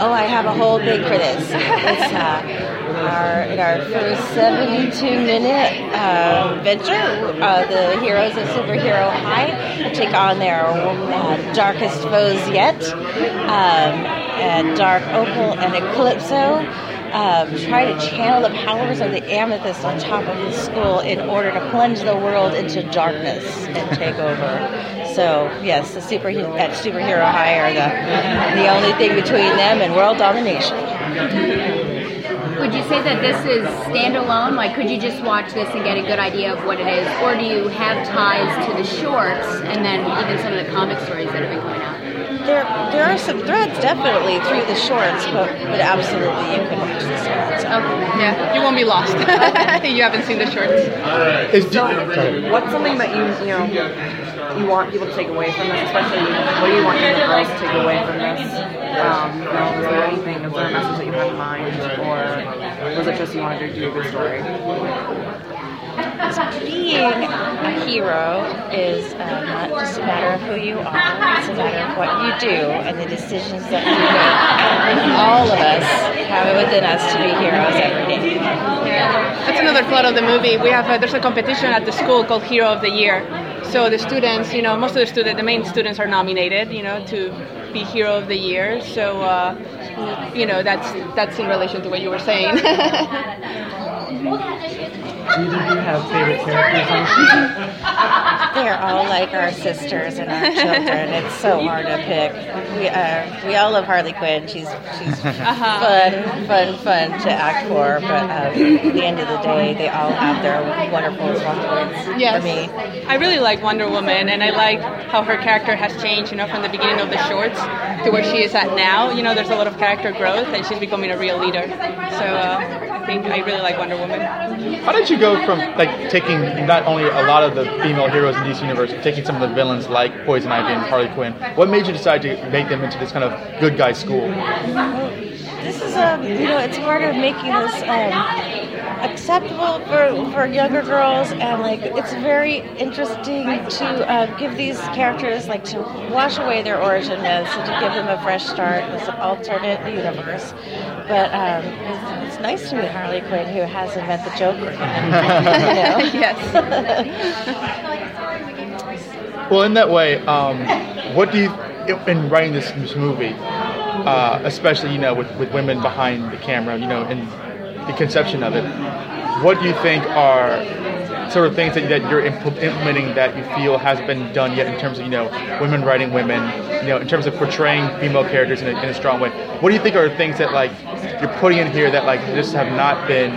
Oh, I have a whole thing for this. It's uh, our in our first 72 minute uh, venture. Uh, the heroes of Superhero High take on their uh, darkest foes yet. Um, and Dark Opal and Eclipso um, try to channel the powers of the amethyst on top of the school in order to plunge the world into darkness and take over. So yes, the super at superhero high are the the only thing between them and world domination. Would you say that this is standalone? Like, could you just watch this and get a good idea of what it is, or do you have ties to the shorts and then even some of the comic stories that have been coming out? There, there are some threads definitely through the shorts, but, but absolutely you can watch the shorts. Okay. Yeah, you won't be lost. you haven't seen the shorts. So, what's something that you you know you want people to take away from this, especially what do you want young girls to take away from this? Um, you know, is there anything, is there a message that you have in mind, or was it just you wanted to do a good story? Being a hero is uh, not just a matter of who you are, it's a matter of what you do and the decisions that you make. All of us have it within us to be heroes every day. That's another plot of the movie. We have a, there's a competition at the school called Hero of the Year. So the students, you know, most of the students, the main students are nominated, you know, to be Hero of the Year. So, uh, you know, that's that's in relation to what you were saying. Do you have favorite characters on the They're all like our sisters and our children. It's so hard to pick. We uh, we all love Harley Quinn. She's she's fun, fun, fun to act for. But um, at the end of the day, they all have their wonderful points Yes. for me. I really like Wonder Woman, and I like how her character has changed, you know, from the beginning of the shorts to where she is at now. You know, there's a lot of character growth, and she's becoming a real leader. So uh, I think I really like Wonder Woman. How did you go from like taking not only a lot of the female heroes in DC Universe, but taking some of the villains like Poison Ivy and Harley Quinn? What made you decide to make them into this kind of good guy school? This is um, you know, it's part of making this um, acceptable for, for younger girls, and like it's very interesting to uh, give these characters like to wash away their origin myths and to give them a fresh start with an alternate universe. But um, it's, it's nice to meet Harley Quinn, who hasn't met the Joker. yet, you know? Well, in that way, um, what do you, in writing this, this movie, uh, especially you know with, with women behind the camera, you know, in the conception of it, what do you think are sort of things that, that you're impl- implementing that you feel hasn't been done yet in terms of you know women writing women, you know, in terms of portraying female characters in a, in a strong way? What do you think are things that like you're putting in here that like just have not been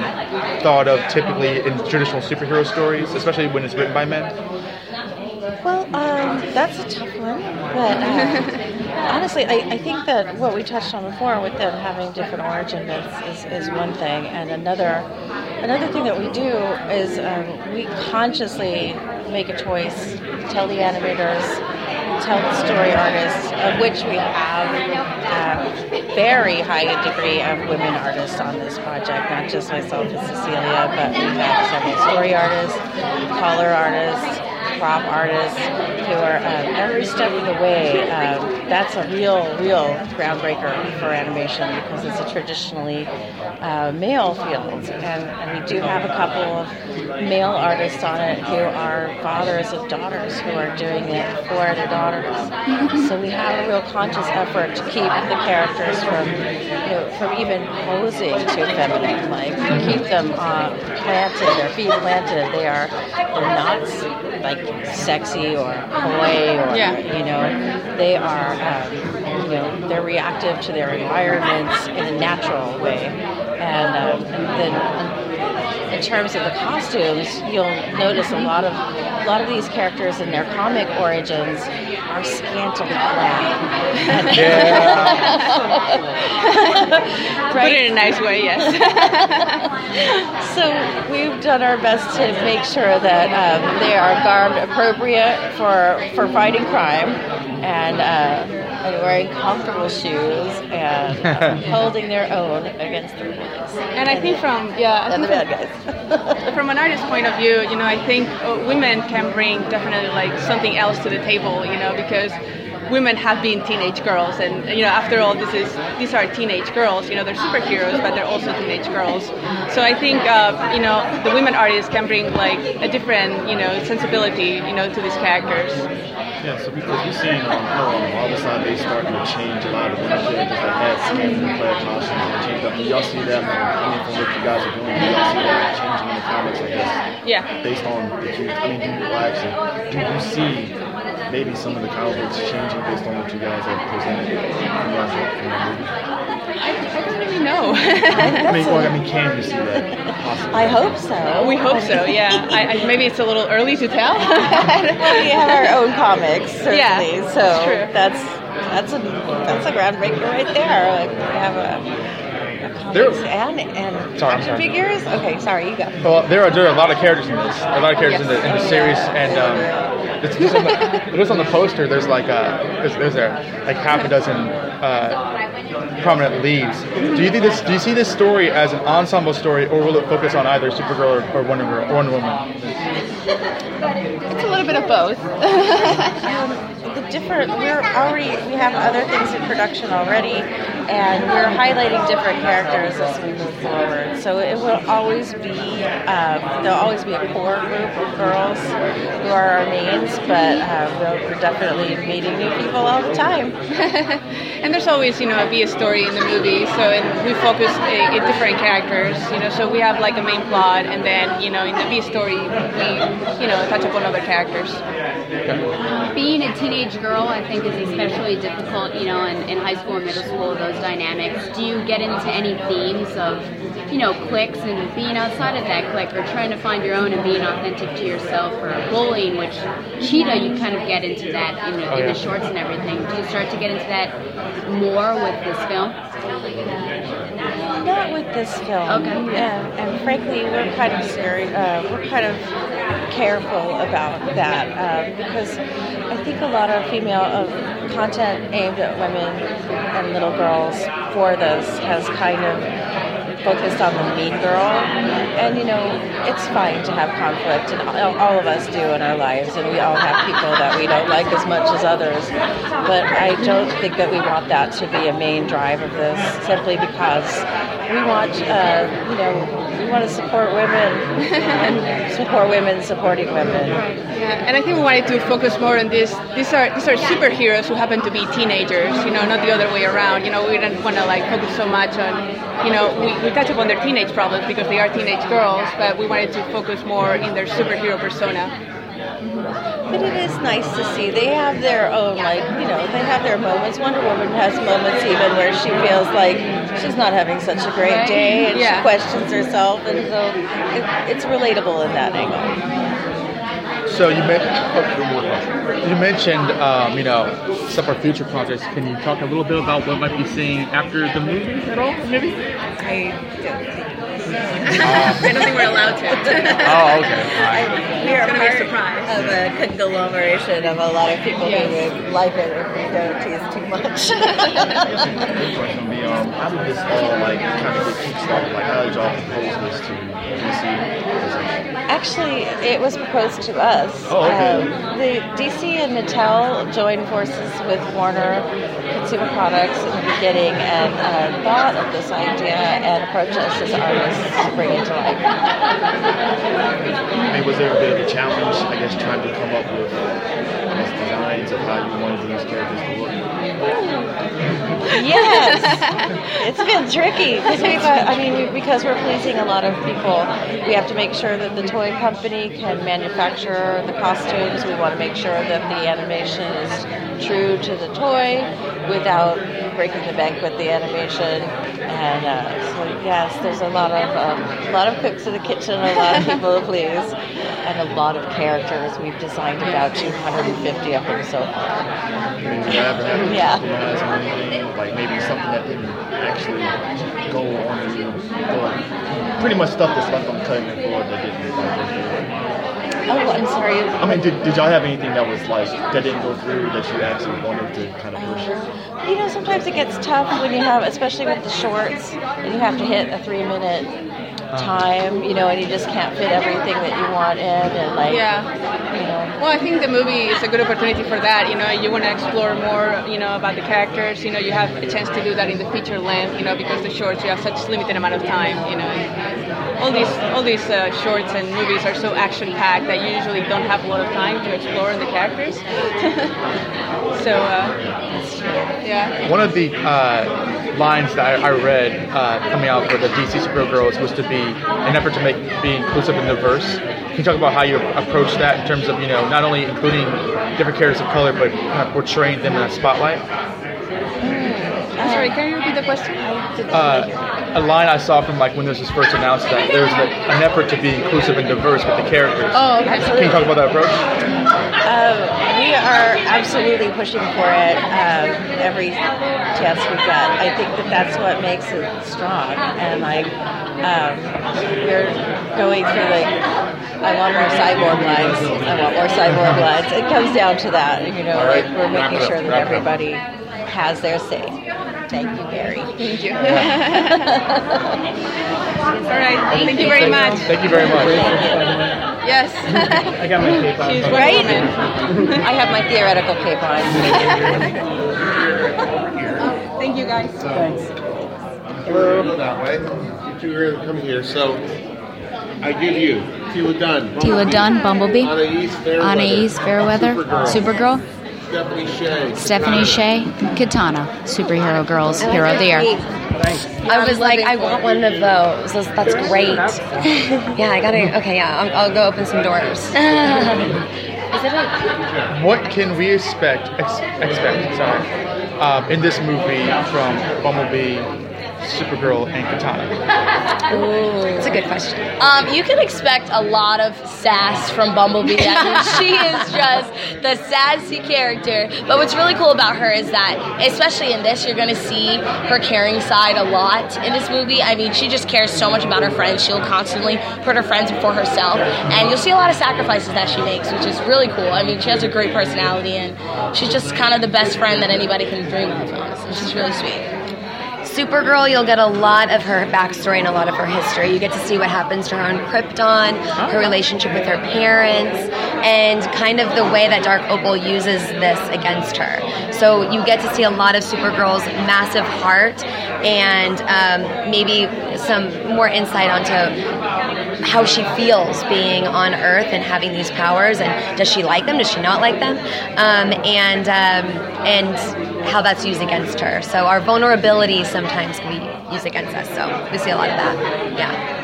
thought of typically in traditional superhero stories, especially when it's written by men? Well, um, that's a tough one, but uh, honestly, I, I think that what we touched on before with them having different origin myths is, is one thing, and another another thing that we do is um, we consciously make a choice, tell the animators, tell the story artists, of which we have a very high degree of women artists on this project, not just myself and Cecilia, but we have several story artists, color artists, prop artists who are um, every step of the way. Um, that's a real, real groundbreaker for animation because it's a traditionally uh, male field, and, and we do have a couple of male artists on it who are fathers of daughters who are doing it for their daughters. So we have a real conscious effort to keep the characters from, you know, from even posing too feminine. Like keep them uh, planted, their feet planted. They are they're not like sexy or coy or Yeah. you know they are um, you know they're reactive to their environments in a natural way and um, then in terms of the costumes you'll notice a lot of a lot of these characters in their comic origins are scantily clad. To Put it in a nice way, yes. so we've done our best to make sure that um, they are garbed appropriate for for fighting crime and uh, and wearing comfortable shoes and holding their own against the police. And I think from yeah, I And the bad guys. from an artist's point of view, you know, I think uh, women can bring definitely like something else to the table, you know, because women have been teenage girls, and you know, after all, this is these are teenage girls. You know, they're superheroes, but they're also teenage girls. So I think uh, you know the women artists can bring like a different you know sensibility, you know, to these characters. Yeah, so because we've seen um, you know, on the Marvel side, they starting to change a lot of women characters that had skin and player costumes and change up. Do y'all see that? I mean, from what you guys are doing, do y'all see that changing in the comics? I guess. Yeah. Based on the I mean, you actually do you see maybe some of the comic books changing based on what you guys have presented in the movie? I, I don't really know. I mean, well, I mean, can you see that? Possibly? I hope so. We hope so. Yeah. I, I, maybe it's a little early to tell. we have our own comics, certainly. Yeah, so that's true. that's that's a that's a groundbreaker right there. Like we have a, a There- comics and and Sorry, action sorry. figures. Okay, sorry, you go. Well, there are there are a lot of characters in this. A lot of characters in the in the series, and um, it's just on the, just on the poster. There's like a there's, there's a, like half a dozen uh, prominent leads. Do you think this? Do you see this story as an ensemble story, or will it focus on either Supergirl or, or Wonder Girl or Wonder Woman? It's a little bit of both. um, the different we're already we have other things in production already and we're highlighting different characters as we move forward so it will always be um, there'll always be a core group of girls who are our mains but we'll, we're definitely meeting new people all the time and there's always, you know, a B story in the movie. So we focus in, in different characters. You know, so we have like a main plot, and then you know, in the B story, we you know touch up on other characters. Being a teenage girl, I think, is especially difficult, you know, in, in high school and middle school, those dynamics. Do you get into any themes of, you know, cliques and being outside of that clique or trying to find your own and being authentic to yourself or bullying, which Cheetah, you kind of get into that in, the, Oh, in yeah. the shorts and everything. Do you start to get into that more with this film? Not with this film. Okay. And, and frankly, we're kind of scary. Uh, we're kind of careful about that um, because I think a lot of female of content aimed at women and little girls for this has kind of focused on the mean girl. And you know, it's fine to have conflict, and all, of us do in our lives, and we all have people that we don't like as much as others. But I don't think that we want that to be a main drive of this, simply because we want, uh, you know, we want to support women and support women supporting women. Yeah, and I think we wanted to focus more on this. These are these are superheroes who happen to be teenagers. You know, not the other way around. You know, we didn't want to like focus so much on. You know, we, we touch upon their teenage problems because they are teenage girls, but we wanted to focus more in their superhero persona. But it is nice to see they have their own, like, you know, they have their moments. Wonder Woman has moments even where she feels like she's not having such a great day and Yeah. she questions herself, and so it, it's relatable in that angle. So you mentioned you mentioned um, you know stuff for future projects. Can you talk a little bit about what might be seeing after the movie at all? Maybe. I don't think. I don't think we're allowed to. Oh, okay. We are It's gonna be a surprise. of a conglomeration of a lot of people Yes. who would like it if we don't tease too much. Good question would be, um, how did this all like kind of get kickstarted? Like, how did y'all propose this to DC? Actually, it was proposed to us. Oh, okay. Um, the DC and Mattel joined forces with Warner Consumer Products in the beginning and uh, thought of this idea and approached us as artists to bring it to life. I mean, was there a bit of a challenge, I guess, trying to come up with, I guess, designs of how you wanted these characters to look? yes, it's been tricky because we've. Uh, I mean, we, because we're pleasing a lot of people, we have to make sure that the toy company can manufacture the costumes. We want to make sure that the animation is true to the toy without breaking the bank with the animation. And uh, so, yes, there's a lot of um, a lot of cooks in the kitchen, a lot of people to please, and a lot of characters. We've designed about 250 of them so far. I mean, you have to Yeah. compromise on anything? Like maybe something that didn't actually go on the, or pretty much stuff that's left on the cutting floor that didn't like, go. Oh, I'm sorry. I mean, did, did y'all have anything that was like that didn't go through that you actually wanted to kind of push? You know, sometimes it gets tough when you have, especially with the shorts, and you have to hit a three minute uh-huh. time, you know, and you just can't fit everything that you want in, and like, Yeah. you know. Well, I think the movie is a good opportunity for that. You know, you want to explore more, you know, about the characters. You know, you have a chance to do that in the feature length. You know, because the shorts you have such limited amount of time. You know. All these all these uh, shorts and movies are so action packed that you usually don't have a lot of time to explore the characters. so uh, yeah. One of the uh, lines that I, I read uh, coming out for the DC Superhero Girls was to be an effort to make be inclusive and diverse. Can you talk about how you approach that in terms of you know not only including different characters of color, but kind of portraying them in a spotlight? Sorry, can you repeat the question? Uh, a line I saw from like when this was first announced that there was a, an effort to be inclusive and diverse with the characters. Oh, okay. Can you talk about that approach? Um, we are absolutely pushing for it um, every chance we get. I think that that's what makes it strong. And like, um, we're going through like, I want more cyborg lines. I want more cyborg lines. It comes down to that. You know, All right. like we're making sure that wrap up. everybody has their say. Thank you, Gary. Thank you. All right. Thank you very much. Thank you very much. Yes. I got my cape on. She's Right? I have my theoretical cape on. Thank you, guys. Thanks. Hello. That way. You two are coming here. So I give you Teala Dunn. Teala Dunn, Bumblebee. Anais Fairweather. Anais Fairweather, Supergirl. Supergirl. Stephanie Sheh. Stephanie Sheh, Katana, Superhero Girls, Hero of the Year. I was like, I want one of those. Those- That's great. yeah, I gotta. Okay, yeah, I'll, I'll go open some doors. Is it a, What can we expect? Ex- expect, sorry, um, in this movie from Bumblebee, Supergirl, and Katana? Ooh, that's a good question. Um, you can expect a lot of sass from Bumblebee. I mean, she is just the sassy character. But what's really cool about her is that, especially in this, you're going to see her caring side a lot in this movie. I mean, she just cares so much about her friends. She'll constantly put her friends before herself. And you'll see a lot of sacrifices that she makes, which is really cool. I mean, she has a great personality, and she's just kind of the best friend that anybody can dream of, honestly. She's really sweet. Supergirl, you'll get a lot of her backstory and a lot of her history. You get to see what happens to her on Krypton, her relationship with her parents, and kind of the way that Dark Opal uses this against her. So you get to see a lot of Supergirl's massive heart and um, maybe some more insight onto how she feels being on Earth and having these powers, and does she like them? Does she not like them? Um, and um, and how that's used against her. So our vulnerability sometimes can be used against us. So we see a lot of that. Yeah.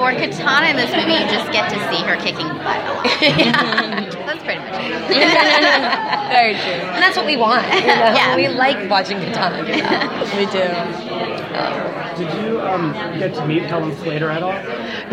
For Katana in this movie, you just get to see her kicking butt a lot. That's pretty much it. Very true. And that's what we want. You know? Yeah. We like watching Katana do that. we do. Did you um, get to meet Helen Slater at all?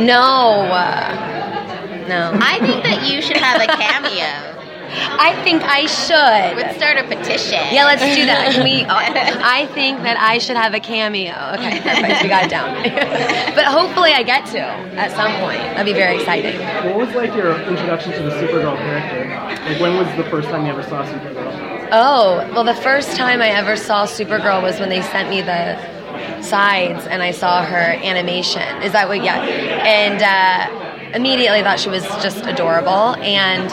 No. Uh, no. I think that you should have a cameo. I think I should. Let's start a petition. Yeah, let's do that. Can we? I think that I should have a cameo. Okay, perfect. We got it down. but hopefully, I get to at some point. That'd be very exciting. What was like your introduction to the Supergirl character? Like when was the first time you ever saw Supergirl? Oh, well, the first time I ever saw Supergirl was when they sent me the sides and I saw her animation. Is that what? Yeah. And uh, immediately thought she was just adorable. And,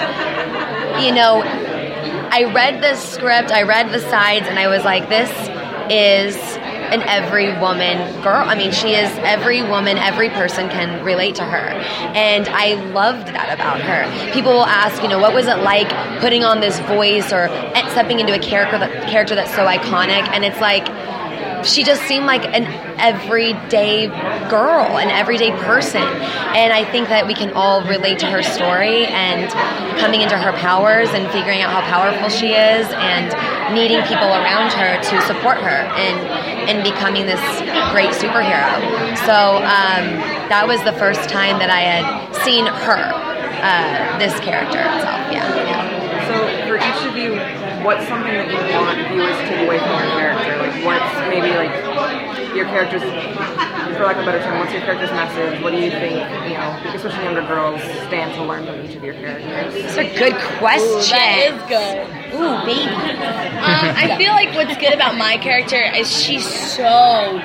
you know, I read the script, I read the sides, and I was like, this is an every woman girl. I mean, she is every woman, every person can relate to her. And I loved that about her. People will ask, you know, what was it like putting on this voice or stepping into a character that character that's so iconic? And it's like she just seemed like an everyday girl, an everyday person. And I think that we can all relate to her story and coming into her powers and figuring out how powerful she is and needing people around her to support her in, in becoming this great superhero. So um, that was the first time that I had seen her, uh, this character itself. Yeah, yeah. So for each of you, what's something that you want viewers to take away from your character? Like what's maybe like your character's, for lack of a better term, what's your character's message? What do you think, you know, especially younger girls, stand to learn from each of your characters? It's a good question. that is good. Ooh, baby. Um, I feel like what's good about my character is she's so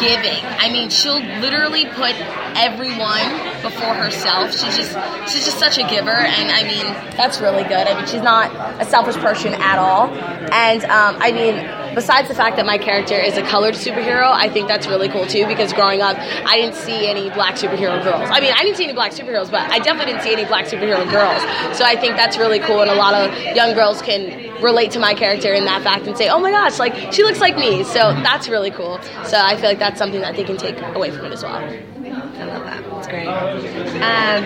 giving. I mean, she'll literally put everyone before herself. She's just she's just such a giver, and I mean that's really good. I mean, she's not a selfish person at all, and um, I mean. besides the fact that my character is a colored superhero, I think that's really cool too because growing up, I didn't see any black superhero girls. I mean, I didn't see any black superheroes, but I definitely didn't see any black superhero girls. So I think that's really cool, and a lot of young girls can relate to my character in that fact and say, "Oh my gosh, like she looks like me." So that's really cool. So I feel like that's something that they can take away from it as well. I love that. It's great. Um,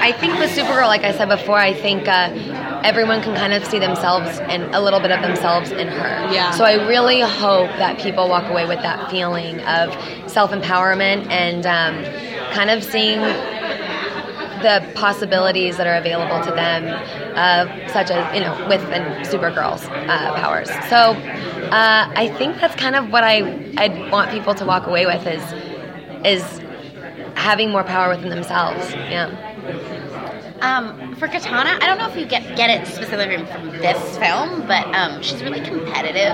I think with Supergirl, like I said before, I think uh, everyone can kind of see themselves and a little bit of themselves in her. Yeah. So I really hope that people walk away with that feeling of self empowerment and um, kind of seeing the possibilities that are available to them, uh, such as you know, with and Supergirl's uh, powers. So uh, I think that's kind of what I I'd want people to walk away with is is having more power within themselves. Yeah. Um, for Katana, I don't know if you get get it specifically from this film, but um, she's really competitive,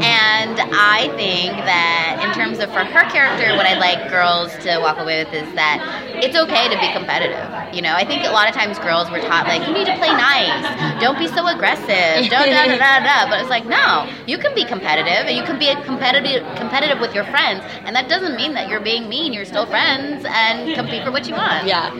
and I think that in terms of for her character, what I'd like girls to walk away with is that it's okay to be competitive. You know, I think a lot of times girls were taught like you need to play nice, don't be so aggressive, don't da da da da. But it's like no, you can be competitive, and you can be competitive competitive with your friends, and that doesn't mean that you're being mean. You're still friends and compete for what you want. Yeah.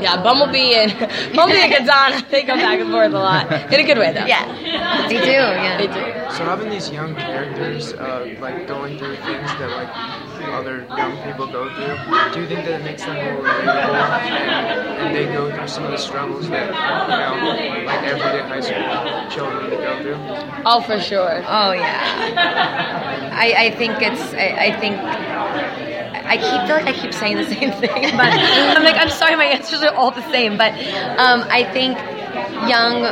Yeah, Bumblebee and Bumblebee and Katana, they go back and forth a lot. In a good way, though. Yeah. They do, yeah. They do. So having these young characters, uh, like going through things that like other young people go through, do you think that it makes them more relatable and, and they go through some of the struggles that you know, like everyday high school children go through? Oh, for sure. Oh yeah. I, I think it's. I, I think. I keep feel like I keep saying the same thing, but I'm like I'm sorry, my answers are all the same. But um, I think young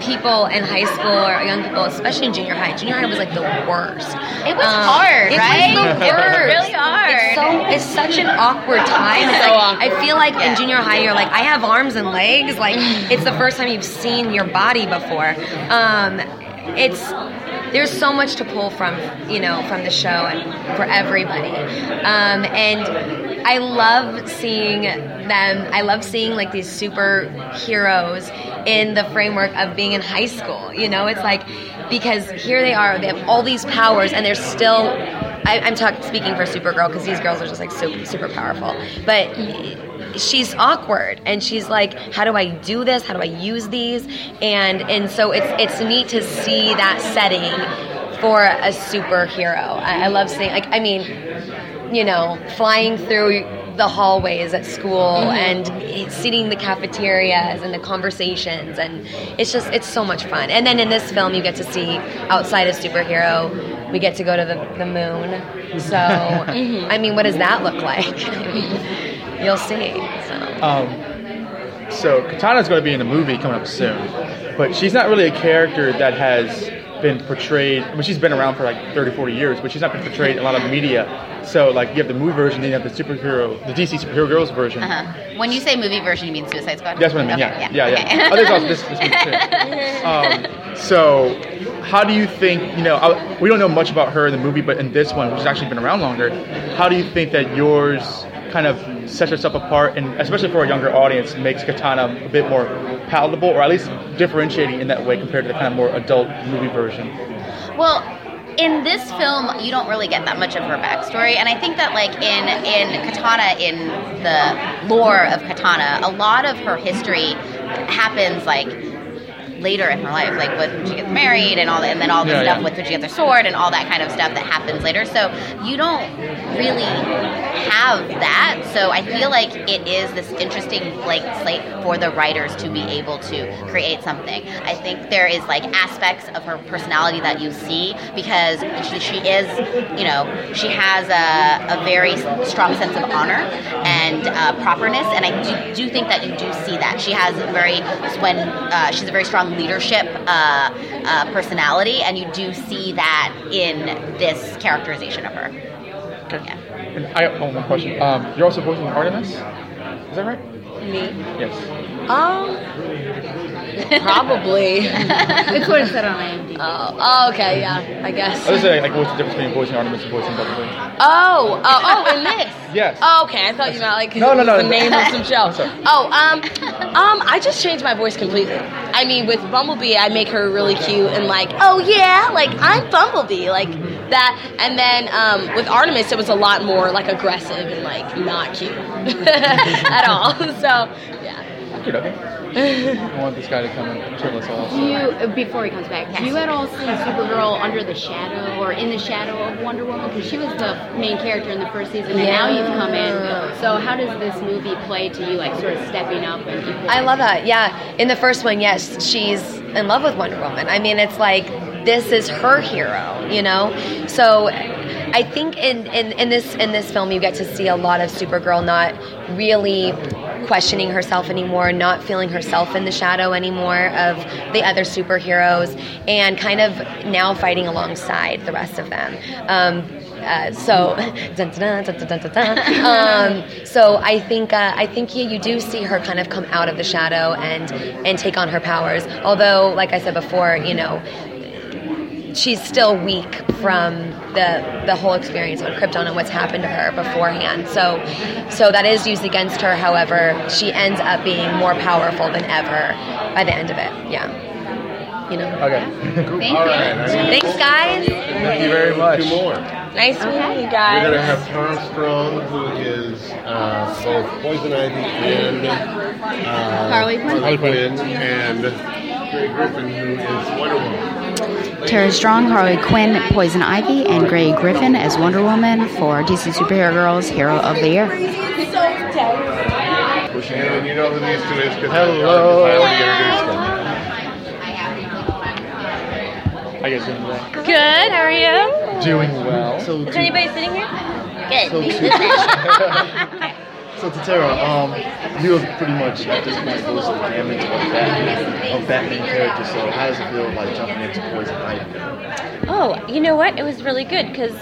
people in high school or young people, especially in junior high, junior high was like the worst. It was hard, it right? Was the It was really hard. It's so it's such an awkward time. It's So like, awkward. I feel like in junior high, you're like, I have arms and legs. Like it's the first time you've seen your body before. Um, it's there's so much to pull from, you know, from the show and for everybody. Um, and I love seeing them. I love seeing like these superheroes in the framework of being in high school. You know, it's like because here they are, they have all these powers, and they're still. I, I'm talking speaking for Supergirl because these girls are just like super, super powerful, but she's awkward and she's like how do i do this? How do i use these? And and so it's it's neat to see that setting for a superhero. I, I love seeing like i mean you know flying through the hallways at school and seeing the cafeterias and the conversations and it's just it's so much fun. And then in this film you get to see outside of superhero we get to go to the, the moon. So i mean what does that look like? You'll see so. Um, so Katana's going to be in a movie coming up soon, but she's not really a character that has been portrayed. I mean, she's been around for like 30, 40 years, but she's not been portrayed in a lot of media. So, like, you have the movie version, then you have the superhero, the DC superhero girls version. Uh-huh. When you say movie version, you mean Suicide Squad? That's what I mean. Okay, Yeah, yeah, yeah. okay. Oh, there's also this, this too. Um, so, how do you think? You know, I, we don't know much about her in the movie, but in this one, which has actually been around longer, how do you think that yours kind of sets herself apart, and especially for a younger audience, makes Katana a bit more palatable, or at least differentiating in that way compared to the kind of more adult movie version? Well, in this film, you don't really get that much of her backstory, and I think that like in in Katana, in the lore of Katana, a lot of her history happens like later in her life, like when she gets married and all that, and then all the Yeah, stuff yeah. with when she gets her sword and all that kind of stuff that happens later. So you don't really have that. So I feel like it is this interesting blank slate for the writers to be able to create something. I think there is like aspects of her personality that you see because she, she is, you know, she has a, a very strong sense of honor and uh, properness, and I do, do think that you do see that she has a very when uh, she's a very strong leadership uh, uh, personality, and you do see that in this characterization of her. Yeah. And I got one more question. Um, you're also voicing Artemis, is that right? Me? Yes. Um, Probably. it's what it said on IMDb. Oh, oh, okay, yeah, I guess. I was saying, like, what's the difference between Poison Artemis and Poison Bumblebee? Oh, oh, oh, in this. Yes. Oh, okay. I thought you meant like No, no, no. the name of some show. Oh, um, um, I just changed my voice completely. I mean, with Bumblebee, I make her really cute and like, oh yeah, like I'm Bumblebee, like that. And then um, with Artemis, it was a lot more like aggressive and like not cute at all. So yeah. Okay, okay. I want this guy to come and kill us all. Do you, uh, before he comes back, do you at all see Supergirl under the shadow or in the shadow of Wonder Woman? Because she was the main character in the first season, and now you've come in. So how does this movie play to you, like sort of stepping up and equal? I love that. Yeah. In the first one, yes, she's in love with Wonder Woman. I mean, it's like this is her hero, you know? So I think in, in, in this in this film you get to see a lot of Supergirl not really questioning herself anymore, not feeling herself in the shadow anymore of the other superheroes, and kind of now fighting alongside the rest of them. Um, uh, so, dun, dun, dun, um, so I think uh, I think yeah, you do see her kind of come out of the shadow and and take on her powers. Although, like I said before, you know, she's still weak from the the whole experience on Krypton and what's happened to her beforehand. So so that is used against her. However, she ends up being more powerful than ever by the end of it. Yeah. You know. Okay. Thank All you. right. Thanks, guys. Thank you very much. Two more. Nice meeting you guys. We're going to have Tara Strong, who is uh, both Poison Ivy and uh, Harley Quinn. Harley Quinn, and Grey Griffin, who is Wonder Woman. Tara Strong, Harley Quinn, Poison Ivy, and Grey Griffin as Wonder Woman for DC Superhero Girls Hero of the Year. And you know who these two is because Hello. I already introduced them. I guess doing that. Good. How are you? Doing well. So, Is anybody sitting here? Good. So, so to Tara, um, you have pretty much at this point goes the damage of Batman, of Batman characters. So how does it feel like jumping into Poison Ivy? Oh, you know what? It was really good because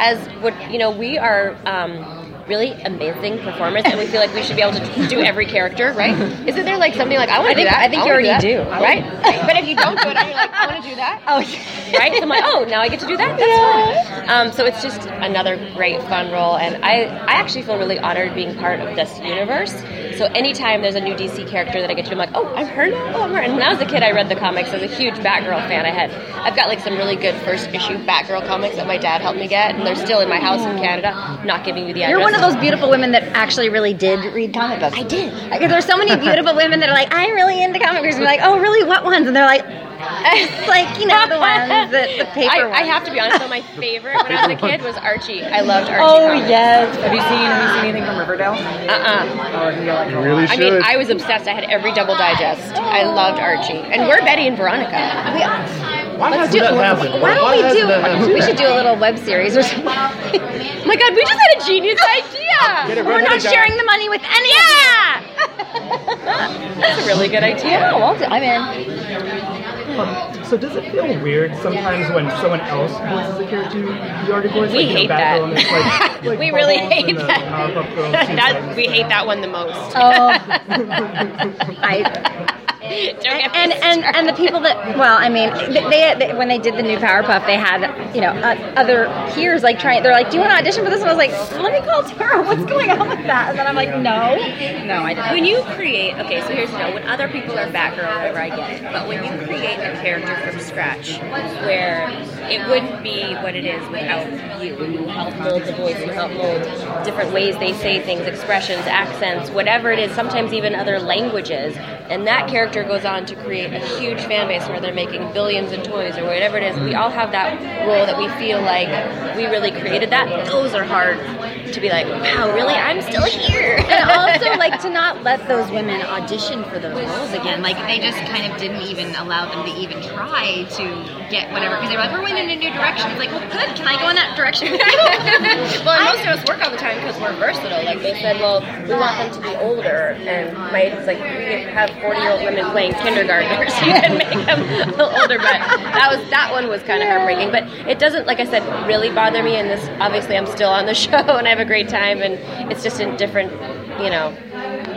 as what you know, we are um, really amazing performers, and we feel like we should be able to do every character, right? Isn't there like something like I want to do that? I think you already do. that, right? but if you don't do it, you're like, I want to do that. Oh, right? So I'm like, oh, now I get to do that. That's fun. Um, so it's just another great fun role, and I I actually feel really honored being part of this universe. So anytime there's a new DC character that I get to, I'm like, oh, I'm her now. Oh, I'm her. And when I was a kid, I read the comics. I was a huge Batgirl fan. I had I've got like some really good first issue Batgirl comics that my dad helped me get, and they're still in my house in hmm. Canada. I'm not giving you the address. You're one of those beautiful women that actually really did read comic books. I did. Because there's so many beautiful women that are like, I'm really into comic books. And you're like, oh, really? What ones? And they're like, it's like, you know, the ones, that the paper I, ones. I have to be honest though, my favorite when I was a kid was Archie. I loved Archie. Oh comics. yes. Have you seen Have you seen anything from Riverdale? Uh-uh. Oh, you like You really I mean. I was obsessed. I had every double digest. I loved Archie. And we're Betty and Veronica. Why Let's hasn't do- that happened? Why don't Why we do? that? We should do a little web series or something. Oh my god, we just had a genius idea. Get We're not redheaded guy. sharing the money with any Yeah! That's a really good idea. Yeah, well, I'm in. Um, so does it feel weird sometimes when someone else voices a character you already voiced? We like, you know, hate that. Batgirl and it's like, like we really hate and that. Powerpuff Girls that we hate that one the most. Oh, I. And and and the people that well, I mean, they, they when they did the new Powerpuff, they had you know uh, other peers like trying. They're like, "Do you want to audition for this?" And I was like, "Let me call Tara. What's going on with that?" And then I'm like, "No, no, I didn't." When you create, okay, so here's the deal. When other people are Batgirl, whatever, I get it. But when you create a character from scratch, where it wouldn't be what it is without you, you help mold the voice, you help mold different ways they say things, expressions, accents, whatever it is, sometimes even other languages. And that character goes on to create a huge fan base where they're making billions in toys or whatever it is. We all have that role that we feel like we really created that. Those are hard to be like, wow, really? I'm still here. and also like to not let those women audition for those roles again. Like they just kind of didn't even allow them to even try to get whatever because they're like, we're going in a new direction. It's like, well, good. Can I go in that direction well, most of us work all the time because we're versatile. Like they said, well, we want them to be older, and my it's like we have forty-year-old women playing kindergartners. You can make them a little older, but that was that one was kind of heartbreaking. But it doesn't, like I said, really bother me. And this, obviously, I'm still on the show, and I have a great time, and it's just in different, you know,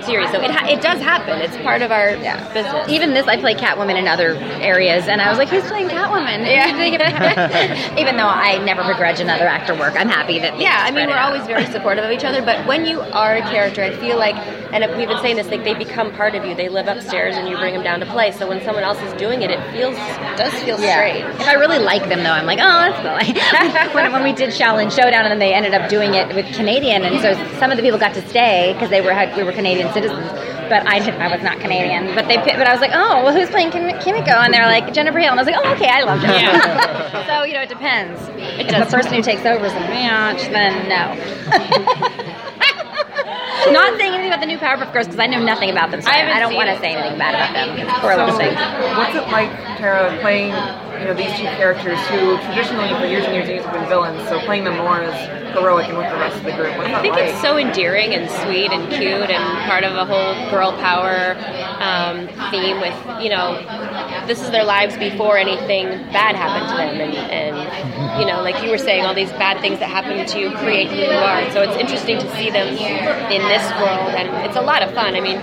series. So it ha- it does happen. It's part of our business. Even this, I play Catwoman in other areas, and I was like, "Who's playing Catwoman?" Yeah. Even though I never begrudge another actor work, I'm happy that. Yeah, I mean, we're always very supportive of each other, but when you are a character, I feel like, and we've been saying this, like they become part of you. They live upstairs, and you bring them down to play. So when someone else is doing it, it feels does feel strange. If I really like them, though, I'm like, oh, that's cool. When, when we did Xiaolin Showdown, and then they ended up doing it with Canadian, and so some of the people got to stay because they were had, we were Canadian citizens. But I didn't. I was not Canadian. But they. But I was like, oh, well, who's playing Kim- Kimiko? And they're like Jennifer Hale, and I was like, oh, okay, I love Jennifer. so you know, it depends. if the person who takes over is a bitch, then no. not saying anything about the new Powerpuff Girls because I know nothing about them. So I I, don't want to say anything bad about them or So, other what's it like, Tara, playing you know these two characters who traditionally for years and years and years have been villains? So playing them more as heroic and with the rest of the group. What's I that think like? it's so endearing and sweet and cute and part of a whole girl power um, theme with, you know, this is their lives before anything bad happened to them. And, and, you know, like you were saying, all these bad things that happen to you create who you are. So it's interesting to see them in this world. And it's a lot of fun. I mean,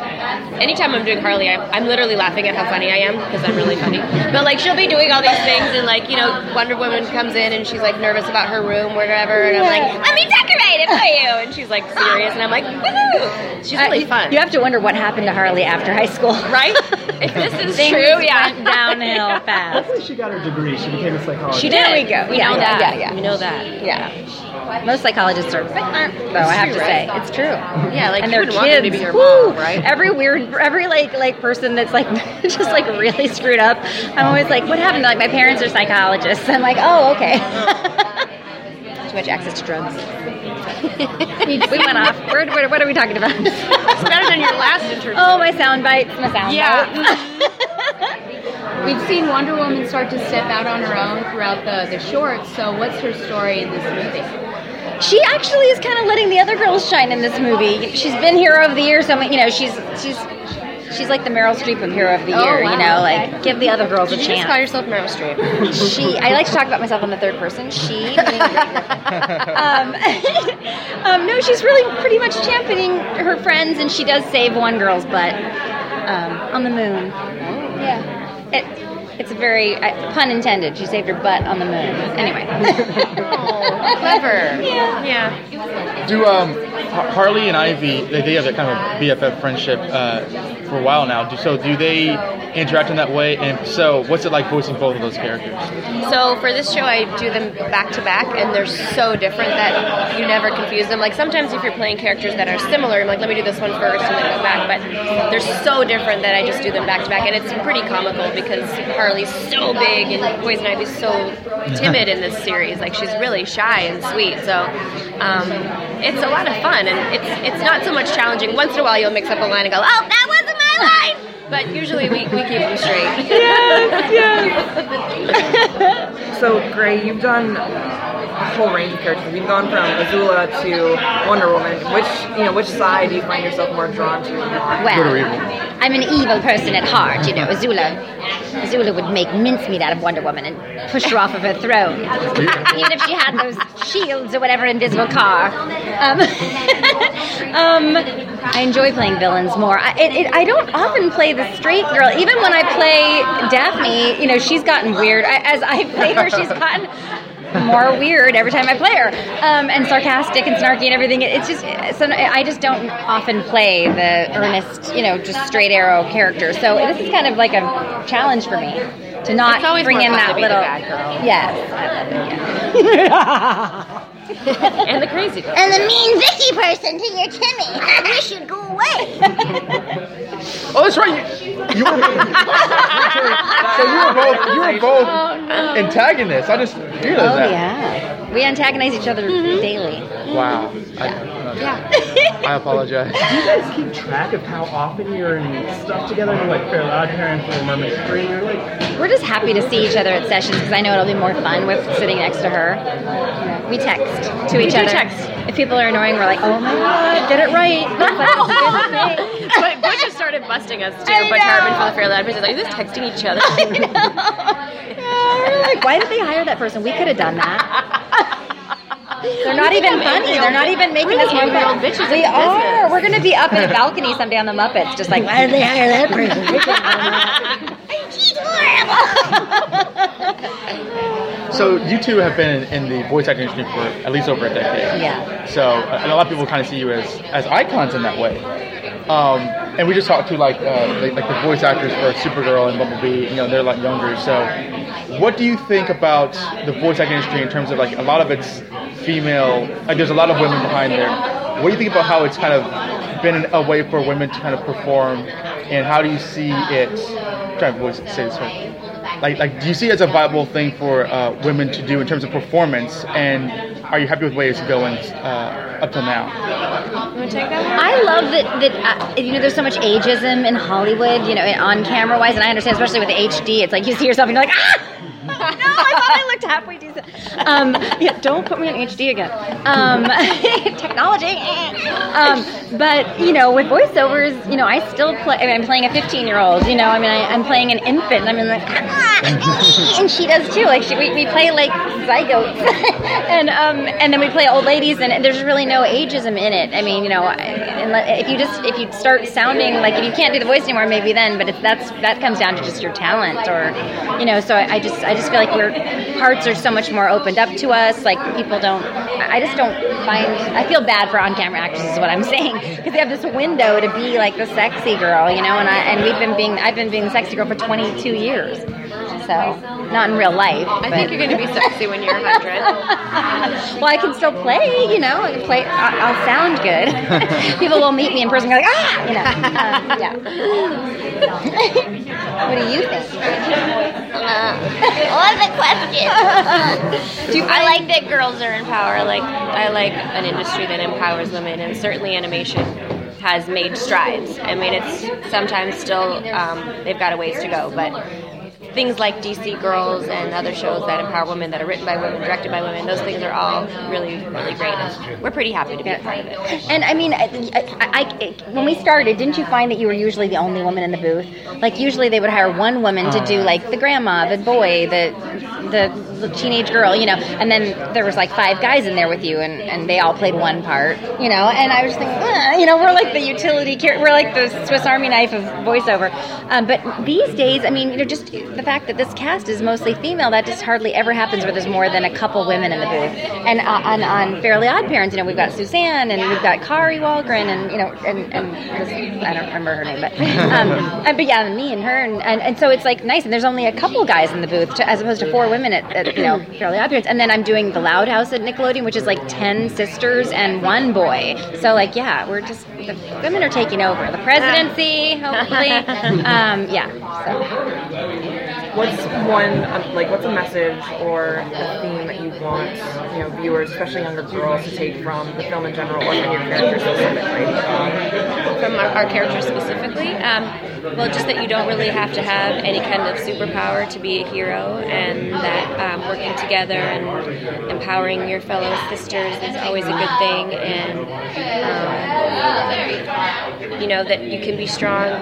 anytime I'm doing Harley, I'm, I'm literally laughing at how funny I am because I'm really funny. But, like, she'll be doing all these things and, like, you know, Wonder Woman comes in and she's, like, nervous about her room, whatever. And I'm like, let me decorate it for you. And she's like serious, and I'm like, woohoo! She's really Uh, fun. You have to wonder what happened to Harley after high school, right? If this is Things true, yeah. went downhill fast. Hopefully she got her degree. She became a psychologist. She did. There we go. We yeah, know yeah, that. Yeah, yeah. We know that. Yeah. Most psychologists are, though. I have to say, it's true. Yeah, like and their wouldn't want them to kids, be your woo, mom, right? Every weird, every like like person that's like just like really screwed up. I'm always like, what happened? Like my parents are psychologists. I'm like, oh, okay. Too much access to drugs. we went off. Where, where, what are we talking about? It's better than your last interview. Oh, my sound bites. My sound Yeah. bites. We've seen Wonder Woman start to step out on her own throughout the, the shorts. So, what's her story in this movie? She actually is kind of letting the other girls shine in this movie. She's been hero of the year, so you know she's she's she's like the Meryl Streep of hero of the Oh, year. wow, You know, okay. like give the other girls Did a you chance. just call yourself Meryl Streep? she I like to talk about myself in the third person. She um, um, no, she's really pretty much championing her friends, and she does save one girl's butt um, on the moon. Yeah, it, it's a very uh, pun intended. She saved her butt on the moon. Anyway, Clever. Yeah. Yeah. Do um, Harley and Ivy? They, they have that kind of BFF friendship uh, for a while now. So do they interact in that way? And so, what's it like voicing both of those characters? So for this show, I do them back to back, and they're so different that you never confuse them. Like sometimes if you're playing characters that are similar, I'm like, let me do this one first and then go back. But they're so different that I just do them back to back, and it's pretty comical because Harley's so big and Poison Ivy's so timid in this series. Like she's really shy and sweet. So um, it's a lot of fun, and it's it's not so much challenging. Once in a while, you'll mix up a line and go, oh, that wasn't my. But usually we, we keep them straight. yes, yes. So, Grey, you've done a whole range of characters. You've gone from Azula to Wonder Woman. Which, you know, which side do you find yourself more drawn to? well, I'm an evil person at heart. You know, Azula. Azula would make mincemeat out of Wonder Woman and push her off of her throne, even if she had those shields or whatever invisible car. Um, um, I enjoy playing villains more. I, it, it, I don't often play the straight girl. Even when I play Daphne, you know, she's gotten weird. I, as I played her, she's gotten more weird every time I play her, um, and sarcastic and snarky and everything. It's just so I just don't often play the earnest, you know, just straight arrow character. So this is kind of like a challenge for me to not It's always bring more in fun that to be little. bad girl. Yes. and the crazy girl. And the mean Vicky person to your Timmy. We should go away. Oh, that's right. You, you were. so you were both. You were both oh, antagonists. I just realized Oh that. Oh, yeah, we antagonize each other mm-hmm. daily. Wow. I, uh, Yeah. I apologize. Do you guys keep track of how often you're in stuff together? Like Fairly OddParents, Little Mermaid 3, like, We're just happy to see each other at sessions because I know it'll be more fun with sitting next to her. We text to We each do other. text. If people are annoying, we're like, "Oh my god, get it right." but just started busting us too. Butch Hartman for the Fairly OddParents. Are you just texting each other? We're like, why did they hire that person? We could have done that. They're not even funny. They're not even making we're us more angry fun. old bitches We are. We're gonna be up in a balcony someday on the Muppets, just like why did they hire that person? So you two have been in the voice acting industry for at least over a decade. Yeah. So a a lot of people kind of see you as as icons in that way. Um, and we just talked to like uh, like, like the voice actors for Supergirl and Bumblebee. You know, they're a lot younger. So, what do you think about the voice acting industry in terms of like a lot of it's female? Like, there's a lot of women behind there. What do you think about how it's kind of been a way for women to kind of perform, and how do you see it? I'm trying to voice say this right like like do you see it as a viable thing for uh, women to do in terms of performance and are you happy with the way it's going uh, up till now I love that that uh, you know there's so much ageism in Hollywood, you know, on camera wise, and I understand especially with HD, it's like you see yourself and you're like ah. No, I thought I looked halfway decent. Um, yeah, don't put me in HD again. Um, technology. Um, but you know, with voiceovers, you know, I still play. I mean, I'm playing a 15 year old. You know, I mean, I, I'm playing an infant. I mean, like, ah, and she does too. Like, she, we, we play like zygotes, and um, and then we play old ladies, and there's really no ageism in it. I mean, you know, if you just if you start sounding like if you can't do the voice anymore, maybe then. But if that's that comes down to just your talent, or you know, so I, I just I just feel like we're hearts are so much more opened up to us. Like people don't. I just don't find. I feel bad for on camera actresses. Is what I'm saying because they have this window to be like the sexy girl, you know. And I and we've been being I've been being the sexy girl for 22 years. So not in real life. I think you're going to be sexy when you're 100. well, I can still play, you know. I can play. I- I'll sound good. People will meet me in person, and go like, ah, you know. Um, yeah. what do you think? what the question? Do I like that girls are in power. Like I like an industry that empowers women, and certainly animation has made strides. I mean, it's sometimes still um, they've got a ways to go, but things like DC Girls and other shows that empower women, that are written by women, directed by women, those things are all really, really great. And we're pretty happy to be a part of it. And I mean, I, I, I, when we started, didn't you find that you were usually the only woman in the booth? Like usually they would hire one woman to do like the grandma, the boy, the the, the teenage girl, you know, and then there was like five guys in there with you, and, and they all played one part, you know. And I was thinking, "Ugh," you know, we're like the utility, we're like the Swiss Army knife of voiceover. Um, but these days, I mean, you know, just the fact that this cast is mostly female, that just hardly ever happens where there's more than a couple women in the booth. And uh, on, on Fairly OddParents, you know, we've got Suzanne and we've got Kari Wahlgren, and you know, and, and I don't remember her name, but um, and, but yeah, and me and her, and, and, and so it's like nice. And there's only a couple guys in the booth, to, as opposed to four women at, at you know Fairly OddParents. And then I'm doing the Loud House at Nickelodeon, which is like ten sisters and one boy. So like, yeah, we're just the women are taking over the presidency, hopefully. Um, yeah. So. What's one um, like? What's a message or a theme that you want you know viewers, especially younger girls, to take from the film in general or from your characters specifically? From our, our characters specifically, um, well, just that you don't really have to have any kind of superpower to be a hero, and that um, working together and empowering your fellow sisters is always a good thing, and um, you know that you can be strong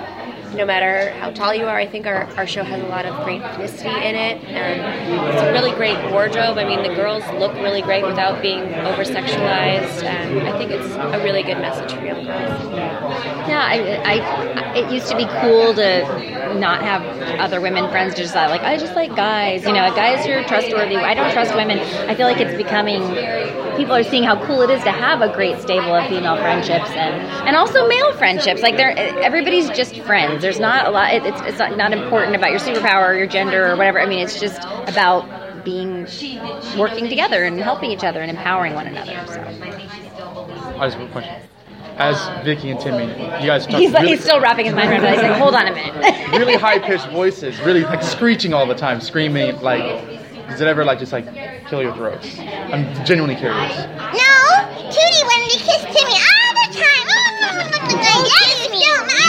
no matter how tall you are. I think our, our show has a lot of great ethnicity in it, and it's a really great wardrobe. I mean, the girls look really great without being over sexualized, and I think it's a really good message for young girls. Yeah, I, I, it used to be cool to not have other women friends. Just uh, like I just like guys. You know, guys who are trustworthy. I don't trust women. I feel like it's becoming. People are seeing how cool it is to have a great stable of female friendships and and also male friendships. Like they're everybody's just friends. Um, there's not a lot. It, it's it's not, not important about your superpower or your gender or whatever. I mean, it's just about being working together and helping each other and empowering one another. So. I just have a question. As Vicky and Timmy, you guys talk He's, like, really, he's still wrapping his mind around it. He's like, hold on a minute. really high pitched voices, really like screeching all the time, screaming. Like, does it ever like just like kill your throats? I'm genuinely curious. No, Tootie wanted to kiss Timmy all the time. Oh, I love you so much, but I love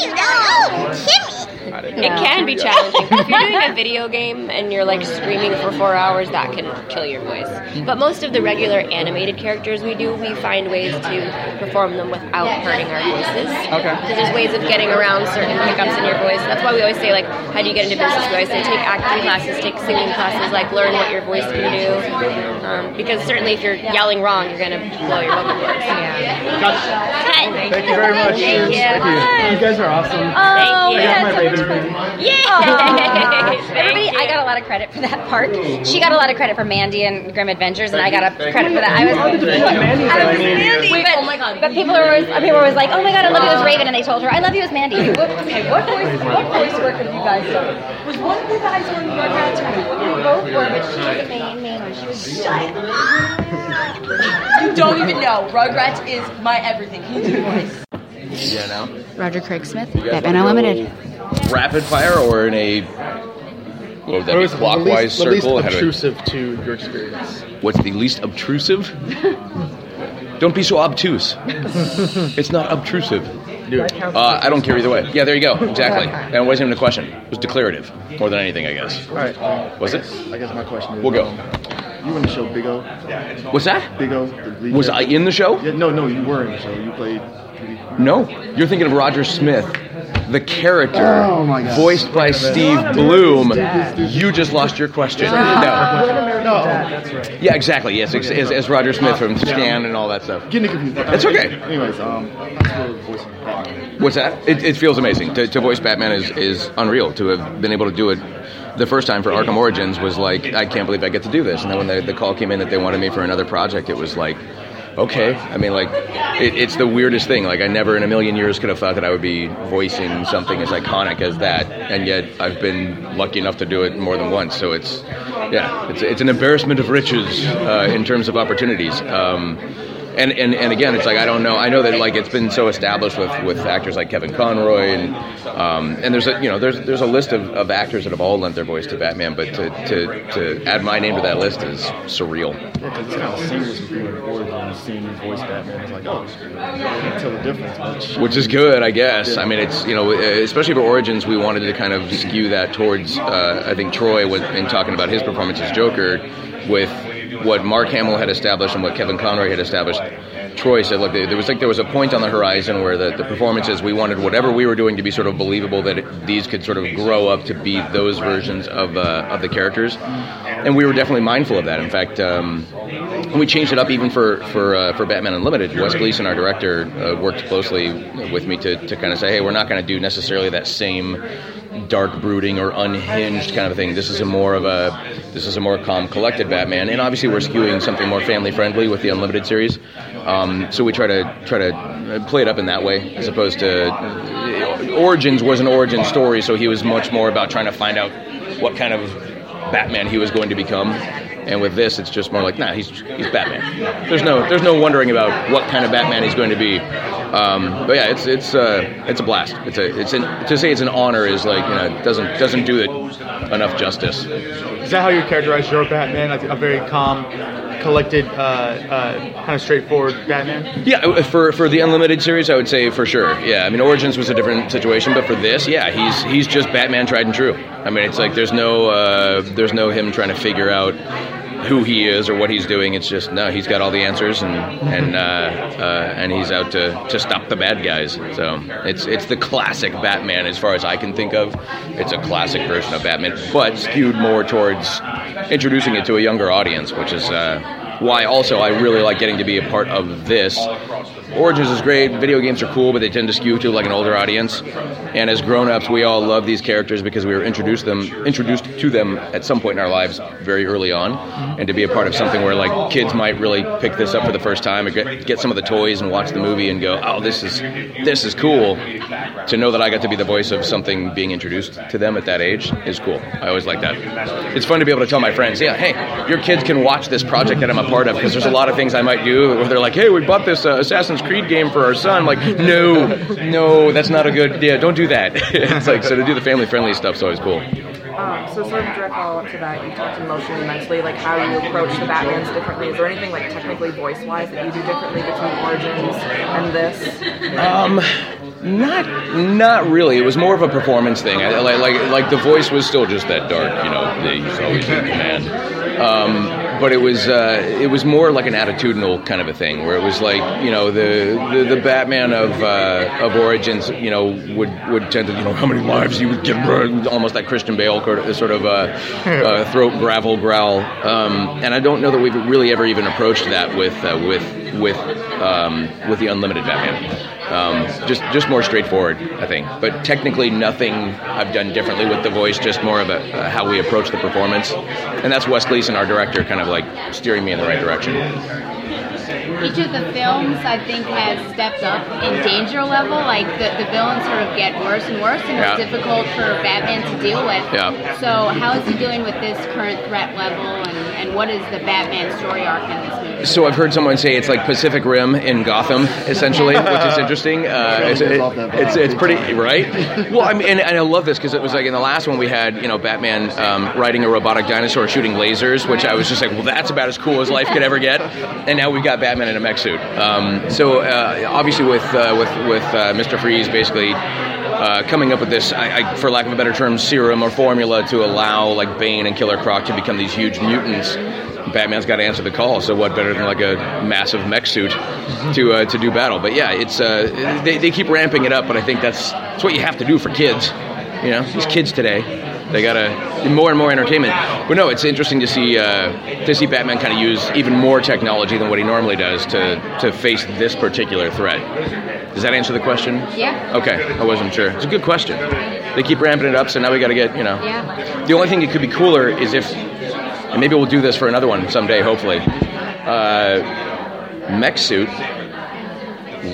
you. Oh, Timmy. Got it. It can be challenging. if you're doing a video game and you're like screaming for four hours, that can kill your voice. But most of the regular animated characters we do, we find ways to perform them without hurting our voices. Okay. So there's ways of getting around certain hiccups in your voice. That's why we always say like, how do you get into business? We always say take acting classes, take singing classes, like learn what your voice can do. Um, because certainly if you're yelling wrong, you're gonna blow your vocal cords. Yeah. Thank you very much. Thank you. Thank you. You guys are awesome. Oh, I got my that's Raven so ring. Yay! Everybody, I got a lot of credit for that part. She got a lot of credit for Mandy and Grim Adventures, and I got a credit for that. I was, I was Mandy, Wait, but, oh my God. but people were always, people were always like, "Oh my God, I love you as Raven," and they told her, "I love you as Mandy." Okay, what voice, what voice work have you guys done? Was one of you guys on Rugrats or you both were, but she was the main main one. She was You don't even know. Rugrats is my everything. Can you do voice? Yeah, now. Roger Craig Smith, Batman Unlimited. Rapid fire or in a what would that be? was Clockwise the least circle? Do I- obtrusive to your experience? What's the least obtrusive? Don't be so obtuse. it's not obtrusive. Uh, I don't care either way. Yeah, there you go. Exactly. And it wasn't even a question. It was declarative more than anything, I guess. All right. Was it? I guess my question is. We'll go. um, you were in the show Big O. What's that? Big O. the Was I in the show? Yeah, no, no, you were in the show. You played. No. You're thinking of Roger Smith, the character, Oh, my God. voiced by Steve Blum. You just lost your question. No. No. Yeah, exactly. Yes, as, as, as Roger Smith from Scan and all that stuff. Getting confused. It's okay. Anyways, um, the voice of Batman? What's that? It, it feels amazing to, to voice Batman is is unreal. To have been able to do it the first time for Arkham Origins was like I can't believe I get to do this. And then when the, the call came in that they wanted me for another project, it was like. Okay, I mean, like, it, it's the weirdest thing. Like, I never in a million years could have thought that I would be voicing something as iconic as that, and yet I've been lucky enough to do it more than once. So it's, yeah, it's it's an embarrassment of riches uh, in terms of opportunities. Um, and, and and again, it's like I don't know. I know that like it's been so established with, with actors like Kevin Conroy and um, and there's a you know there's there's a list of, of actors that have all lent their voice to Batman, but to, to, to add my name to that list is surreal. Kind of voice Batman. It's like. Which is good, I guess. I mean, it's you know, especially for Origins, we wanted to kind of skew that towards. Uh, I think Troy was in talking about his performance as Joker, with what Mark Hamill had established and what Kevin Conroy had established. Troy said, "Look, there was like there was a point on the horizon where the, the performances we wanted whatever we were doing to be sort of believable that it, these could sort of grow up to be those versions of uh, of the characters, and we were definitely mindful of that. In fact, um, we changed it up even for for uh, for Batman Unlimited. Wes Gleason, our director, uh, worked closely with me to, to kind of say, hey, we're not going to do necessarily that same dark brooding or unhinged kind of thing. This is a more of a this is a more calm, collected Batman, and obviously we're skewing something more family friendly with the Unlimited series. Um, so we try to try to play it up in that way, as opposed to Origins was an origin story, so he was much more about trying to find out what kind of Batman he was going to become. And with this, it's just more like, nah, he's he's Batman. There's no there's no wondering about what kind of Batman he's going to be. Um, but yeah, it's it's uh, it's a blast. It's a it's an, to say it's an honor is like you know doesn't doesn't do it enough justice. Is that how you characterize your Batman? Like a very calm, collected, uh, uh, kind of straightforward Batman? Yeah, uh, for for the Unlimited series, I would say for sure. Yeah, I mean Origins was a different situation, but for this, yeah, he's he's just Batman tried and true. I mean, it's like there's no uh, there's no him trying to figure out who he is or what he's doing. It's just no, he's got all the answers and and uh, uh, and he's out to, to stop the bad guys. So it's it's the classic Batman as far as I can think of. It's a classic version of Batman, but skewed more towards introducing it to a younger audience, which is. Uh, why also I really like getting to be a part of this. Origins is great. Video games are cool, but they tend to skew to like an older audience. And as grown-ups, we all love these characters because we were introduced them introduced to them at some point in our lives very early on. And to be a part of something where like kids might really pick this up for the first time and get, get some of the toys and watch the movie and go, "Oh, this is this is cool." To know that I got to be the voice of something being introduced to them at that age is cool. I always like that. It's fun to be able to tell my friends, "Yeah, hey, your kids can watch this project that I'm a part of because there's a lot of things I might do where they're like, "Hey, we bought this uh, Assassin's Creed game for our son." I'm like, "No, no, that's not a good. Yeah, don't do that." it's like so to do the family friendly stuff is always cool. Um, so sort of direct follow up to that, you talked emotionally, mentally, like how you approach the Batmans differently. Is there anything like technically voice wise that you do differently between Origins and this? Um, Not, not really. It was more of a performance thing. I, like, like, like the voice was still just that dark, you know. He's always in command. Um, but it was, uh, it was more like an attitudinal kind of a thing, where it was like, you know, the the, the Batman of uh, of Origins, you know, would would tend to, you know, how many lives you would get, almost that Christian Bale sort of uh, uh, throat gravel growl. Um, and I don't know that we've really ever even approached that with uh, with with um, with the Unlimited Batman. Um, just just more straightforward, I think. But technically, nothing I've done differently with the voice. Just more of a, uh, how we approach the performance, and that's Wes Gleason, our director, kind of like steering me in the right direction. Each of the films, I think, has stepped up in danger level. Like the, the villains sort of get worse and worse, and Yeah. it's difficult for Batman to deal with. Yeah. So, how is he doing with this current threat level, and, and what is the Batman story arc in this movie? So I've heard someone say it's like Pacific Rim in Gotham, essentially, which is interesting. Uh, it's, it- it's it's pretty right. Well, I mean, and, and I love this because it was like in the last one we had you know Batman um, riding a robotic dinosaur shooting lasers, which I was just like, well, that's about as cool as life could ever get. And now we've got Batman in a mech suit. Um, so uh, obviously with uh, with with uh, Mister Freeze basically. Uh, coming up with this, I, I, for lack of a better term, serum or formula to allow like Bane and Killer Croc to become these huge mutants. Batman's got to answer the call. So what better than like a massive mech suit to uh, to do battle? But yeah, it's uh, they, they keep ramping it up, but I think that's that's what you have to do for kids. You know, these kids today, they gotta more and more entertainment. But no, it's interesting to see uh, to see Batman kind of use even more technology than what he normally does to to face this particular threat. Does that answer the question? Yeah. Okay, I wasn't sure. It's a good question. They keep ramping it up, so now we got to get you know. Yeah. The only thing that could be cooler is if, and maybe we'll do this for another one someday, hopefully. Uh, mech suit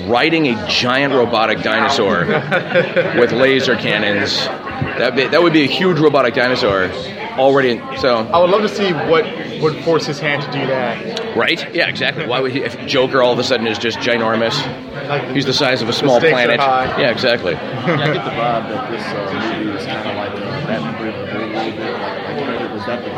riding a giant robotic dinosaur with laser cannons. That that would be a huge robotic dinosaur already. So I would love to see what would force his hand to do that. right? Yeah, exactly. Why would he? If Joker all of a sudden is just ginormous, he's the size of a small planet. Yeah, exactly. Yeah, I get the vibe that this uh, movie is kind of like a Batman Brave and the Bold a little bit. Like, like, was that the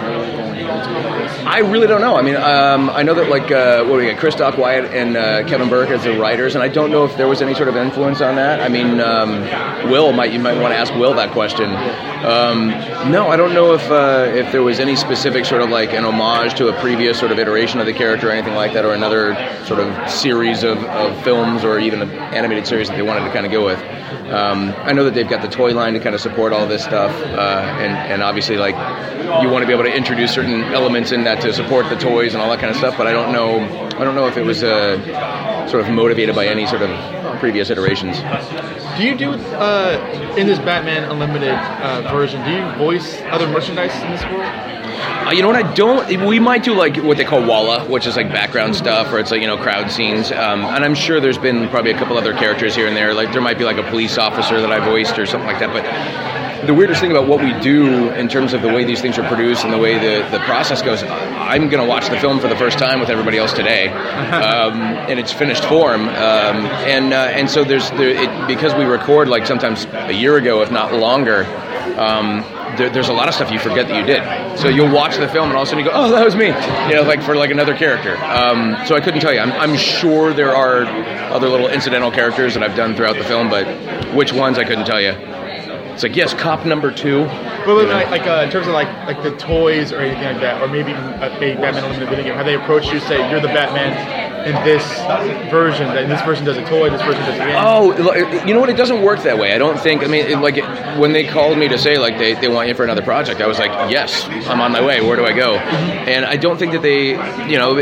I really don't know. I mean, um, I know that like uh, what we got? Christoph Wyatt and uh, Kevin Burke as the writers, and I don't know if there was any sort of influence on that. I mean, um, Will might you might want to ask Will that question. Um, no, I don't know if uh, if there was any specific sort of like an homage to a previous sort of iteration of the character or anything like that, or another sort of series of, of films or even an animated series that they wanted to kind of go with. Um, I know that they've got the toy line to kind of support all this stuff, uh, and and obviously like you want to be able to introduce certain elements in that to support the toys and all that kind of stuff. But I don't know. I don't know if it was uh, sort of motivated by any sort of previous iterations. Do you do uh, in this Batman Unlimited uh, version? Do you voice other merchandise in this world? Uh, you know what? I don't. We might do like what they call walla, which is like background stuff, or it's like you know crowd scenes. Um, and I'm sure there's been probably a couple other characters here and there. Like there might be like a police officer that I voiced or something like that. But the weirdest thing about what we do in terms of the way these things are produced and the way the, the process goes, I'm going to watch the film for the first time with everybody else today, um, in its finished form. Um, and uh, and so there's there, it, because we record like sometimes a year ago, if not longer. Um, there, there's a lot of stuff you forget that you did. So you'll watch the film and all of a sudden you go, "Oh, that was me," you know, like for like another character. Um, so I couldn't tell you. I'm, I'm sure there are other little incidental characters that I've done throughout the film, but which ones I couldn't tell you. It's like yes, cop number two. Well, like, like uh, in terms of like like the toys or anything like that, or maybe even a, Batman Unlimited video game, have they approached you say you're the Batman in this version? That this version does a toy, this version does a game. Oh, you know what? It doesn't work that way. I don't think. I mean, it, like it, when they called me to say like they, they want you for another project, I was like, yes, I'm on my way. Where do I go? And I don't think that they, you know,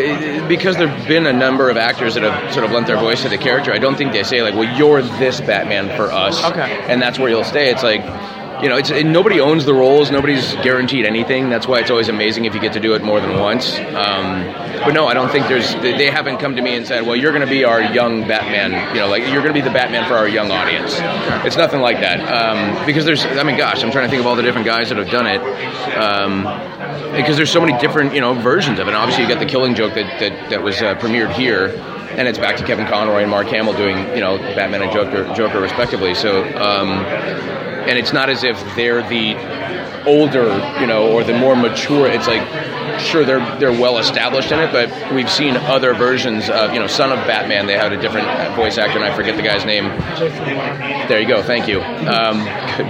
because there've been a number of actors that have sort of lent their voice to the character. I don't think they say like, well, you're this Batman for us, Okay. and that's where you'll stay. It's like. You know, it's nobody owns the roles. Nobody's guaranteed anything. That's why it's always amazing if you get to do it more than once. Um, but no, I don't think there's. They they haven't come to me and said, "Well, you're going to be our young Batman." You know, like you're going to be the Batman for our young audience. It's nothing like that. Um, because there's. I mean, gosh, I'm trying to think of all the different guys that have done it. Um, because there's so many different, you know, versions of it. And obviously, you got the Killing Joke that that, that was uh, premiered here, and it's back to Kevin Conroy and Mark Hamill doing, you know, Batman and Joker, Joker respectively. So, um, and it's not as if they're the older, you know, or the more mature. It's like sure they're they're well established in it, but we've seen other versions of you know Son of Batman. They had a different voice actor, and I forget the guy's name. There you go. Thank you. Um,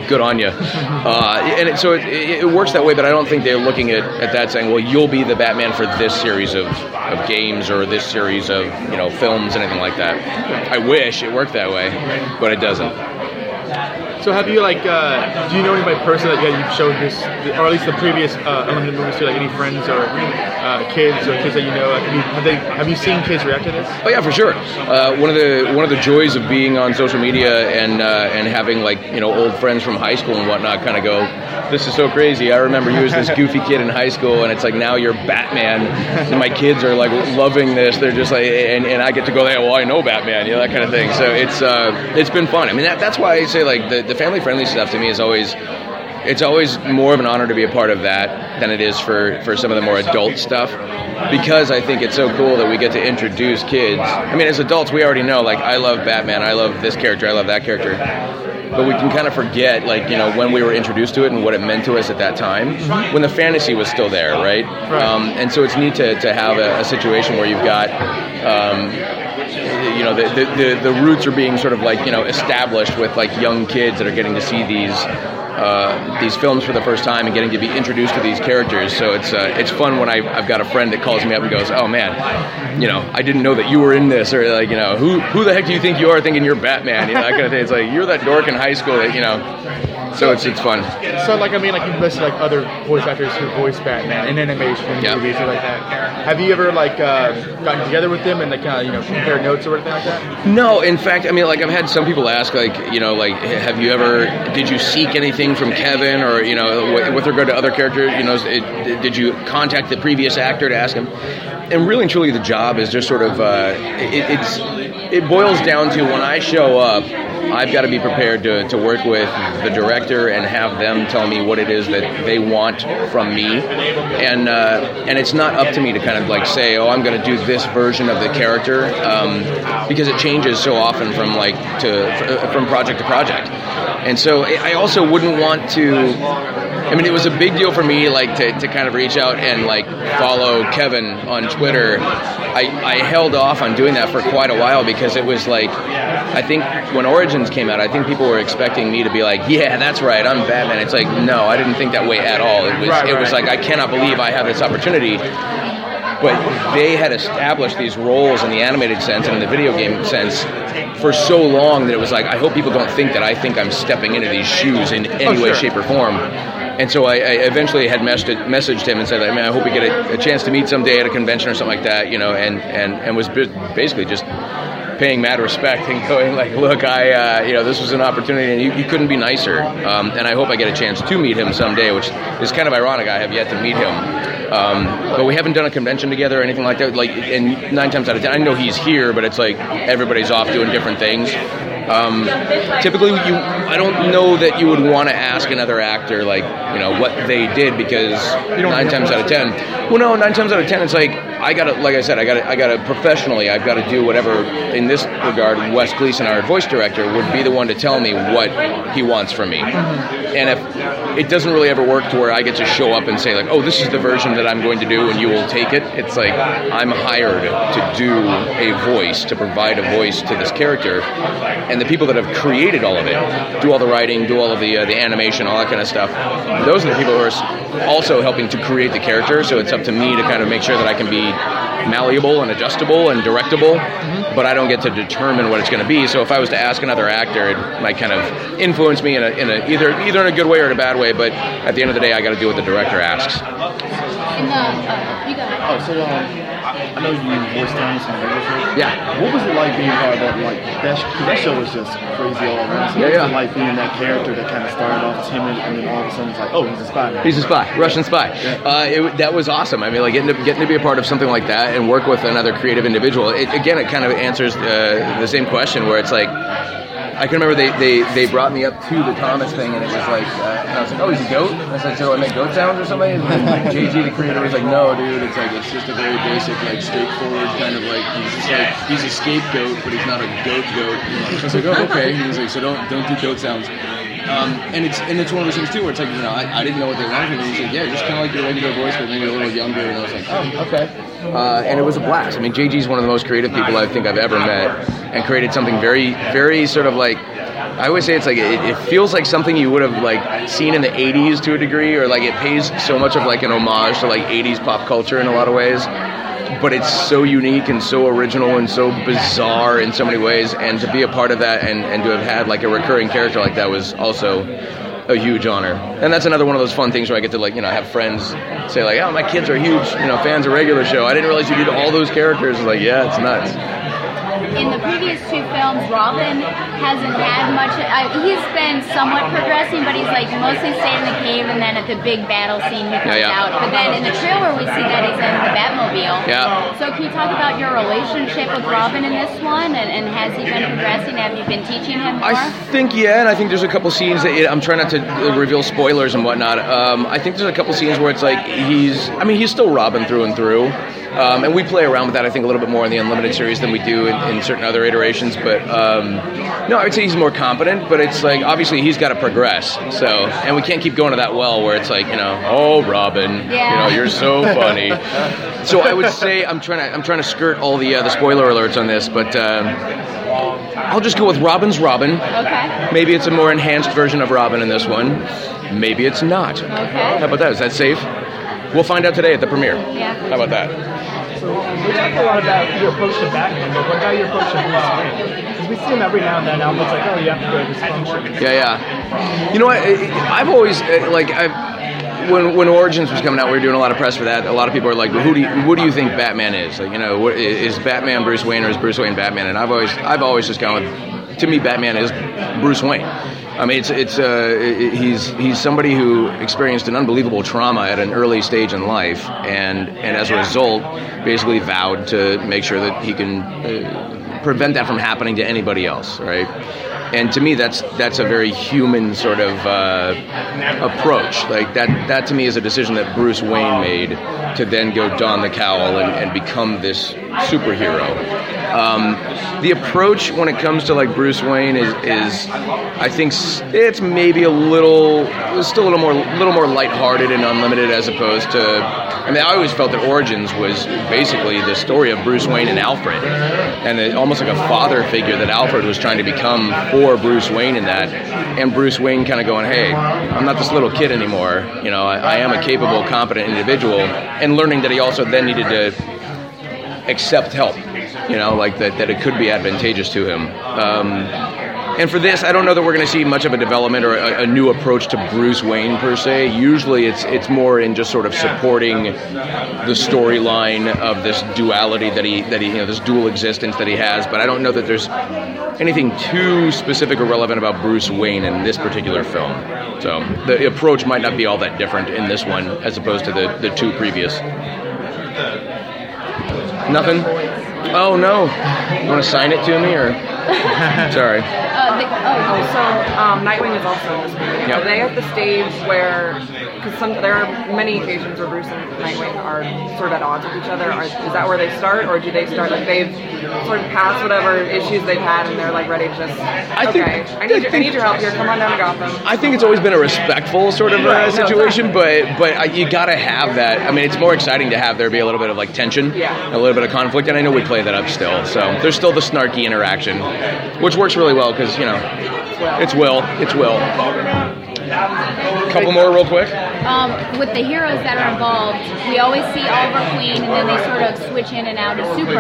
good- on you. Uh, and it, so it, it, it works that way, but I don't think they're looking at, at that saying, well, you'll be the Batman for this series of, of games or this series of you know films, anything like that. I wish it worked that way, but it doesn't. So have you like, uh, do you know anybody personally that yeah, you've showed this, or at least the previous uh, Unlimited movies to, like any friends or uh, kids or kids that you know? Like, have, you, have they have you seen kids react to this? Oh yeah, for sure. Uh, one of the one of the joys of being on social media and uh, and having like you know old friends from high school and whatnot kind of go, this is so crazy. I remember you as this goofy kid in high school, and it's like now you're Batman, and my kids are like loving this. They're just like, and, and I get to go there. Well, I know Batman, you know that kind of thing. So it's uh, it's been fun. I mean that, that's why I say like the, the family friendly stuff to me is always it's always more of an honor to be a part of that than it is for, for some of the more adult stuff because I think it's so cool that we get to introduce kids. I mean, as adults, we already know, like, I love Batman, I love this character, I love that character. But we can kind of forget, like, you know, when we were introduced to it and what it meant to us at that time, when the fantasy was still there, right? Um, and so it's neat to, to have a, a situation where you've got. Um, you know the, the, the, the roots are being sort of like you know established with like young kids that are getting to see these uh, these films for the first time and getting to be introduced to these characters. So it's uh, it's fun when I, I've got a friend that calls me up and goes, "Oh man, you know, I didn't know that you were in this," or like, you know, who who the heck do you think you are thinking you're Batman? You know, that kind of thing. It's like you're that dork in high school that you know. So it's it's fun. So like I mean like you've listed like other voice actors who voice Batman in animation Yeah. movies or like that. Have you ever like uh, gotten together with them and like kind of you know compare notes or anything like that? No, in fact, I mean, like I've had some people ask, like, you know, like, have you ever, did you seek anything from Kevin, or you know, with, with regard to other characters, you know, it, did you contact the previous actor to ask him? And really and truly, the job is just sort of, uh, it, it's, it boils down to when I show up, I've got to be prepared to, to work with the director and have them tell me what it is that they want from me, and uh, and it's not up to me to kind of like say, oh, I'm going to do this version of the character, um, because it changes so often from like to fr- from project to project, and so I also wouldn't want to. I mean, it was a big deal for me, like to, to kind of reach out and like follow Kevin on Twitter. I, I held off on doing that for quite a while because it was like, I think when Origins came out, I think people were expecting me to be like, yeah, that's right, I'm Batman. It's like, no, I didn't think that way at all. It was, Right, it was like, I cannot believe I have this opportunity but they had established these roles in the animated sense and in the video game sense for so long that it was like I hope people don't think that I think I'm stepping into these shoes in any Oh, way, sure. shape, or form. And so I, I eventually had messaged, messaged him and said, I mean, I hope we get a, a chance to meet someday at a convention or something like that, you know, and, and, and was basically just paying mad respect and going like, look, I, uh, you know, this was an opportunity and you, you couldn't be nicer. Um, and I hope I get a chance to meet him someday, which is kind of ironic. I have yet to meet him. Um, but we haven't done a convention together or anything like that. Like, and nine times out of ten, I know he's here, but it's like everybody's off doing different things. Um, typically, you I don't know that you would want to ask another actor like you know what they did because nine times out of ten, well, no, nine times out of ten, it's like I gotta, like I said, I gotta, I gotta professionally, I've got to do whatever. In this regard, Wes Gleason, our voice director, would be the one to tell me what he wants from me. And if it doesn't really ever work to where I get to show up and say like, oh, this is the version that I'm going to do, and you will take it. It's like I'm hired to do a voice, to provide a voice to this character, and the people that have created all of it, do all the writing, do all of the uh, the animation, all that kind of stuff. Those are the people who are also helping to create the character. So it's up to me to kind of make sure that I can be malleable and adjustable and directable, but I don't get to determine what it's going to be. So if I was to ask another actor, it might kind of influence me in a, in a either either in a good way or in a bad way. But at the end of the day, I got to do what the director asks. In the, uh, you got it. Oh, so um, I, know you voiced Thomas on the Regular Show. Yeah. What was it like being part of that? Like that, that show was just crazy all around. So Yeah, yeah. like being that character that kind of started off timid and then all of a sudden it's like, oh, he's a spy now. He's a spy, Russian spy. Uh, it, that was awesome. I mean, like getting to, getting to be a part of something like that and work with another creative individual. It, again, it kind of answers uh, the same question where it's like. I can remember they, they, they brought me up to the Thomas thing, and it was like, uh, and I was like, oh, he's a goat. And I said, so I make goat sounds or something? And then JG, the creator, was like, no, dude, it's like it's just a very basic, like straightforward kind of like he's just like he's a scapegoat, but he's not a goat goat. I was like, oh, okay. He was like, so don't don't do goat sounds. Um, and it's and it's one of those things too where it's like you know I, I didn't know what they wanted from me. He said, yeah, just kind of like your regular voice, but maybe a little younger. And I was like, oh, okay. Uh, and it was a blast. I mean, JG is one of the most creative people I think I've ever met, and created something very, very sort of like. I always say it's like it, it feels like something you would have like seen in the '80s to a degree, or like it pays so much of like an homage to like '80s pop culture in a lot of ways but it's so unique and so original and so bizarre in so many ways. And to be a part of that and, and to have had like a recurring character like that was also a huge honor. And that's another one of those fun things where I get to like you know have friends say like, oh my kids are huge you know fans of regular show. I didn't realize you did all those characters. Like yeah, it's nuts. In the previous two films, Robin hasn't had much. Uh, he's been somewhat progressing, but he's like mostly stayed in the cave, and then at the big battle scene he comes Yeah, yeah. out. But then in the trailer we see that he's in the Batmobile. Yeah. So can you talk about your relationship with Robin in this one, and, and has he been progressing? Have you been teaching him more? I think yeah, and I think there's a couple scenes that I'm trying not to uh, reveal spoilers and whatnot. Um, I think there's a couple scenes where it's like he's, I mean, he's still Robin through and through, um, and we play around with that. I think a little bit more in the Unlimited series than we do in, in certain other iterations. But um, no, I would say he's more competent. But it's like obviously he's got to progress. So, and we can't keep going to that well where it's like you know, oh Robin, Yeah. you know, you're so funny. so I would say I'm trying to I'm trying to skirt all the uh, the spoiler alerts on this, but. Um, I'll just go with Robin's Robin. Okay. Maybe it's a more enhanced version of Robin in this one. Maybe it's not. Okay. How about that? Is that safe? We'll find out today at the premiere. Yeah. How about that? We talk a lot about your approach to Batman, but what about your approach to Bruce Wayne? Because we see him every now and then. Alfred's like, oh, you have to go to this function. Yeah, yeah. You know what? I've always uh, like I've. When, when Origins was coming out, we were doing a lot of press for that. A lot of people are like, well, "Who do you, do you think Batman is? Like, you know, what, is Batman Bruce Wayne or is Bruce Wayne Batman?" And I've always I've always just gone with, to me, Batman is Bruce Wayne. I mean, it's it's uh, he's he's somebody who experienced an unbelievable trauma at an early stage in life, and and as a result, basically vowed to make sure that he can uh, prevent that from happening to anybody else, right? And to me, that's that's a very human sort of uh, approach. Like that that to me is a decision that Bruce Wayne made to then go don the cowl and, and become this superhero. Um, the approach when it comes to like Bruce Wayne is, is I think it's maybe a little, still a little more, little more lighthearted and unlimited as opposed to. I mean, I always felt that Origins was basically the story of Bruce Wayne and Alfred, and it, almost like a father figure that Alfred was trying to become for Bruce Wayne in that, and Bruce Wayne kind of going, "Hey, I'm not this little kid anymore. You know, I, I am a capable, competent individual," and learning that he also then needed to accept help. You know, like that, that it could be advantageous to him. Um, and for this, I don't know that we're going to see much of a development or a, a new approach to Bruce Wayne per se. Usually, it's it's more in just sort of supporting the storyline of this duality that he that he you know this dual existence that he has. But I don't know that there's anything too specific or relevant about Bruce Wayne in this particular film. So the approach might not be all that different in this one as opposed to the, the two previous. Nothing? Oh no. You want to sign it to me or? Sorry. Uh, they, oh, so um, Nightwing is also in this movie. Yep. Are they at the stage where, because some there are many occasions where Bruce and Nightwing are sort of at odds with each other. Are, is that where they start, or do they start like they've sort of passed whatever issues they've had and they're like ready to just I think- okay, I need your, I need your help here. Come on down to Gotham. I think it's always been a respectful sort of uh, Right, no, situation, but but uh, you got to have that. I mean, it's more exciting to have there be a little bit of like tension, Yeah. a little bit of conflict, and I know we play that up still. So there's still the snarky interaction, which works really well because you know it's Will, it's Will. Couple more real quick. Um, with the heroes that are involved, we always see Oliver Queen, and then they sort of switch in and out of super.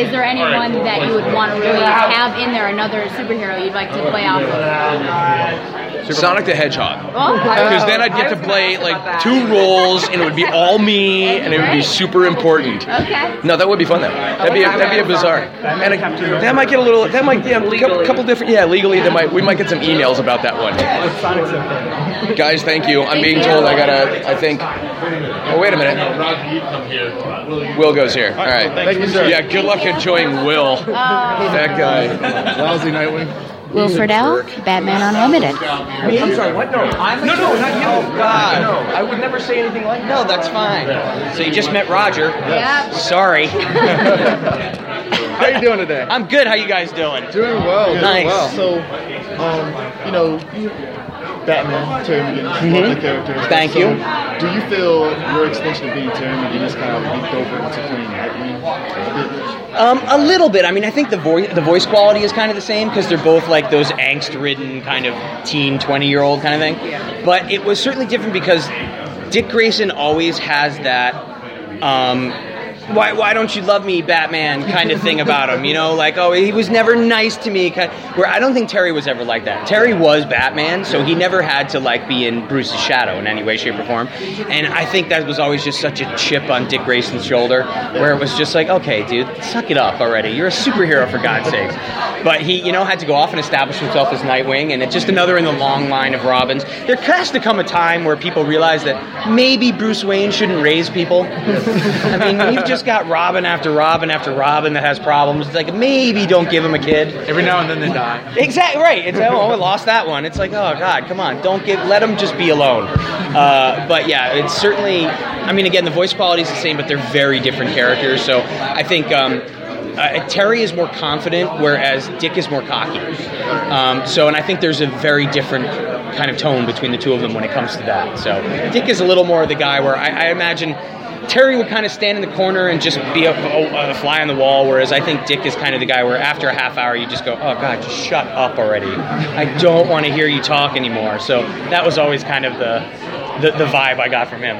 Is there anyone that you would want to really have in there, another superhero you'd like to play off of? Sonic the Hedgehog. Oh. Because then I'd get to play like two roles, and it would be all me, and it would be super important. Okay. No, that would be fun though. That'd be a, that'd be a bizarre. And a, that might get a little. That might yeah, a couple, couple different. Yeah, legally, that might we might get some emails about that one. Guys, thank you. I'm being told I gotta. I think. Oh wait a minute. Will goes here. All right. Thank you, sir. Yeah. Good luck enjoying Will. That guy. Lousy Nightwing. Will Friedle, Batman Unlimited. I'm sorry, what? No, I'm no, no, not you. Oh, God. No, I would never say anything like that. No, that's fine. So you just met Roger. Yeah. Sorry. How you doing today? I'm good. How you guys doing? Doing well. Doing Nice. well. So, um, you know, you, Batman, Terry McGinnis, Mhm. the character. Thank So, you. Do you feel your extension of being Terry McGinnis kind of leaked over into playing bit? Um, a little bit. I mean, I think the voice the voice quality is kind of the same because they're both like those angst-ridden kind of teen, twenty-year-old kind of thing. But it was certainly different because Dick Grayson always has that. Um, why, why don't you love me, Batman? Kind of thing about him, you know, like oh he was never nice to me. Kind where I don't think Terry was ever like that. Terry was Batman, so he never had to like be in Bruce's shadow in any way, shape, or form. And I think that was always just such a chip on Dick Grayson's shoulder, where it was just like, okay, dude, suck it up already. You're a superhero for God's sakes. But he, you know, had to go off and establish himself as Nightwing, and it's just another in the long line of Robins. There has to come a time where people realize that maybe Bruce Wayne shouldn't raise people. I mean, you've just got Robin after Robin after Robin that has problems. It's like maybe don't give him a kid. Every now and then they die. Exactly right. It's oh, I lost that one. It's like oh god, come on, don't give. Let him just be alone. Uh, but yeah, it's certainly. I mean, again, the voice quality is the same, but they're very different characters. So I think. Um, uh, Terry is more confident, whereas Dick is more cocky. Um, so, and I think there's a very different kind of tone between the two of them when it comes to that. So, Dick is a little more of the guy where I, I imagine Terry would kind of stand in the corner and just be a, a, a fly on the wall, whereas I think Dick is kind of the guy where after a half hour you just go, oh God, just shut up already. I don't want to hear you talk anymore. So that was always kind of the, the, the vibe I got from him.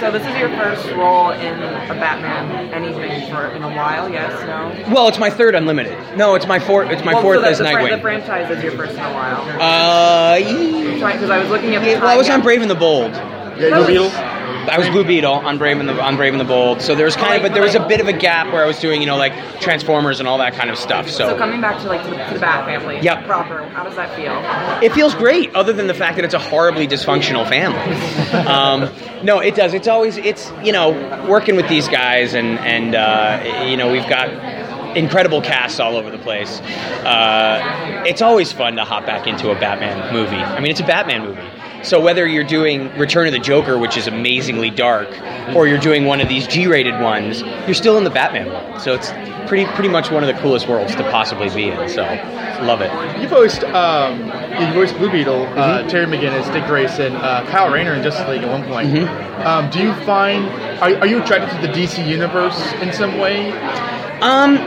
So this is your first role in a Batman anything for in a while? Yes, no. Well, it's my third Unlimited. No, it's my fourth. It's my Well, fourth so that as the, fran- Nightwing. The franchise is your first in a while. Uh, because I was looking at the Yeah, well, I was yeah. on Brave and the Bold. Yeah, Blue Beetle? I was Blue Beetle on Brave and the on Brave and the Bold. So there was kind of, but there was a bit of a gap where I was doing, you know, like Transformers and all that kind of stuff. So So coming back to like to the, to the Bat family, Yep. proper. How does that feel? it feels great, other than the fact that it's a horribly dysfunctional family. Um, no, it does. It's always it's you know working with these guys and and uh, you know we've got incredible casts all over the place. Uh, it's always fun to hop back into a Batman movie. I mean, it's a Batman movie. So whether you're doing Return of the Joker, which is amazingly dark, or you're doing one of these G-rated ones, you're still in the Batman world. So it's pretty pretty much one of the coolest worlds to possibly be in. So love it. You voiced um, you voiced Blue Beetle, Mm-hmm. uh, Terry McGinnis, Dick Grayson, uh, Kyle Rayner in Justice League at one point. Mm-hmm. Um, do you find are, are you attracted to the DC universe in some way? Um,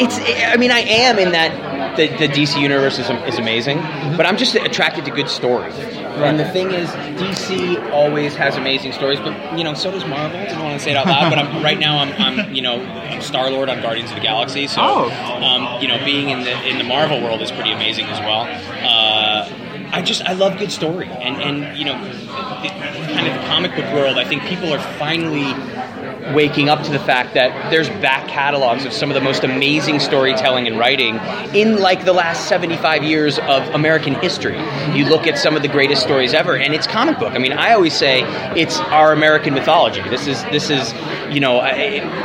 it's. I mean, I am in that the, the DC universe is, is amazing, but I'm just attracted to good stories. And the thing is, DC always has amazing stories, but you know, so does Marvel. I don't want to say it out loud, but I'm, right now I'm, I'm, you know, I'm Star Lord on Guardians of the Galaxy. So, um, you know, being in the in the Marvel world is pretty amazing as well. Uh, I just I love good story, and and you know, the, kind of the comic book world. I think people are finally waking up to the fact that there's back catalogs of some of the most amazing storytelling and writing in like the last 75 years of American history. You look at some of the greatest stories ever and it's comic book. I mean, I always say it's our American mythology. This is this is, you know,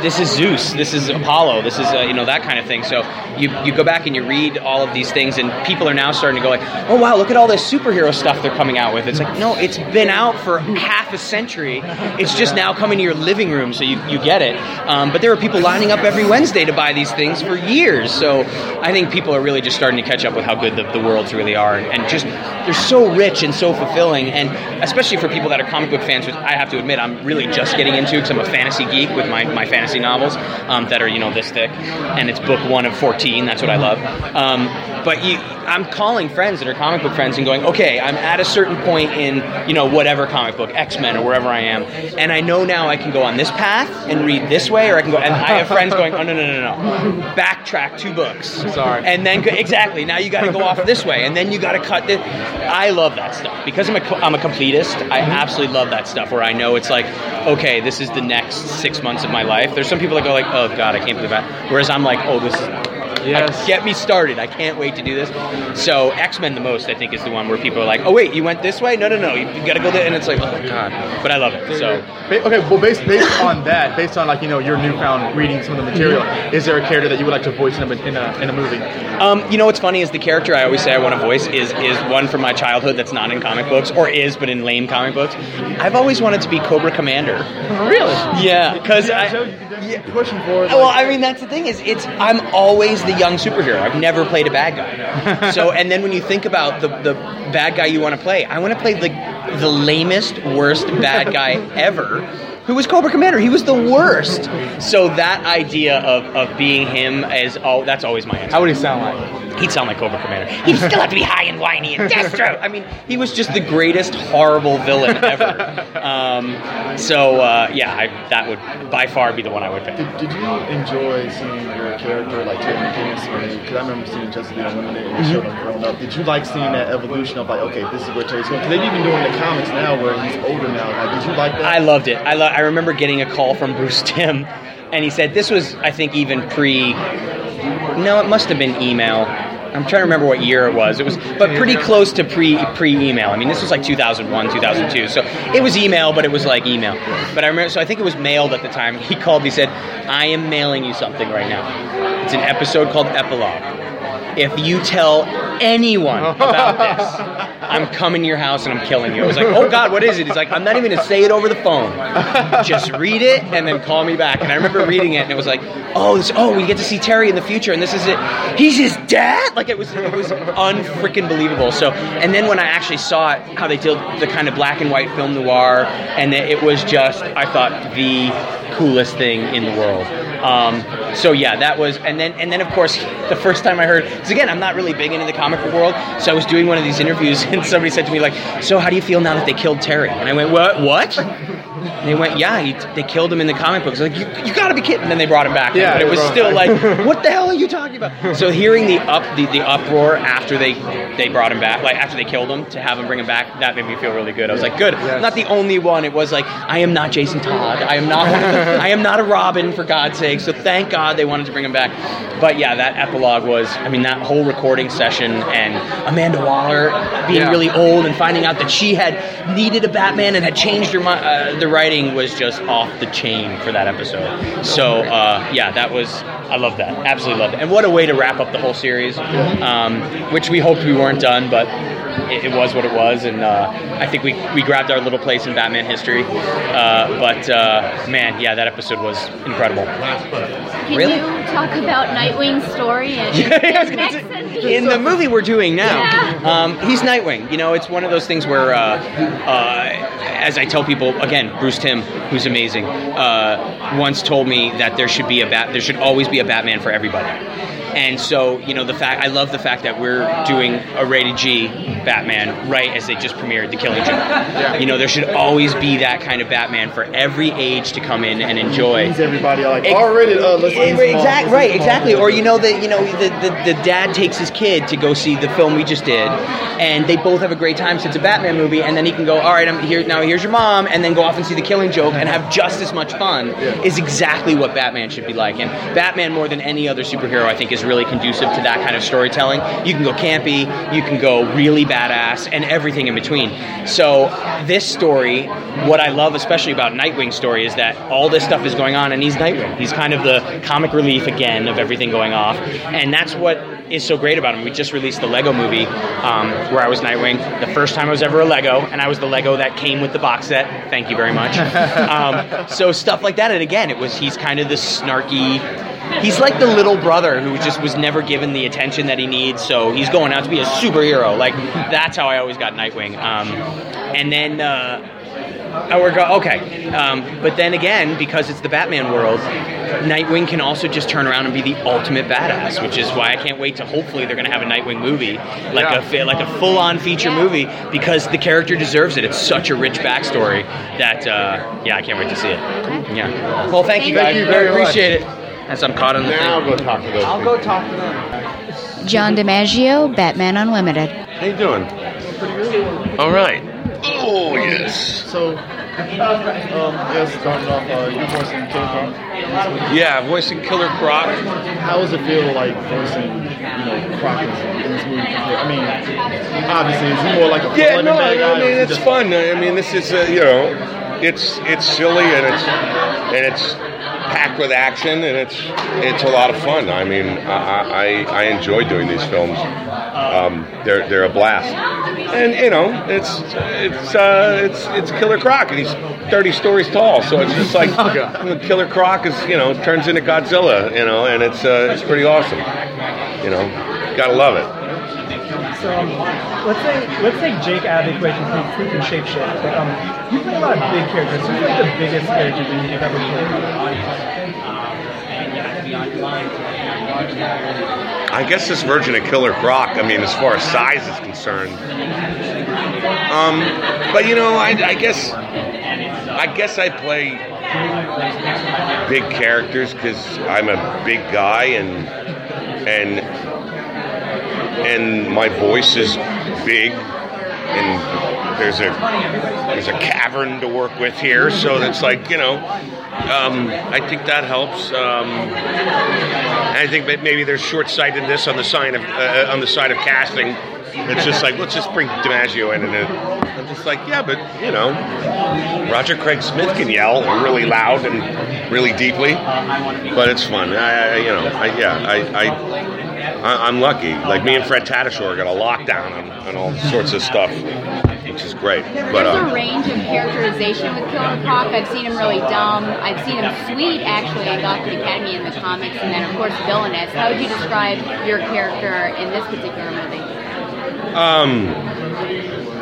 this is Zeus, this is Apollo, this is uh, you know that kind of thing. So you you go back and you read all of these things and people are now starting to go like, "Oh wow, look at all this superhero stuff they're coming out with." It's like, "No, it's been out for half a century. It's just now coming to your living room so you, you get it. Um, but there were people lining up every Wednesday to buy these things for years. So I think people are really just starting to catch up with how good the, the worlds really are. And, and just, they're so rich and so fulfilling. And especially for people that are comic book fans, which I have to admit I'm really just getting into because I'm a fantasy geek with my, my fantasy novels um, that are, you know, this thick. And it's book one of 14. That's what I love. Um, but you, I'm calling friends that are comic book friends and going, okay, I'm at a certain point in, you know, whatever comic book, X Men or wherever I am, and I know now I can go on this path and read this way, or I can go. And I have friends going, oh no no no no, backtrack two books, Sorry. and then exactly now you got to go off this way, and then you got to cut this. I love that stuff because I'm a I'm a completist. I mm-hmm. absolutely love that stuff where I know it's like, okay, this is the next six months of my life. There's some people that go like, oh god, I can't believe that. Whereas I'm like, oh, this is Yes. get me started. I can't wait to do this. So X Men the most, I think, is the one where people are like, "Oh wait, you went this way? No, no, no, you, got to go there." And it's like, "Oh God!" But I love it. So Okay, well, based based on that, based on like you know your newfound reading some of the material, is there a character that you would like to voice in a in a, in a movie? Um, you know what's funny is the character I always say I want to voice is is one from my childhood that's not in comic books or is but in lame comic books. I've always wanted to be Cobra Commander. Really? Yeah, because I. yeah pushing forward. Well, I mean that's the thing is it's I'm always the a young superhero. I've never played a bad guy. so, and then when you think about the the bad guy you want to play, I want to play the the lamest, worst bad guy ever. Who was Cobra Commander? He was the worst. So that idea of, of being him is oh, that's always my answer. How would he sound like? He'd sound like Cobra Commander. He'd still have to be high and whiny and Destro. I mean, he was just the greatest horrible villain ever. Um, so uh, yeah, I, that would by far be the one I would pick. Did, did you enjoy seeing your character like Terry McGinnis? Because I remember seeing Justice League Unlimited and the show Mhm. growing up. Did you like seeing that evolution of like, okay, this is where Terry's going? Because they've even doing the comics now where he's older now. Like, did you like that? I loved it. I lo- I remember getting a call from Bruce Timm, and he said this was I think even pre. No, it must have been email. I'm trying to remember what year it was. It was, but pretty close to pre pre email. I mean, this was like 2001, 2002. So it was email, but it was like email. But I remember, so I think it was mailed at the time. He called me, said, "I am mailing you something right now. It's an episode called Epilogue. If you tell anyone about this, I'm coming to your house and I'm killing you." I was like, "Oh God, what is it?" He's like, "I'm not even gonna say it over the phone. Just read it and then call me back." And I remember reading it and it was like, "Oh, this, oh, we get to see Terry in the future, and this is it. He's his dad." Like it was, it was unfreaking believable. So, and then when I actually saw it, how they did the kind of black and white film noir, and it it was just, I thought the coolest thing in the world. Um, so yeah, that was, and then and then of course the first time I heard, because again I'm not really big into the comic book world, so I was doing one of these interviews and somebody said to me like, "So how do you feel now that they killed Terry?" And I went, "What? What?" And they went, "Yeah, he, they killed him in the comic books." Like, you, you got to be kidding! And then they brought him back. Yeah, but it was still like, "What the hell are you talking about?" So hearing the up the, the uproar after they they brought him back, like after they killed him, to have him bring him back, that made me feel really good. I was like, "Good." I'm not the only one. It was like, I am not Jason Todd. I am not. I am not a Robin for God's sake. So thank God they wanted to bring him back. But yeah, that epilogue was. I mean, that whole recording session and Amanda Waller being Yeah. really old and finding out that she had needed a Batman and had changed her uh, the writing was just off the chain for that episode. So uh, yeah, that was I love that. Absolutely loved it. And what a way to wrap up the whole series, um, which we hoped we weren't done, but it, it was what it was, and uh, I think we we grabbed our little place in Batman history. Uh, but uh, man, yeah, that episode was incredible. Can Really? you talk about Nightwing's story and in the movie we're doing now, um, he's Nightwing. You know, it's one of those things where, uh, uh, as I tell people, again, Bruce Timm, who's amazing, uh, once told me that there should be a bat. There should always be a Batman for everybody. And so, you know, the fact I love the fact that we're doing a rated G Batman right as they just premiered The Killing Joke. You know, there should always be that kind of Batman for every age to come in and enjoy. Everybody like Ex- already. Uh, let's Eh, right, exact- let's right, ease them off. exactly. Or you know that you know the, the the dad takes his kid to go see the film we just did, and they both have a great time. So it's a Batman movie, and then he can go, all right, I'm here now. Here's your mom, and then go off and see the Killing Joke and have just as much fun. Is exactly what Batman should be like. And Batman, more than any other superhero, I think, is really conducive to that kind of storytelling. You can go campy, you can go really badass, and everything in between. So this story, what I love especially about Nightwing's story is that all this stuff is going on, and he's Nightwing. He's kind of the comic relief again of everything going off, and that's what is so great about him. We just released the Lego movie um, where I was Nightwing. The first time I was ever a Lego, and I was the Lego that came with the box set. Thank you very much. um, so stuff like that, and again, it was he's kind of this snarky. He's like the little brother who just was never given the attention that he needs, so he's going out to be a superhero. Like that's how I always got Nightwing. Um, and then. Uh, Oh, we're go- okay. Um, but then again, because it's the Batman world, Nightwing can also just turn around and be the ultimate badass, which is why I can't wait to. Hopefully, they're going to have a Nightwing movie, like a like a full-on feature movie, because the character deserves it. It's such a rich backstory that uh, yeah, I can't wait to see it. Yeah. Well, thank you guys. Thank you very much. appreciate it. As I'm caught on the Now thing. I'll go talk to those I'll people. go talk to them. John DiMaggio, Batman Unlimited. How you doing? All right. Oh yes. So, um, yes, starting off, uh, you're voicing Killer Croc. Yeah, voicing Killer Croc. How does it feel like voicing, you know, Croc in this movie? I mean, obviously, it's more like a Yeah, no, I, guy, I mean it's fun. I mean this is uh, you know, it's it's silly and it's and it's packed with action, and it's it's a lot of fun. I mean, I I, I enjoy doing these films. Um, they're they're a blast, and you know, it's it's uh, it's it's Killer Croc, and he's 30 stories tall, so it's just like Killer Croc is you know turns into Godzilla, you know, and it's uh, it's pretty awesome. You know, gotta love it. So um, let's say let's take Jake out of the equation because he can shape shift. But um, you play a lot of big characters. Who's like the biggest character that you've ever played? I guess this version of Killer Croc. I mean, as far as size is concerned. Um, but you know, I, I guess I guess I play big characters because I'm a big guy and and and my voice is big and there's a there's a cavern to work with here so it's like you know um, I think that helps um, I think that maybe there's short-sightedness on the side of uh, on the side of casting. It's just like let's just bring DiMaggio in and it, I'm just like yeah but you know Roger Craig Smith can yell really loud and really deeply but it's fun. I, I you know I, yeah I, I I, I'm lucky. Like me and Fred Tatasciore got a lockdown on, on all sorts of stuff, which is great. But There's uh, a range of characterization with Killer Croc. I've seen him really dumb. I've seen him sweet, actually. I Gotham Academy in the comics, and then of course villainous. How would you describe your character in this particular movie? um,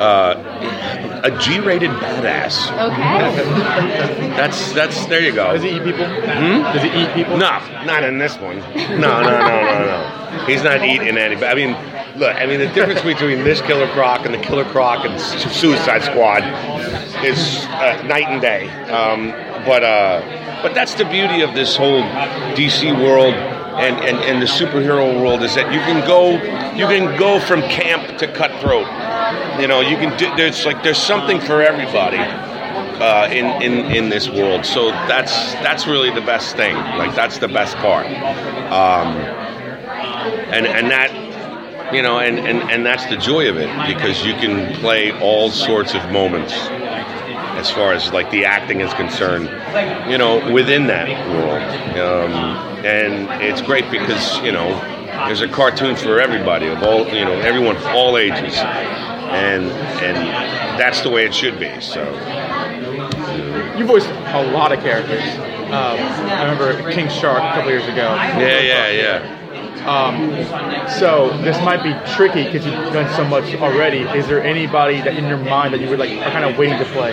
uh, a G-rated badass. Okay. That's that's there you go. Does he eat people? Hmm? Does he eat people? No, not in this one. No, no, no, no, no. He's not eating anybody. I mean, look. I mean, the difference between this Killer Croc and the Killer Croc and Suicide Squad is uh, night and day. Um, but uh, but that's the beauty of this whole DC world and, and, and the superhero world is that you can go you can go from camp to cutthroat. You know, you can do, there's like there's something for everybody uh, in, in in this world. So that's that's really the best thing. Like that's the best part. Um, and and that you know and, and and that's the joy of it because you can play all sorts of moments as far as like the acting is concerned you know within that world um, and it's great because you know there's a cartoon for everybody of all you know everyone all ages and and that's the way it should be so You voiced a lot of characters. Um, I remember King Shark a couple years ago. yeah yeah yeah Um, so this might be tricky because you've done so much already. Is there anybody that in your mind that you would like are kind of waiting to play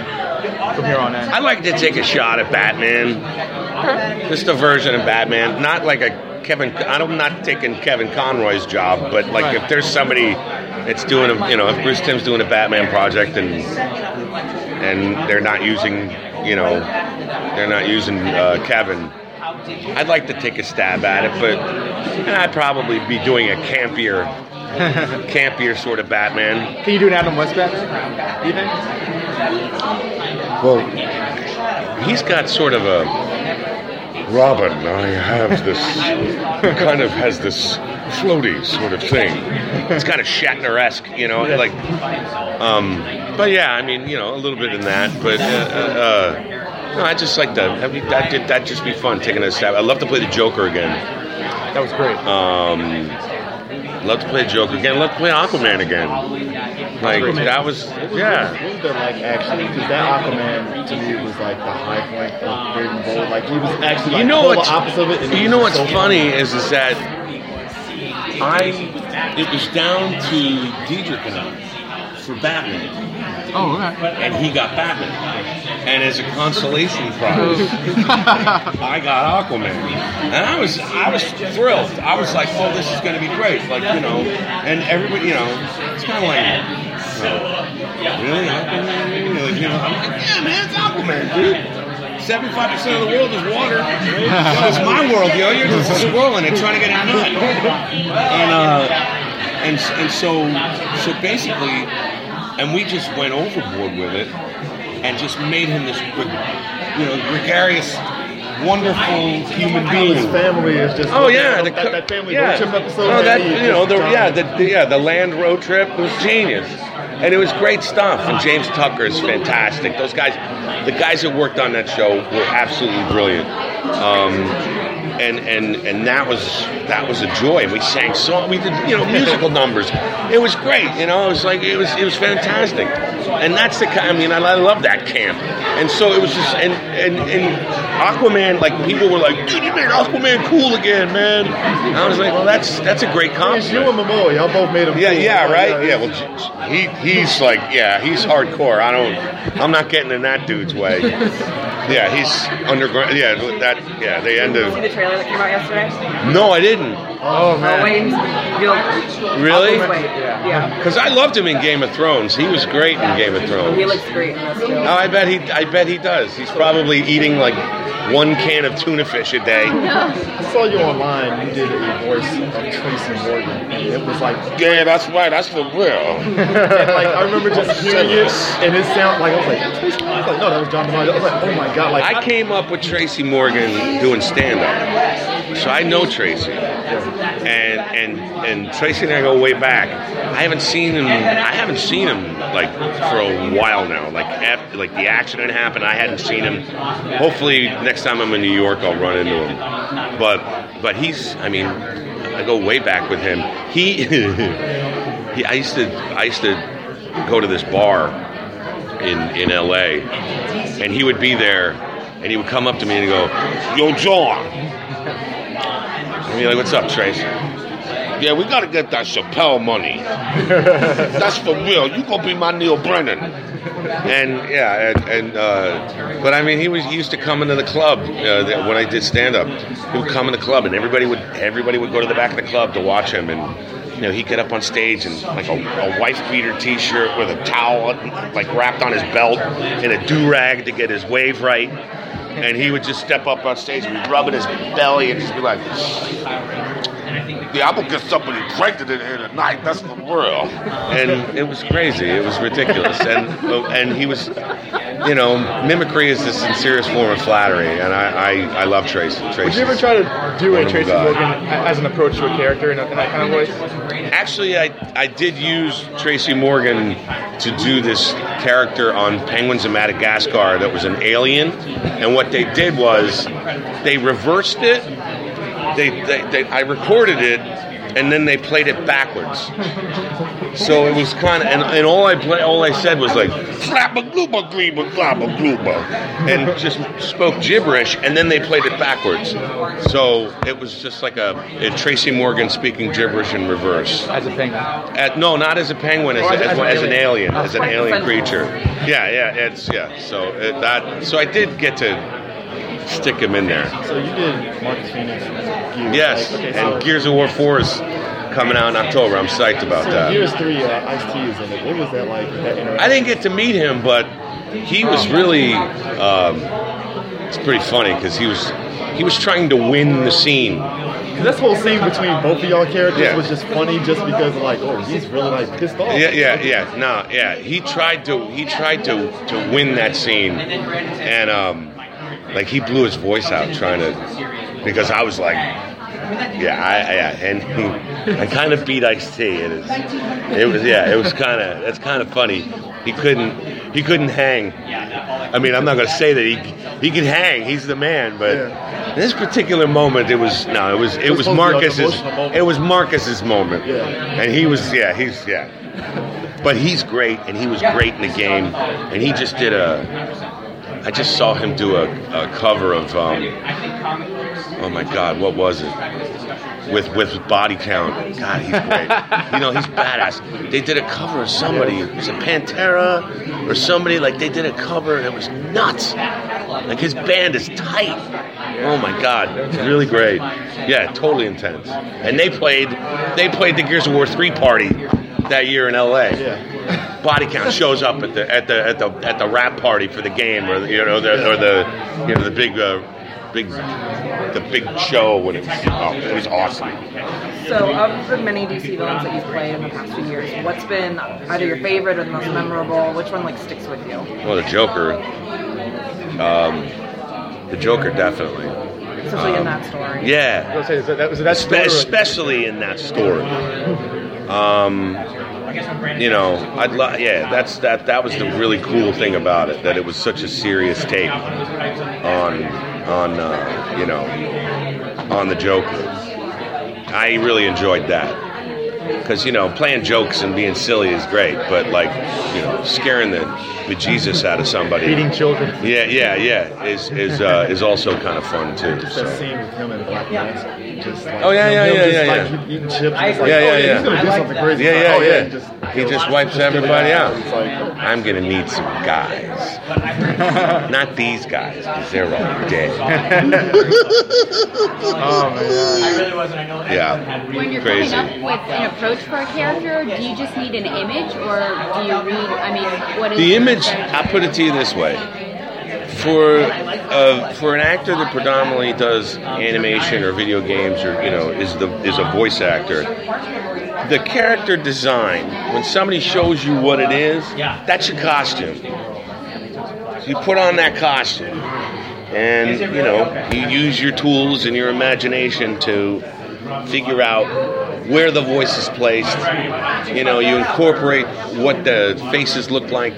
from here on in? I'd like to take a shot at Batman. Just a version of Batman, not like a Kevin. I'm not taking Kevin Conroy's job, but like if there's somebody that's doing a, you know, if Bruce Timm's doing a Batman project and and they're not using, you know, they're not using uh, Kevin. I'd like to take a stab at it, but and I'd probably be doing a campier, campier sort of Batman. Can you do an Adam West Batman? Do you think? Well, he's got sort of a Robin. I have this kind of has this floaty sort of thing. It's kind of Shatner-esque, you know, like. Um, but yeah, I mean, you know, a little bit in that. But uh, uh, no, I just like. I that did that just be fun taking a stab. I'd love to play the Joker again. That was great. Um, love to play Joker again. Love to play Aquaman again. Like Aquaman. that was yeah. Was that like actually? Because that Aquaman to me was like the high point of Big and Bold. Like he was actually like you know what's opposite of it. you know what's so funny is is that I it was down to Diedrich and I for Batman. Oh, okay. And he got Batman. And as a consolation prize, I got Aquaman. And I was I was thrilled. I was like, oh, this is going to be great. Like, you know, and everybody, you know, it's kind of like, you know, really? Aquaman? Like, you know, I'm like, yeah, man, it's Aquaman, dude. 75% of the world is water. It's my world, yo. You're just swirling it trying to get a nut. And, uh, and, and so, so basically, and we just went overboard with it and just made him this, you know, gregarious, wonderful human being. His family is just. Oh yeah, the, that, that family yeah. road trip episode. Oh, that man, he is you know, the, yeah, the, the- yeah, the land road trip was genius, and it was great stuff. And James Tucker is fantastic. Those guys, the guys that worked on that show were absolutely brilliant. Um, and and and that was that was a joy. We sang song, we did you know musical numbers. It was great. You know, it was like it was it was fantastic. And that's the kind. I mean, I, I love that camp. And so it was just and and and Aquaman. Like people were like, dude, you made Aquaman cool again, man. And I was like, well, that's that's a great compliment. You and Momoa, y'all both made him. Yeah, cool. yeah, right. Yeah, well, he he's like, yeah, he's hardcore. I don't, I'm not getting in that dude's way. Yeah, he's underground. Yeah, that. Yeah, they end of. See the trailer that came out yesterday? No, I didn't. Oh Oh, wait, you'll, Really? I'll. Yeah. Because I loved him in Game of Thrones. He was great in Game of Thrones. He looks great in this too. Oh, I bet he. I bet he does. He's probably eating like one can of tuna fish a day. I saw you online. You did a voice of Tracy Morgan, and it was like, yeah, that's right. That's for real. and like I remember just hearing it, and it sounded like I was like, Tracy I was like, no, that was John DiMaggio. I was like, oh my god, like I came up with Tracy Morgan doing stand up. So I know Tracy. And and and Tracy and I go way back. I haven't seen him I haven't seen him like for a while now. Like after, like the accident happened, I hadn't seen him. Hopefully next time I'm in New York I'll run into him. But but he's I mean I go way back with him. He, he I used to I used to go to this bar in in LA and he would be there and he would come up to me and go, Yo, John. And be like, What's up, Trace? Yeah, we gotta get that Chappelle money. That's for real. You gonna be my Neal Brennan. And yeah, and, and uh, but I mean, he was he used to come into the club uh, when I did stand up. He would come in the club, and everybody would everybody would go to the back of the club to watch him, and you know he'd get up on stage and like a, a wife beater T-shirt with a towel like wrapped on his belt and a do rag to get his wave right. And he would just step up on stage. And be rubbing his belly and just be like, yeah, I'm gonna get somebody pregnant in here tonight. That's the world. And it was crazy. It was ridiculous. And and he was, you know, mimicry is the sincerest form of flattery. And I I, I love Tracy. Would Tracy. you ever try to do a oh Tracy. Morgan as an approach to a character in, a, in that kind of voice? Actually, I, I did use Tracy Morgan to do this character on Penguins of Madagascar that was an alien. And what they did was they reversed it. They, they, they I recorded it, and then they played it backwards. So it was kind of, and, and all I play, all I said was like flabba glooba glooba glabba glooba, and just spoke gibberish, and then they played it backwards. So it was just like a, a Tracy Morgan speaking gibberish in reverse. As a penguin. At, no, not as a penguin, as, Oh, as- as, as an alien, alien. as an Oh, alien creature. Yeah, yeah, it's yeah. So it, that, so I did get to stick him in there. So you did Marcus Phoenix. Gears. Yes, Like, okay, so, and Gears of War Four is coming out in October. I'm psyched about so that. Gears Three, uh, Ice T is in it. What was that like? That? I didn't get to meet him, but he was really. Um, it's pretty funny because he was he was trying to win the scene. this whole scene between both of y'all characters Yeah. was just funny, just because like, oh, he's really like pissed off. Yeah, yeah, yeah. No, yeah. He tried to he tried to to win that scene, and um, like he blew his voice out trying to because I was like, yeah, I, I yeah, and he, I kind of beat Ice T. and it was yeah, it was kind of that's kind of funny. He couldn't he couldn't hang. I mean, I'm not going to say that he he can hang. He's the man, but this particular moment, it was no, it was it was was supposed to be like an Marcus's it was Marcus's moment, and he was yeah, he's yeah. But he's great, and he was great in the game, and he just did a. I just saw him do a, a cover of. Um, oh my God, what was it? With with body count. God, he's great. you know, he's badass. They did a cover of somebody. It Was it Pantera or somebody? Like they did a cover, and it was nuts. Like his band is tight. Oh my God, really great. Yeah, totally intense. And they played they played the Gears of War three party that year in L.A. Body count shows up at the at the at the at the rap party for the game, or you know, the, or the you know the big uh, big the big show when it was oh, it was awesome. So, of the many DC villains that you've played in the past few years, what's been either your favorite or the most memorable? Which one like sticks with you? Well, the Joker, um, the Joker definitely. Especially in Um, that story. Yeah, was that, was that Espe- story? especially in that story. Um, you know, I'd love. yeah, that's that. That was the really cool thing about it. That it was such a serious take on on uh, you know on the Joker. I really enjoyed that because you know playing jokes and being silly is great, but like you know scaring the bejesus out of somebody, Beating children. yeah, yeah, yeah, is is uh, is also kind of fun too. That So. scene with him and Black Mask. Just like, Oh yeah, him- yeah, him yeah, just, yeah, like, yeah. eating chips. and like, yeah, oh, yeah, yeah. He's gonna do something crazy. Yeah, yeah, oh, yeah. Just, he just wipes get everybody out. It's like, I'm gonna need some guys, not these guys, because they're all dead. oh man. Yeah, When you're crazy. coming up with an approach for a character, do you just need an image, or do you read? I mean, what is The image, I put it to you this way: for uh, for an actor that predominantly does animation or video games, or you know, is the is a voice actor. The character design, when somebody shows you what it is, that's your costume. You put on that costume, and you know, you use your tools and your imagination to figure out where the voice is placed. You know, you incorporate what the faces look like,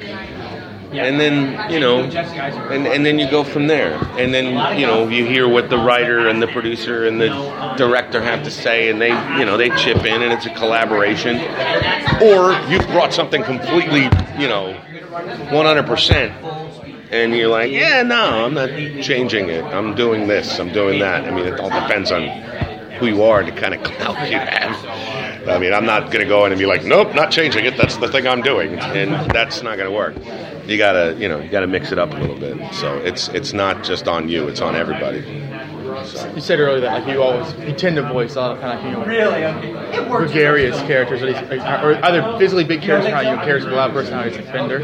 and then you know, and, and then you go from there. And then you know, you hear what the writer and the producer and the director have to say, and they you know they chip in, and it's a collaboration. Or you've brought something completely you know, 100 percent. And you're like, yeah, no, I'm not changing it. I'm doing this. I'm doing that. I mean, it all depends on who you are and the kind of clout you have. I mean, I'm not going to go in and be like, nope, not changing it. That's the thing I'm doing, and that's not going to work. You gotta, you know, you gotta mix it up a little bit. So it's it's not just on you; it's on everybody. You said earlier that like you always you tend to voice all kind of you know really gregarious characters, or, at or either physically big characters, or not you know, characters with a lot of personality, like Bender.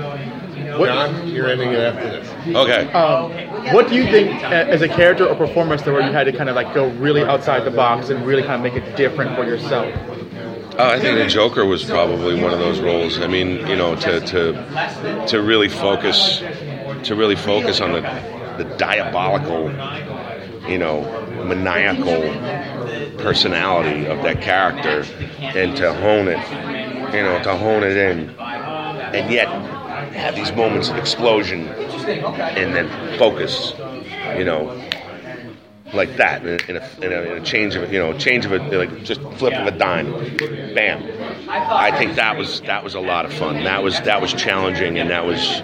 What, you're ending it after this. Okay. Um, what do you think, as a character or performance, that where you had to kind of like go really outside the box and really kind of make it different for yourself? Uh, I think the Joker was probably one of those roles. I mean, you know, to to to really focus to really focus on the the diabolical, you know, maniacal personality of that character, and to hone it, you know, to hone it in, and yet have these moments of explosion, and then focus, you know, like that in a, in a, in a, change of you know change of a like just flip of a dime, bam. I think that was that was a lot of fun. That was that was challenging, and that was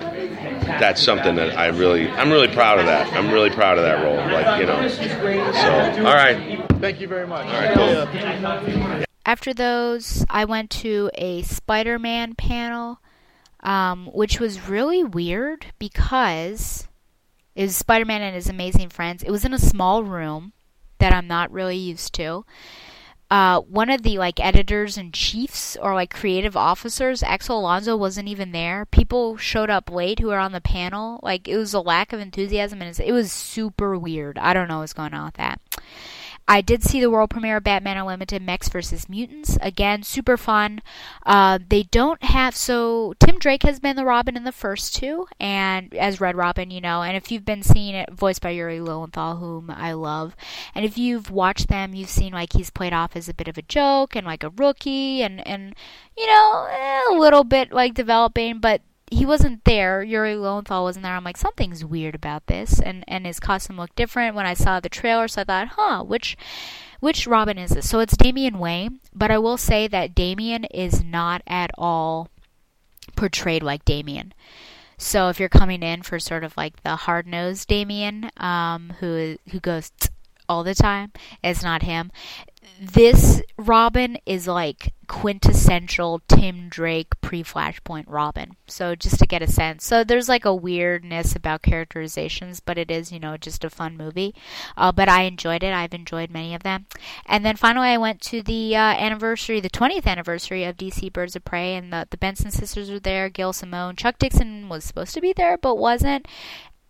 that's something that I really I'm really proud of that. I'm really proud of that role. Like you know, so all right. Thank you very much. All right, cool. After those, I went to a Spider Man panel, um, which was really weird because it was Spider Man and his amazing friends. It was in a small room that I'm not really used to. Uh, one of the like editors and chiefs or like creative officers, Axel Alonso, wasn't even there. People showed up late who were on the panel. Like it was a lack of enthusiasm, and it was super weird. I don't know what's going on with that. I did see the world premiere of Batman Unlimited Mechs vs. Mutants. Again, super fun. Uh, they don't have so Tim Drake has been the Robin in the first two, and as Red Robin, you know. And if you've been seeing it, voiced by Yuri Lowenthal, whom I love, and if you've watched them, you've seen like he's played off as a bit of a joke and like a rookie, and and you know eh, a little bit like developing, but he wasn't there. Yuri Lowenthal wasn't there. I'm like, something's weird about this, and and his costume looked different when I saw the trailer. So I thought, huh, which which Robin is this? So it's Damian Wayne, but I will say that Damian is not at all portrayed like Damian. So if you're coming in for sort of like the hard nosed Damian, um, who who goes all the time, it's not him. This Robin is like quintessential Tim Drake pre Flashpoint Robin. So just to get a sense. So there's like a weirdness about characterizations, but it is, you know, just a fun movie. Uh, but I enjoyed it. I've enjoyed many of them. And then finally I went to the uh, anniversary, the 20th anniversary of DC Birds of Prey, and the, the Benson sisters were there, Gail Simone. Chuck Dixon was supposed to be there, but wasn't.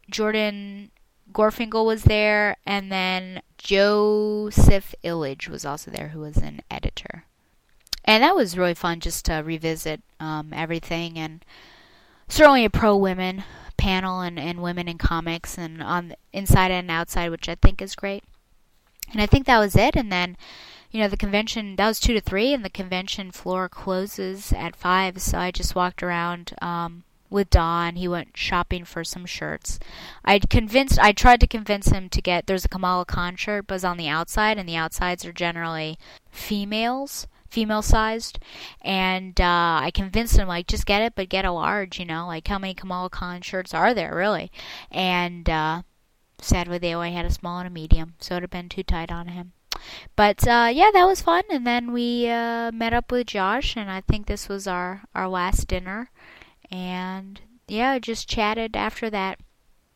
Jordan Gorfinkel was there, and then Joseph Illidge was also there, who was an editor. And that was really fun just to revisit um, everything, and certainly a pro women panel and, and women in comics and on inside and outside, which I think is great. And I think that was it. And then, you know, the convention that was two to three, and the convention floor closes at five. So I just walked around um, with Don. He went shopping for some shirts. I'd convinced, I tried to convince him to get. There's a Kamala Khan shirt, but it's on the outside, and the outsides are generally females, female sized. And uh, I convinced him like, just get it, but get a large. You know, like how many Kamala Khan shirts are there really? And uh, sadly, they only had a small and a medium, so it'd have been too tight on him. But uh, yeah, that was fun. And then we uh, met up with Josh, and I think this was our our last dinner. And yeah, just chatted after that.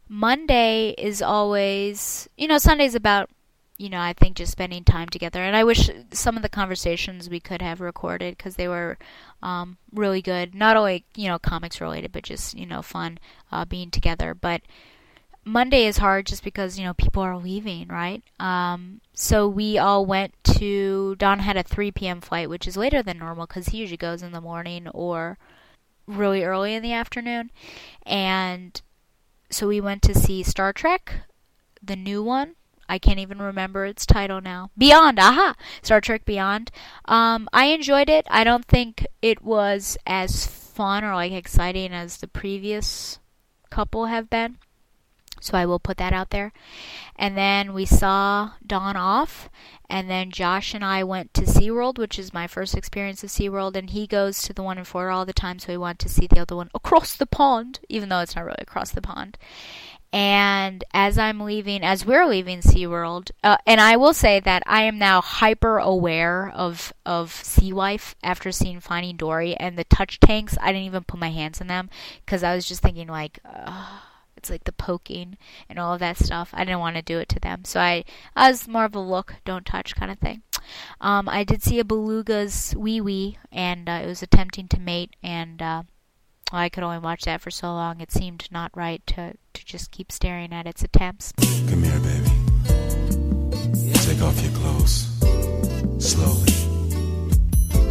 Monday is always, you know, Sunday's about, you know, I think just spending time together. And I wish some of the conversations we could have recorded because they were um, really good. Not only, you know, comics related, but just, you know, fun uh, being together. But Monday is hard just because you know people are leaving, right? Um, so we all went to. Don had a 3 p.m. flight, which is later than normal because he usually goes in the morning or really early in the afternoon, and so we went to see Star Trek, the new one. I can't even remember its title now. Beyond, aha! Star Trek Beyond. Um, I enjoyed it. I don't think it was as fun or like exciting as the previous couple have been. So I will put that out there. And then we saw Don off. And then Josh and I went to SeaWorld, which is my first experience of SeaWorld. And he goes to the one in Florida all the time, so we went to see the other one across the pond, even though it's not really across the pond. And as I'm leaving, as we're leaving SeaWorld, uh, and I will say that I am now hyper aware of, of Sea Life after seeing Finding Dory and the touch tanks. I didn't even put my hands in them because I was just thinking, like, uh, it's like the poking and all of that stuff. I didn't want to do it to them, so I, I was more of a look, don't touch kind of thing. Um, I did see a beluga's wee wee, and uh, it was attempting to mate, and uh, well, I could only watch that for so long. It seemed not right to to just keep staring at its attempts. Come here, baby. Take off your clothes slowly.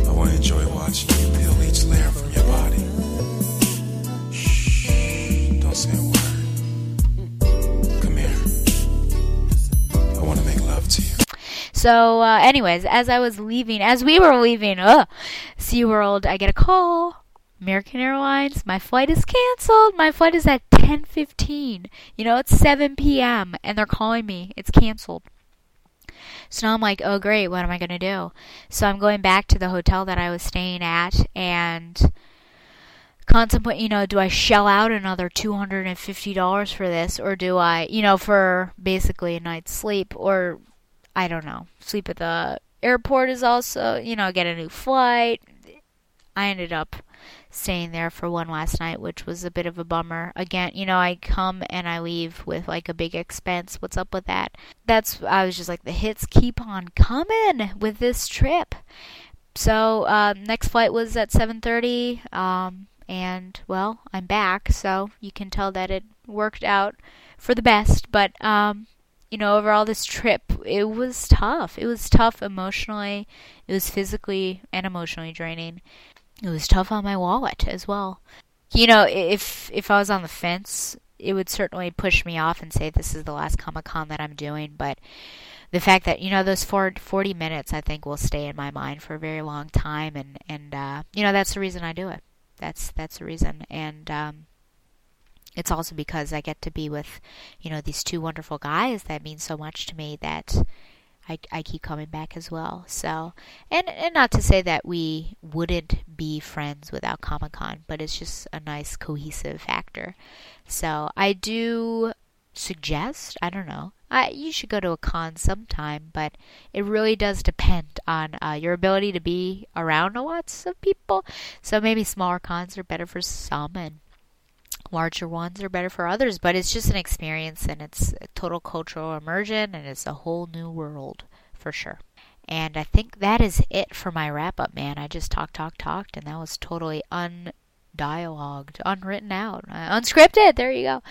I want to enjoy watching you peel each layer from your body. Shh, don't say a word. So, uh, anyways, as I was leaving, as we were leaving, uh, SeaWorld, I get a call. American Airlines, my flight is canceled. My flight is at 10:15. You know, it's 7 p.m. and they're calling me. It's canceled. So now I'm like, "Oh great, what am I going to do?" So I'm going back to the hotel that I was staying at and contemplate, you know, do I shell out another $250 for this or do I, you know, for basically a night's sleep or I don't know. Sleep at the airport is also, you know, get a new flight. I ended up staying there for one last night, which was a bit of a bummer. Again, you know, I come and I leave with like a big expense. What's up with that? That's I was just like the hits keep on coming with this trip. So uh, next flight was at 7:30, um, and well, I'm back, so you can tell that it worked out for the best. But um, you know, overall, this trip, it was tough. It was tough emotionally. It was physically and emotionally draining. It was tough on my wallet as well. You know, if if I was on the fence, it would certainly push me off and say this is the last Comic Con that I'm doing. But the fact that you know those 40 minutes, I think, will stay in my mind for a very long time, and and uh, you know that's the reason I do it. That's that's the reason, and um, it's also because I get to be with, you know, these two wonderful guys that mean so much to me that I, I keep coming back as well. So, and and not to say that we wouldn't be friends without Comic Con, but it's just a nice cohesive factor. So I do suggest, I don't know, I, you should go to a con sometime, but it really does depend on uh, your ability to be around a lots of people. So maybe smaller cons are better for some, and larger ones are better for others, but it's just an experience and it's a total cultural immersion and it's a whole new world for sure. And I think that is it for my wrap up, man. I just talked, talked, talked, and that was totally undialogued, unwritten out, uh, unscripted. There you go.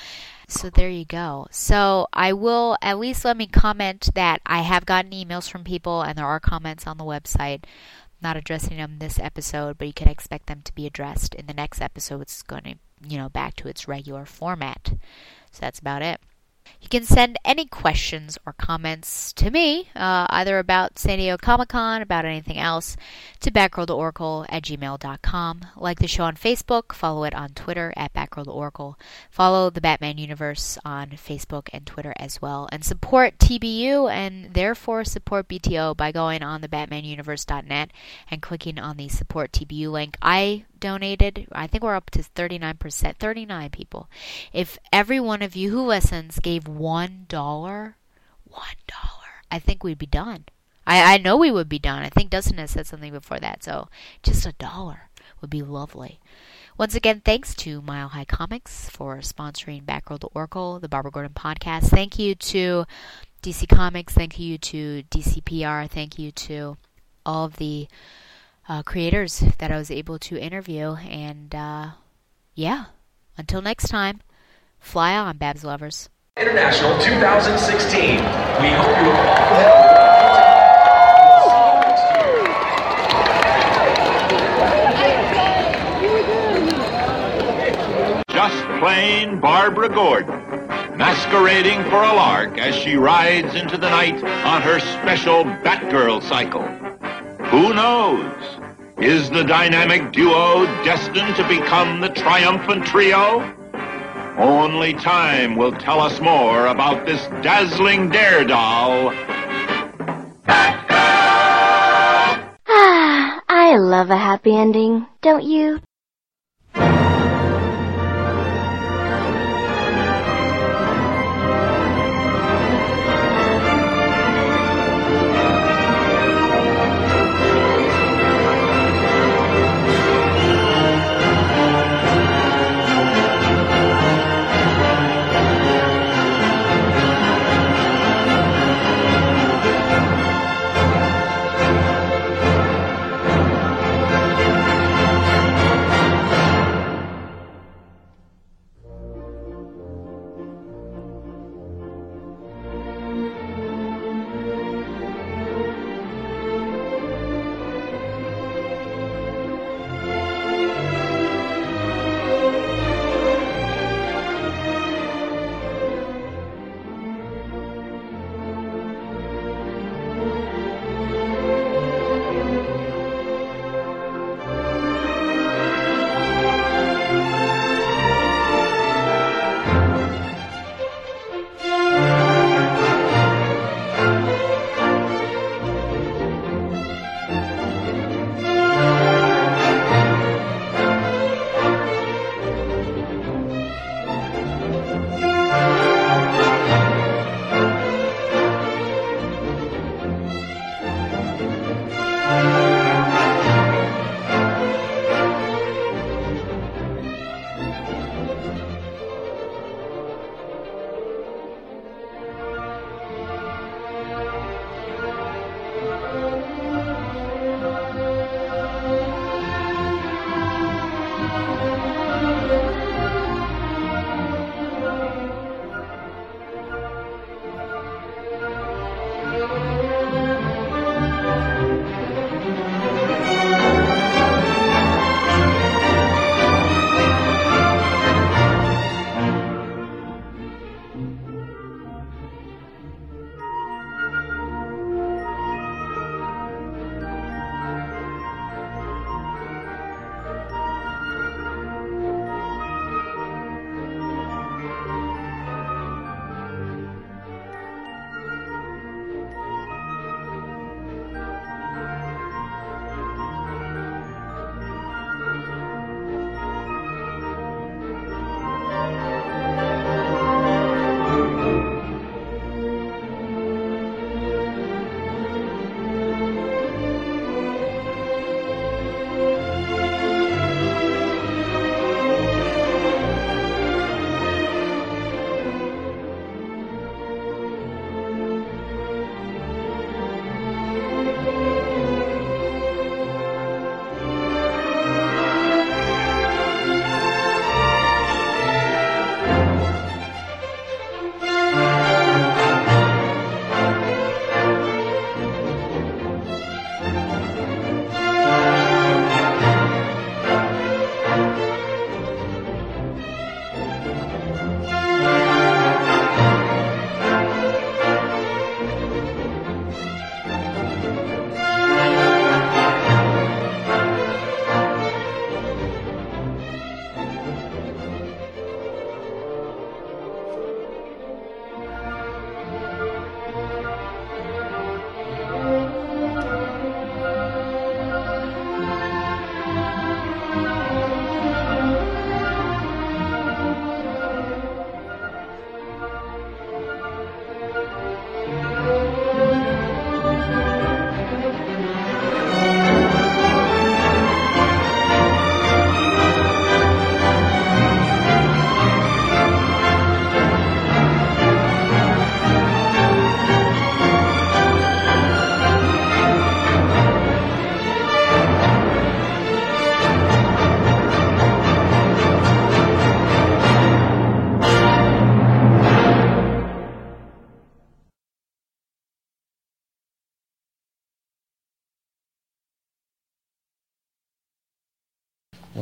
So there you go. So I will at least let me comment that I have gotten emails from people and there are comments on the website. not addressing them this episode, but you can expect them to be addressed in the next episode. It's going to you know, back to its regular format. So that's about it. You can send any questions or comments to me, uh, either about San Diego Comic Con, about anything else, to batgirltooracle at gmail.com. Like the show on Facebook, follow it on Twitter at batgirltooracle. Follow the Batman Universe on Facebook and Twitter as well. And support TBU and therefore support BTO by going on the batmanuniverse.net and clicking on the support TBU link. I donated. I think we're up to 39%, 39 people. If every one of you who listens gave $1, $1, I think we'd be done. I, I know we would be done. I think Dustin has said something before that, so just a dollar would be lovely. Once again, thanks to Mile High Comics for sponsoring Batgirl to Oracle, the Barbara Gordon podcast. Thank you to DC Comics. Thank you to DCPR. Thank you to all of the uh, creators that I was able to interview. And uh, yeah, until next time, fly on, Babs lovers. International 2016. We hope you have all Just plain Barbara Gordon, masquerading for a lark as she rides into the night on her special Batgirl cycle. Who knows? Is the dynamic duo destined to become the triumphant trio? Only time will tell us more about this dazzling daredoll. Ah, I love a happy ending, don't you?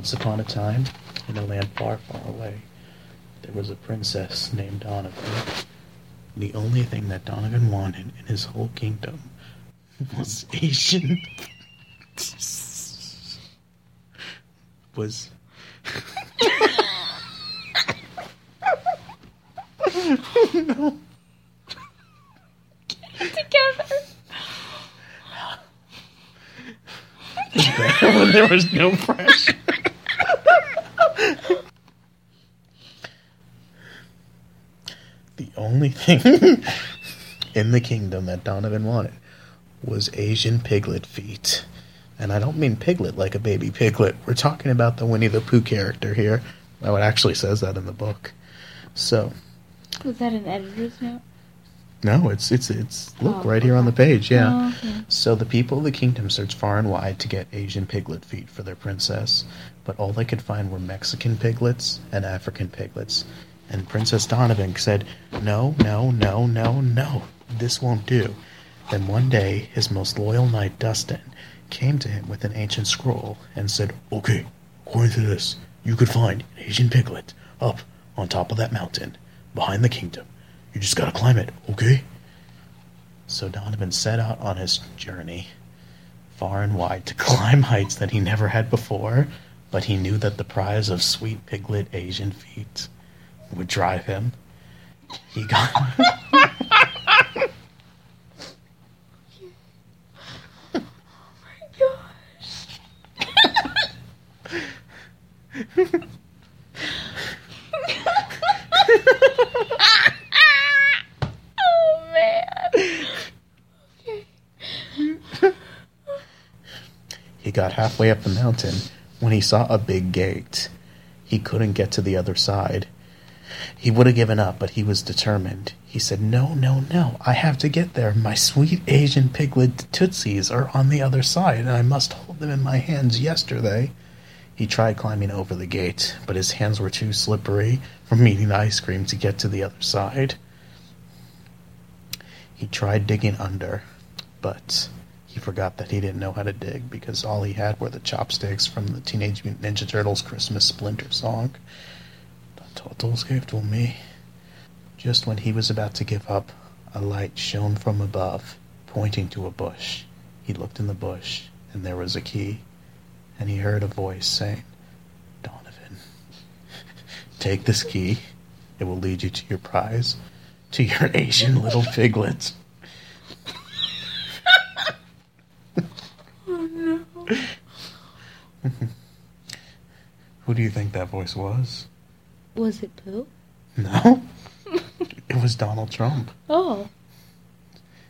Once upon a time, in a land far, far away, there was a princess named Donovan. The only thing that Donovan wanted in his whole kingdom was Asian. was. no. Together. there was no pressure. the only thing in the kingdom that Donovan wanted was Asian piglet feet. And I don't mean piglet like a baby piglet. We're talking about the Winnie the Pooh character here. Oh, it actually says that in the book. So, Was that an editor's note? No, it's it's it's look Oh, right here on the page. Yeah. Oh, okay. So the people of the kingdom searched far and wide to get Asian piglet feet for their princess, but all they could find were Mexican piglets and African piglets. And Princess Donovan said, "No, no, no, no, no. This won't do." Then one day, his most loyal knight Dustin came to him with an ancient scroll and said, "Okay, according to this, you could find an Asian piglet up on top of that mountain behind the kingdom. You just gotta climb it, okay?" So Donovan set out on his journey, far and wide, to climb heights that he never had before, but he knew that the prize of sweet piglet Asian feet would drive him. He got. oh man. He got halfway up the mountain when he saw a big gate. He couldn't get to the other side. He would have given up, but he was determined. He said, No, no, no, I have to get there. My sweet Asian piglet tootsies are on the other side, and I must hold them in my hands yesterday. He tried climbing over the gate, but his hands were too slippery from eating ice cream to get to the other side. He tried digging under, but he forgot that he didn't know how to dig because all he had were the chopsticks from the Teenage Mutant Ninja Turtles Christmas Splinter song. The turtles gave to me. Just when he was about to give up, a light shone from above, pointing to a bush. He looked in the bush, and there was a key, and he heard a voice saying, Donovan, take this key. It will lead you to your prize, to your Asian little piglets. Oh no. Who do you think that voice was? Was it Pooh? No. it was Donald Trump. Oh.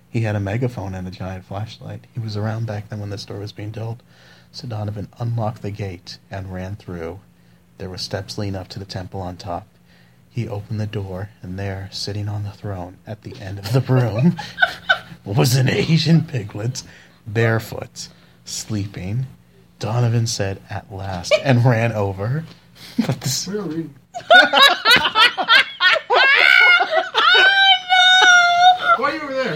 He had a megaphone and a giant flashlight. He was around back then when the story was being told. So Donovan unlocked the gate and ran through. There were steps leading up to the temple on top. He opened the door, and there, sitting on the throne at the end of the room, was an Asian piglet, barefoot, sleeping. Donovan said, "At last," and ran over. But this, Why are you over there?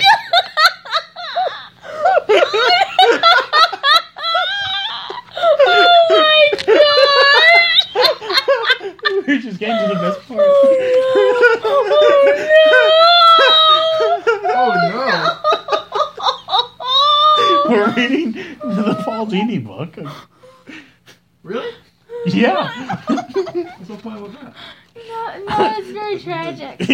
oh my god! We're just getting to the best part. Oh, oh, oh We're reading the Paul Dini book. Really? Yeah. What's the point with that? No, no, it's very tragic.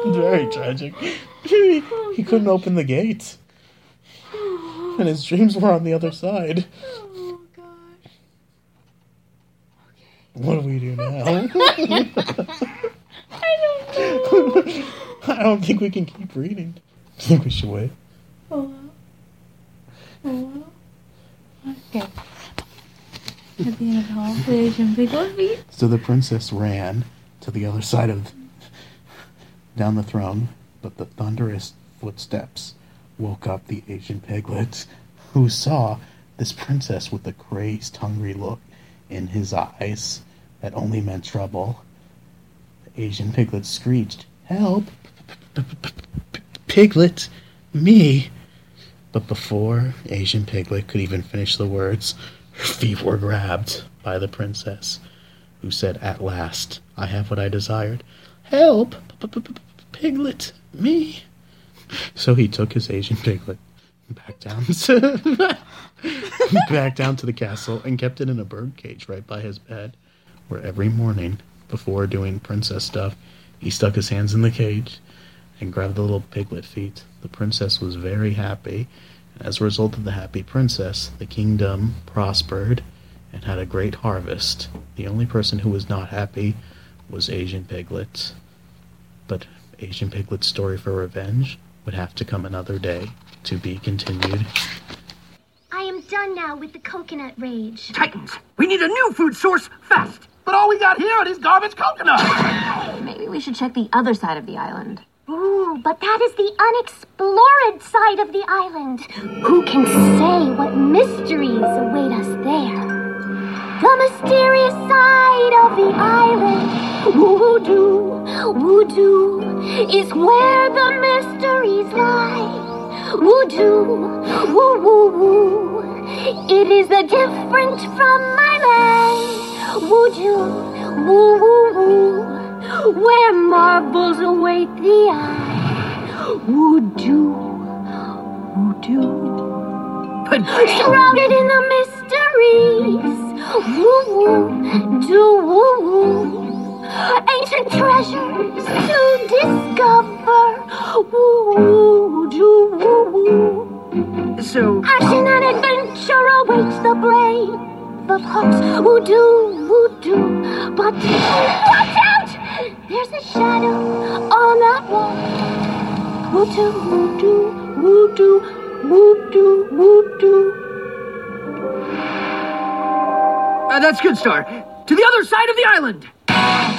Oh, very tragic. He, he couldn't open the gate, And his dreams were on the other side. What do we do now? I don't know. I don't think we can keep reading. I think we should wait. Oh. Oh. Okay. At the end of the hall, the Asian piglet feet. So the princess ran to the other side of down the throne, but the thunderous footsteps woke up the Asian piglets, who saw this princess with a crazed, hungry look in his eyes that only meant trouble. The Asian piglet screeched, "Help! Piglet, me! But before Asian Piglet could even finish the words, her feet were grabbed by the princess, who said, At last, I have what I desired. Help! Piglet! Me! So he took his Asian Piglet back down to back down to the castle and kept it in a bird cage right by his bed, where every morning, before doing princess stuff, he stuck his hands in the cage and grabbed the little piglet feet. The princess was very happy, and as a result of the happy princess, the kingdom prospered and had a great harvest. The only person who was not happy was Asian Piglet. But Asian Piglet's story for revenge would have to come another day to be continued. I am done now with the coconut rage. Titans, we need a new food source fast. But all we got here are these garbage coconuts. Maybe we should check the other side of the island. Ooh, but that is the unexplored side of the island. Who can say what mysteries await us there? The mysterious side of the island. Voodoo, voodoo is where the mysteries lie. Voodoo, woo woo woo. It is the different from my land. Voodoo, woo woo woo. Where marbles await the eye. Voodoo, voodoo. Shrouded in the mysteries. Woo woo, do woo woo. Ancient treasures to discover. Woo woo, do woo woo. So, Action and adventure awaits the brave who do, who do. But watch out! There's a shadow on that wall. Who do, who do, who do, who do, who do. uh, that's good, Star. To the other side of the island.